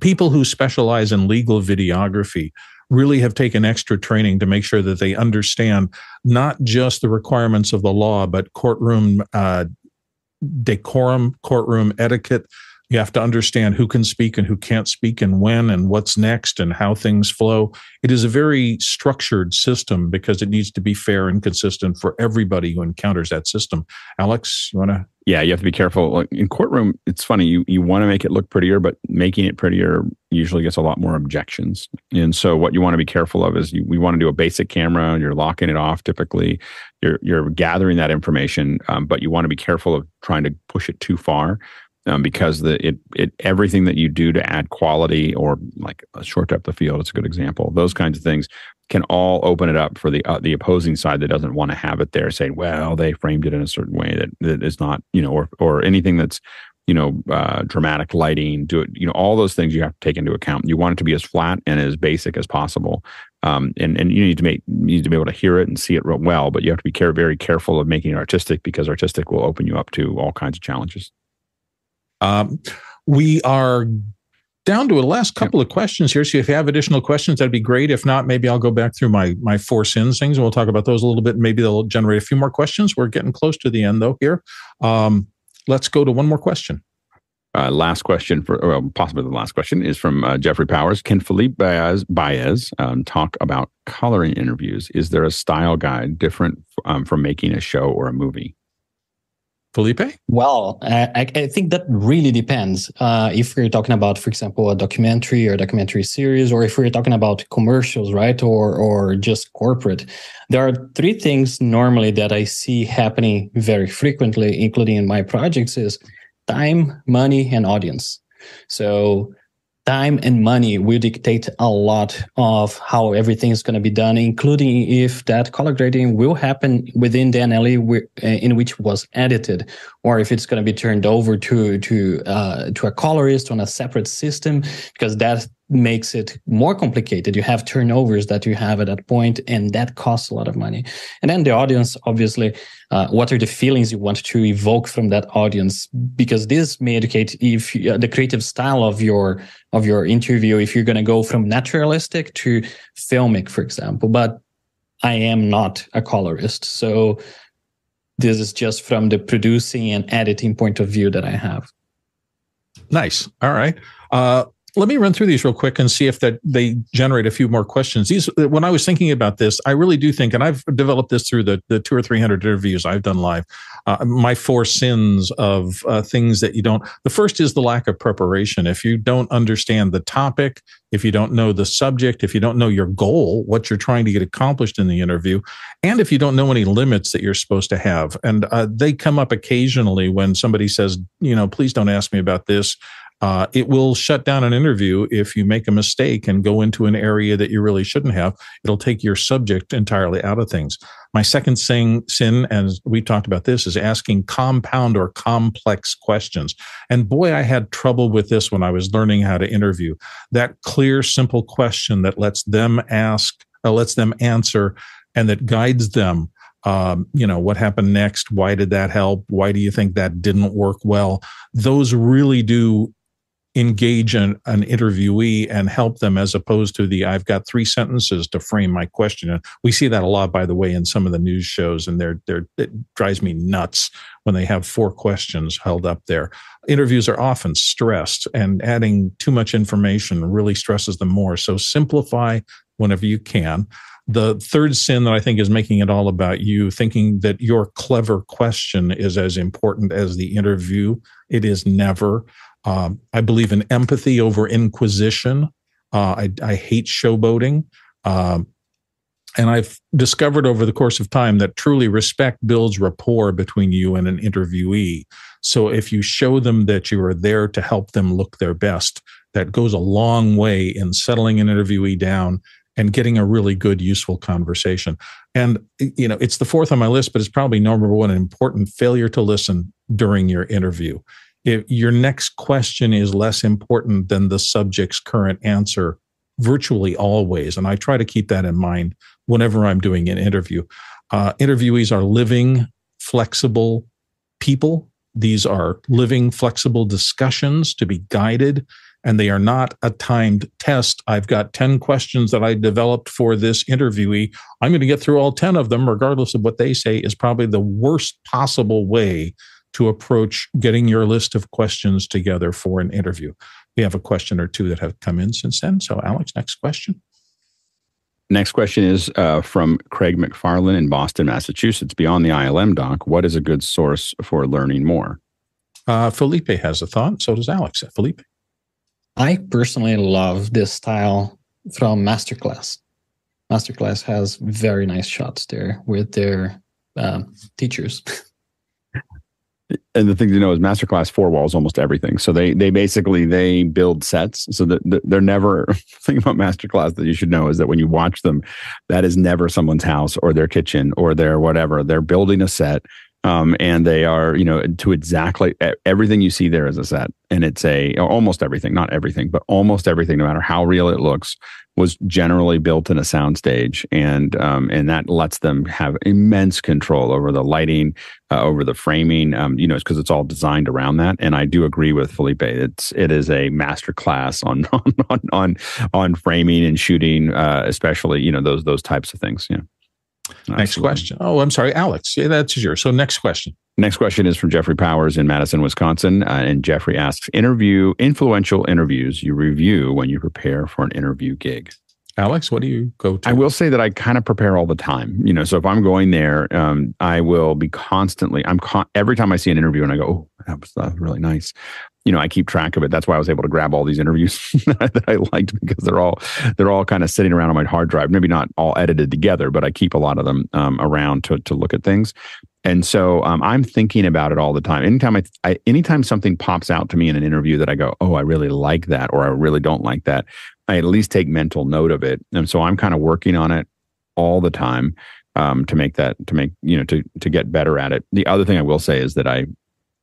people who specialize in legal videography really have taken extra training to make sure that they understand not just the requirements of the law, but courtroom uh, decorum, courtroom etiquette, you have to understand who can speak and who can't speak and when and what's next and how things flow. It is a very structured system because it needs to be fair and consistent for everybody who encounters that system. Alex, you want to? Yeah, you have to be careful. In courtroom, it's funny. You you want to make it look prettier, but making it prettier usually gets a lot more objections. And so, what you want to be careful of is you, we want to do a basic camera. And you're locking it off. Typically, you're you're gathering that information, um, but you want to be careful of trying to push it too far um, because the it it everything that you do to add quality or like a short depth of field, it's a good example. Those kinds of things can all open it up for the uh, the opposing side that doesn't want to have it there. Saying, well, they framed it in a certain way that that is not you know, or or anything that's you know uh, dramatic lighting. Do it, you know, all those things you have to take into account. You want it to be as flat and as basic as possible. Um, and and you need to make you need to be able to hear it and see it real well, but you have to be care, very careful of making it artistic because artistic will open you up to all kinds of challenges. Um, we are down to a last couple of questions here. So if you have additional questions, that'd be great. If not, maybe I'll go back through my my four sins things and we'll talk about those a little bit. Maybe they'll generate a few more questions. We're getting close to the end though here. Um, let's go to one more question. Uh, last question for, well, possibly the last question is from uh, Jeffrey Powers. Can Felipe Baez, Baez um, talk about coloring interviews? Is there a style guide different um, from making a show or a movie? Felipe? Well, I, I think that really depends. Uh, if we're talking about, for example, a documentary or a documentary series, or if we're talking about commercials, right, or or just corporate, there are three things normally that I see happening very frequently, including in my projects, is time, money, and audience. So time and money will dictate a lot of how everything is going to be done, including if that color grading will happen within the NLE in which was edited, or if it's going to be turned over to to uh, to a colorist on a separate system, because that makes it more complicated. You have turnovers that you have at that point, and that costs a lot of money. And then the audience, obviously, uh, what are the feelings you want to evoke from that audience? Because this may educate if uh, the creative style of your of your interview. If you're going to go from naturalistic to filmic, for example, but I am not a colorist, so this is just from the producing and editing point of view that I have. Nice. All right. Uh, let me run through these real quick and see if that they generate a few more questions. These, when I was thinking about this, I really do think, and I've developed this through the the two or three hundred interviews I've done live. Uh, my four sins of uh, things that you don't. The first is the lack of preparation. If you don't understand the topic, if you don't know the subject, if you don't know your goal, what you're trying to get accomplished in the interview, and if you don't know any limits that you're supposed to have, and uh, they come up occasionally when somebody says, you know, please don't ask me about this uh, it will shut down an interview if you make a mistake and go into an area that you really shouldn't have. It'll take your subject entirely out of things. My second sin, sin, and we talked about this, is asking compound or complex questions. And boy, I had trouble with this when I was learning how to interview. That clear, simple question that lets them ask, uh, lets them answer, and that guides them um, you know, what happened next? Why did that help? Why do you think that didn't work well? Those really do engage an, an interviewee and help them as opposed to the I've got three sentences to frame my question. And we see that a lot, by the way, in some of the news shows, and they're, they're, it drives me nuts when they have four questions held up there. Interviews are often stressed, and adding too much information really stresses them more. So simplify whenever you can. The third sin that I think is making it all about you, thinking that your clever question is as important as the interview. It is never. Um, I believe in empathy over inquisition. Uh, I, I, hate showboating. Um, and I've discovered over the course of time that truly respect builds rapport between you and an interviewee. So if you show them that you are there to help them look their best, that goes a long way in settling an interviewee down and getting a really good, useful conversation. And, you know, it's the fourth on my list, but it's probably number one important failure to listen during your interview if your next question is less important than the subject's current answer, virtually always. And I try to keep that in mind whenever I'm doing an interview. Uh, interviewees are living, flexible people. These are living, flexible discussions to be guided, and they are not a timed test. I've got 10 questions that I developed for this interviewee. I'm going to get through all 10 of them, regardless of what they say, is probably the worst possible way to approach getting your list of questions together for an interview. We have a question or two that have come in since then. So, Alex, next question. Next question is uh, from Craig McFarland in Boston, Massachusetts. Beyond the ILM doc, what is a good source for learning more? Uh, Felipe has a thought. So does Alex. Felipe. I personally love this style from Masterclass. Masterclass has very nice shots there with their um, teachers. and the thing to know is masterclass four walls almost everything. So they they basically they build sets. So that they're never thing about masterclass that you should know is that when you watch them that is never someone's house or their kitchen or their whatever. They're building a set um, and they are you know to exactly everything you see there is a set and it's a almost everything not everything but almost everything no matter how real it looks was generally built in a soundstage, and um, and that lets them have immense control over the lighting, uh, over the framing. Um, you know, because it's all designed around that. And I do agree with Felipe. It's it is a master class on on on on framing and shooting, uh, especially you know those those types of things. Yeah. Next question. Oh, I'm sorry, Alex. Yeah, that's yours. So next question. Next question is from Jeffrey Powers in Madison, Wisconsin. Uh, and Jeffrey asks Interview influential interviews you review when you prepare for an interview gig. Alex, what do you go to? I will say that I kind of prepare all the time. You know, so if I'm going there, um, I will be constantly. I'm con- every time I see an interview and I go, "Oh, that was, that was really nice." You know, I keep track of it. That's why I was able to grab all these interviews that I liked because they're all they're all kind of sitting around on my hard drive. Maybe not all edited together, but I keep a lot of them um, around to to look at things. And so um, I'm thinking about it all the time. Anytime I, I, anytime something pops out to me in an interview that I go, oh, I really like that, or I really don't like that, I at least take mental note of it. And so I'm kind of working on it all the time um, to make that, to make you know, to to get better at it. The other thing I will say is that I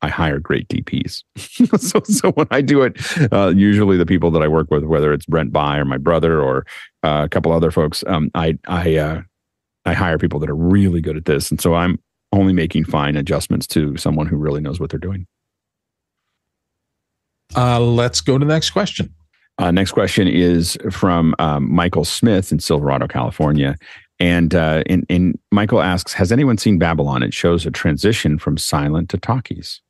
I hire great DPs. so, so when I do it, uh, usually the people that I work with, whether it's Brent By or my brother or uh, a couple other folks, um, I I uh, I hire people that are really good at this, and so I'm only making fine adjustments to someone who really knows what they're doing. Uh, let's go to the next question. Uh, next question is from um, Michael Smith in Silverado, California. And, uh, and, and Michael asks Has anyone seen Babylon? It shows a transition from silent to talkies.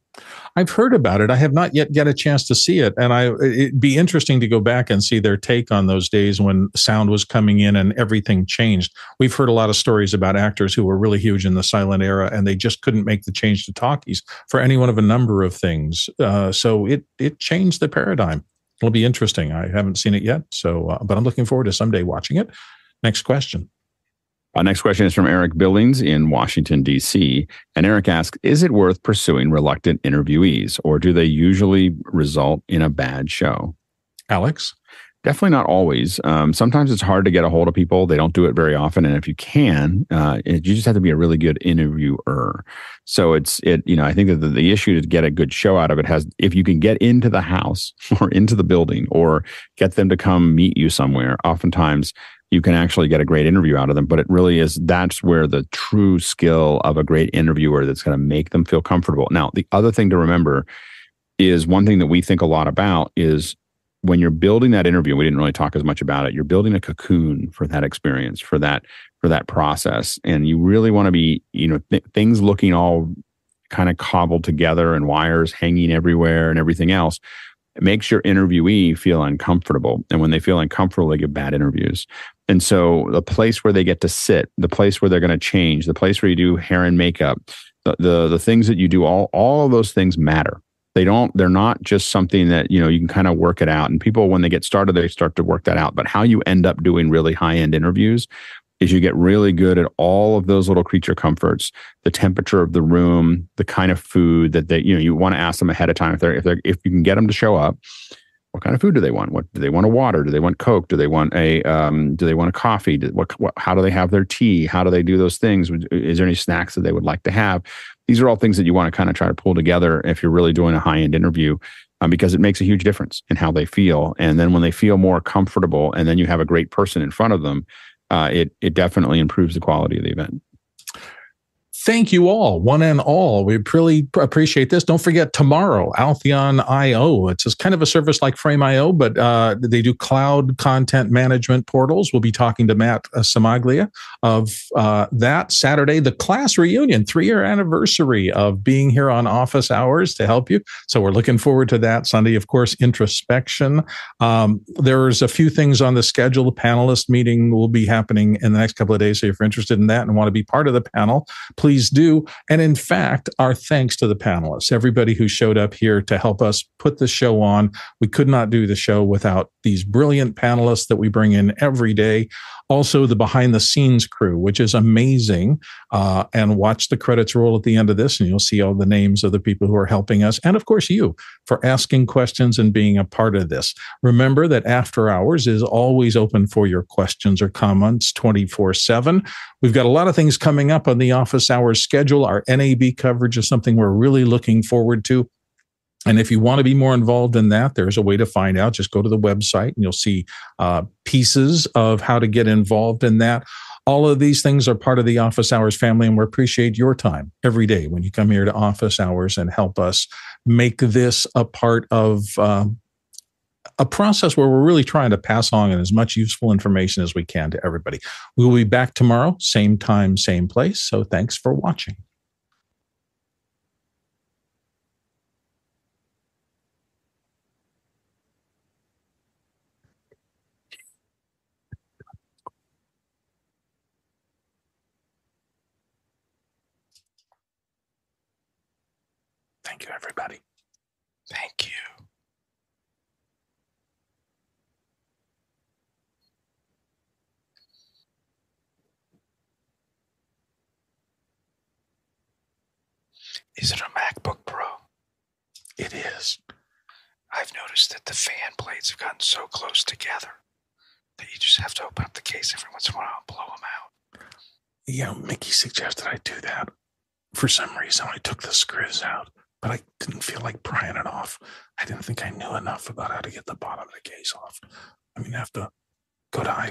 I've heard about it. I have not yet get a chance to see it, and I it'd be interesting to go back and see their take on those days when sound was coming in and everything changed. We've heard a lot of stories about actors who were really huge in the silent era, and they just couldn't make the change to talkies for any one of a number of things. Uh, so it it changed the paradigm. It'll be interesting. I haven't seen it yet, so uh, but I'm looking forward to someday watching it. Next question. Uh, next question is from Eric Billings in Washington, D.C. And Eric asks Is it worth pursuing reluctant interviewees, or do they usually result in a bad show? Alex? Definitely not always. Um, sometimes it's hard to get a hold of people. They don't do it very often, and if you can, uh, you just have to be a really good interviewer. So it's it. You know, I think that the, the issue to get a good show out of it has if you can get into the house or into the building or get them to come meet you somewhere. Oftentimes, you can actually get a great interview out of them. But it really is that's where the true skill of a great interviewer that's going to make them feel comfortable. Now, the other thing to remember is one thing that we think a lot about is when you're building that interview, we didn't really talk as much about it. You're building a cocoon for that experience, for that for that process, and you really want to be, you know, th- things looking all kind of cobbled together and wires hanging everywhere and everything else it makes your interviewee feel uncomfortable. And when they feel uncomfortable, they give bad interviews. And so the place where they get to sit, the place where they're going to change, the place where you do hair and makeup, the, the, the things that you do, all, all of those things matter. They don't, they're not just something that, you know, you can kind of work it out. And people, when they get started, they start to work that out. But how you end up doing really high end interviews is you get really good at all of those little creature comforts, the temperature of the room, the kind of food that they, you know, you want to ask them ahead of time if they're, if they're, if you can get them to show up what kind of food do they want? What do they want? A water? Do they want Coke? Do they want a? Um, do they want a coffee? Do, what, what? How do they have their tea? How do they do those things? Is there any snacks that they would like to have? These are all things that you want to kind of try to pull together if you're really doing a high end interview. um, because it makes a huge difference in how they feel. And then when they feel more comfortable, and then you have a great person in front of them, uh, it it definitely improves the quality of the event thank you all, one and all. We really appreciate this. Don't forget tomorrow, Altheon IO. It's just kind of a service like Frame.io, but uh, they do cloud content management portals. We'll be talking to Matt Samaglia of uh, that Saturday, the class reunion, three year anniversary of being here on office hours to help you. So we're looking forward to that Sunday. Of course, introspection. Um, there's a few things on the schedule. The panelist meeting will be happening in the next couple of days. So if you're interested in that and want to be part of the panel, please do. And in fact, our thanks to the panelists, everybody who showed up here to help us put the show on. We could not do the show without these brilliant panelists that we bring in every day also the behind the scenes crew, which is amazing. Uh, and watch the credits roll at the end of this, and you'll see all the names of the people who are helping us. And of course, you for asking questions and being a part of this. Remember that After Hours is always open for your questions or comments 24 7. We've got a lot of things coming up on the office hours schedule. Our NAB coverage is something we're really looking forward to. And if you want to be more involved in that, there's a way to find out. Just go to the website and you'll see uh, pieces of how to get involved in that. All of these things are part of the office hours family, and we appreciate your time every day when you come here to office hours and help us make this a part of uh, a process where we're really trying to pass on as much useful information as we can to everybody. We will be back tomorrow, same time, same place. So thanks for watching. Thank you, everybody. Thank you. Is it a MacBook Pro? It is. I've noticed that the fan blades have gotten so close together that you just have to open up the case every once in a while and blow them out. Yeah, Mickey suggested I do that. For some reason, I took the screws out but I didn't feel like prying it off. I didn't think I knew enough about how to get the bottom of the case off. I mean, I have to go to i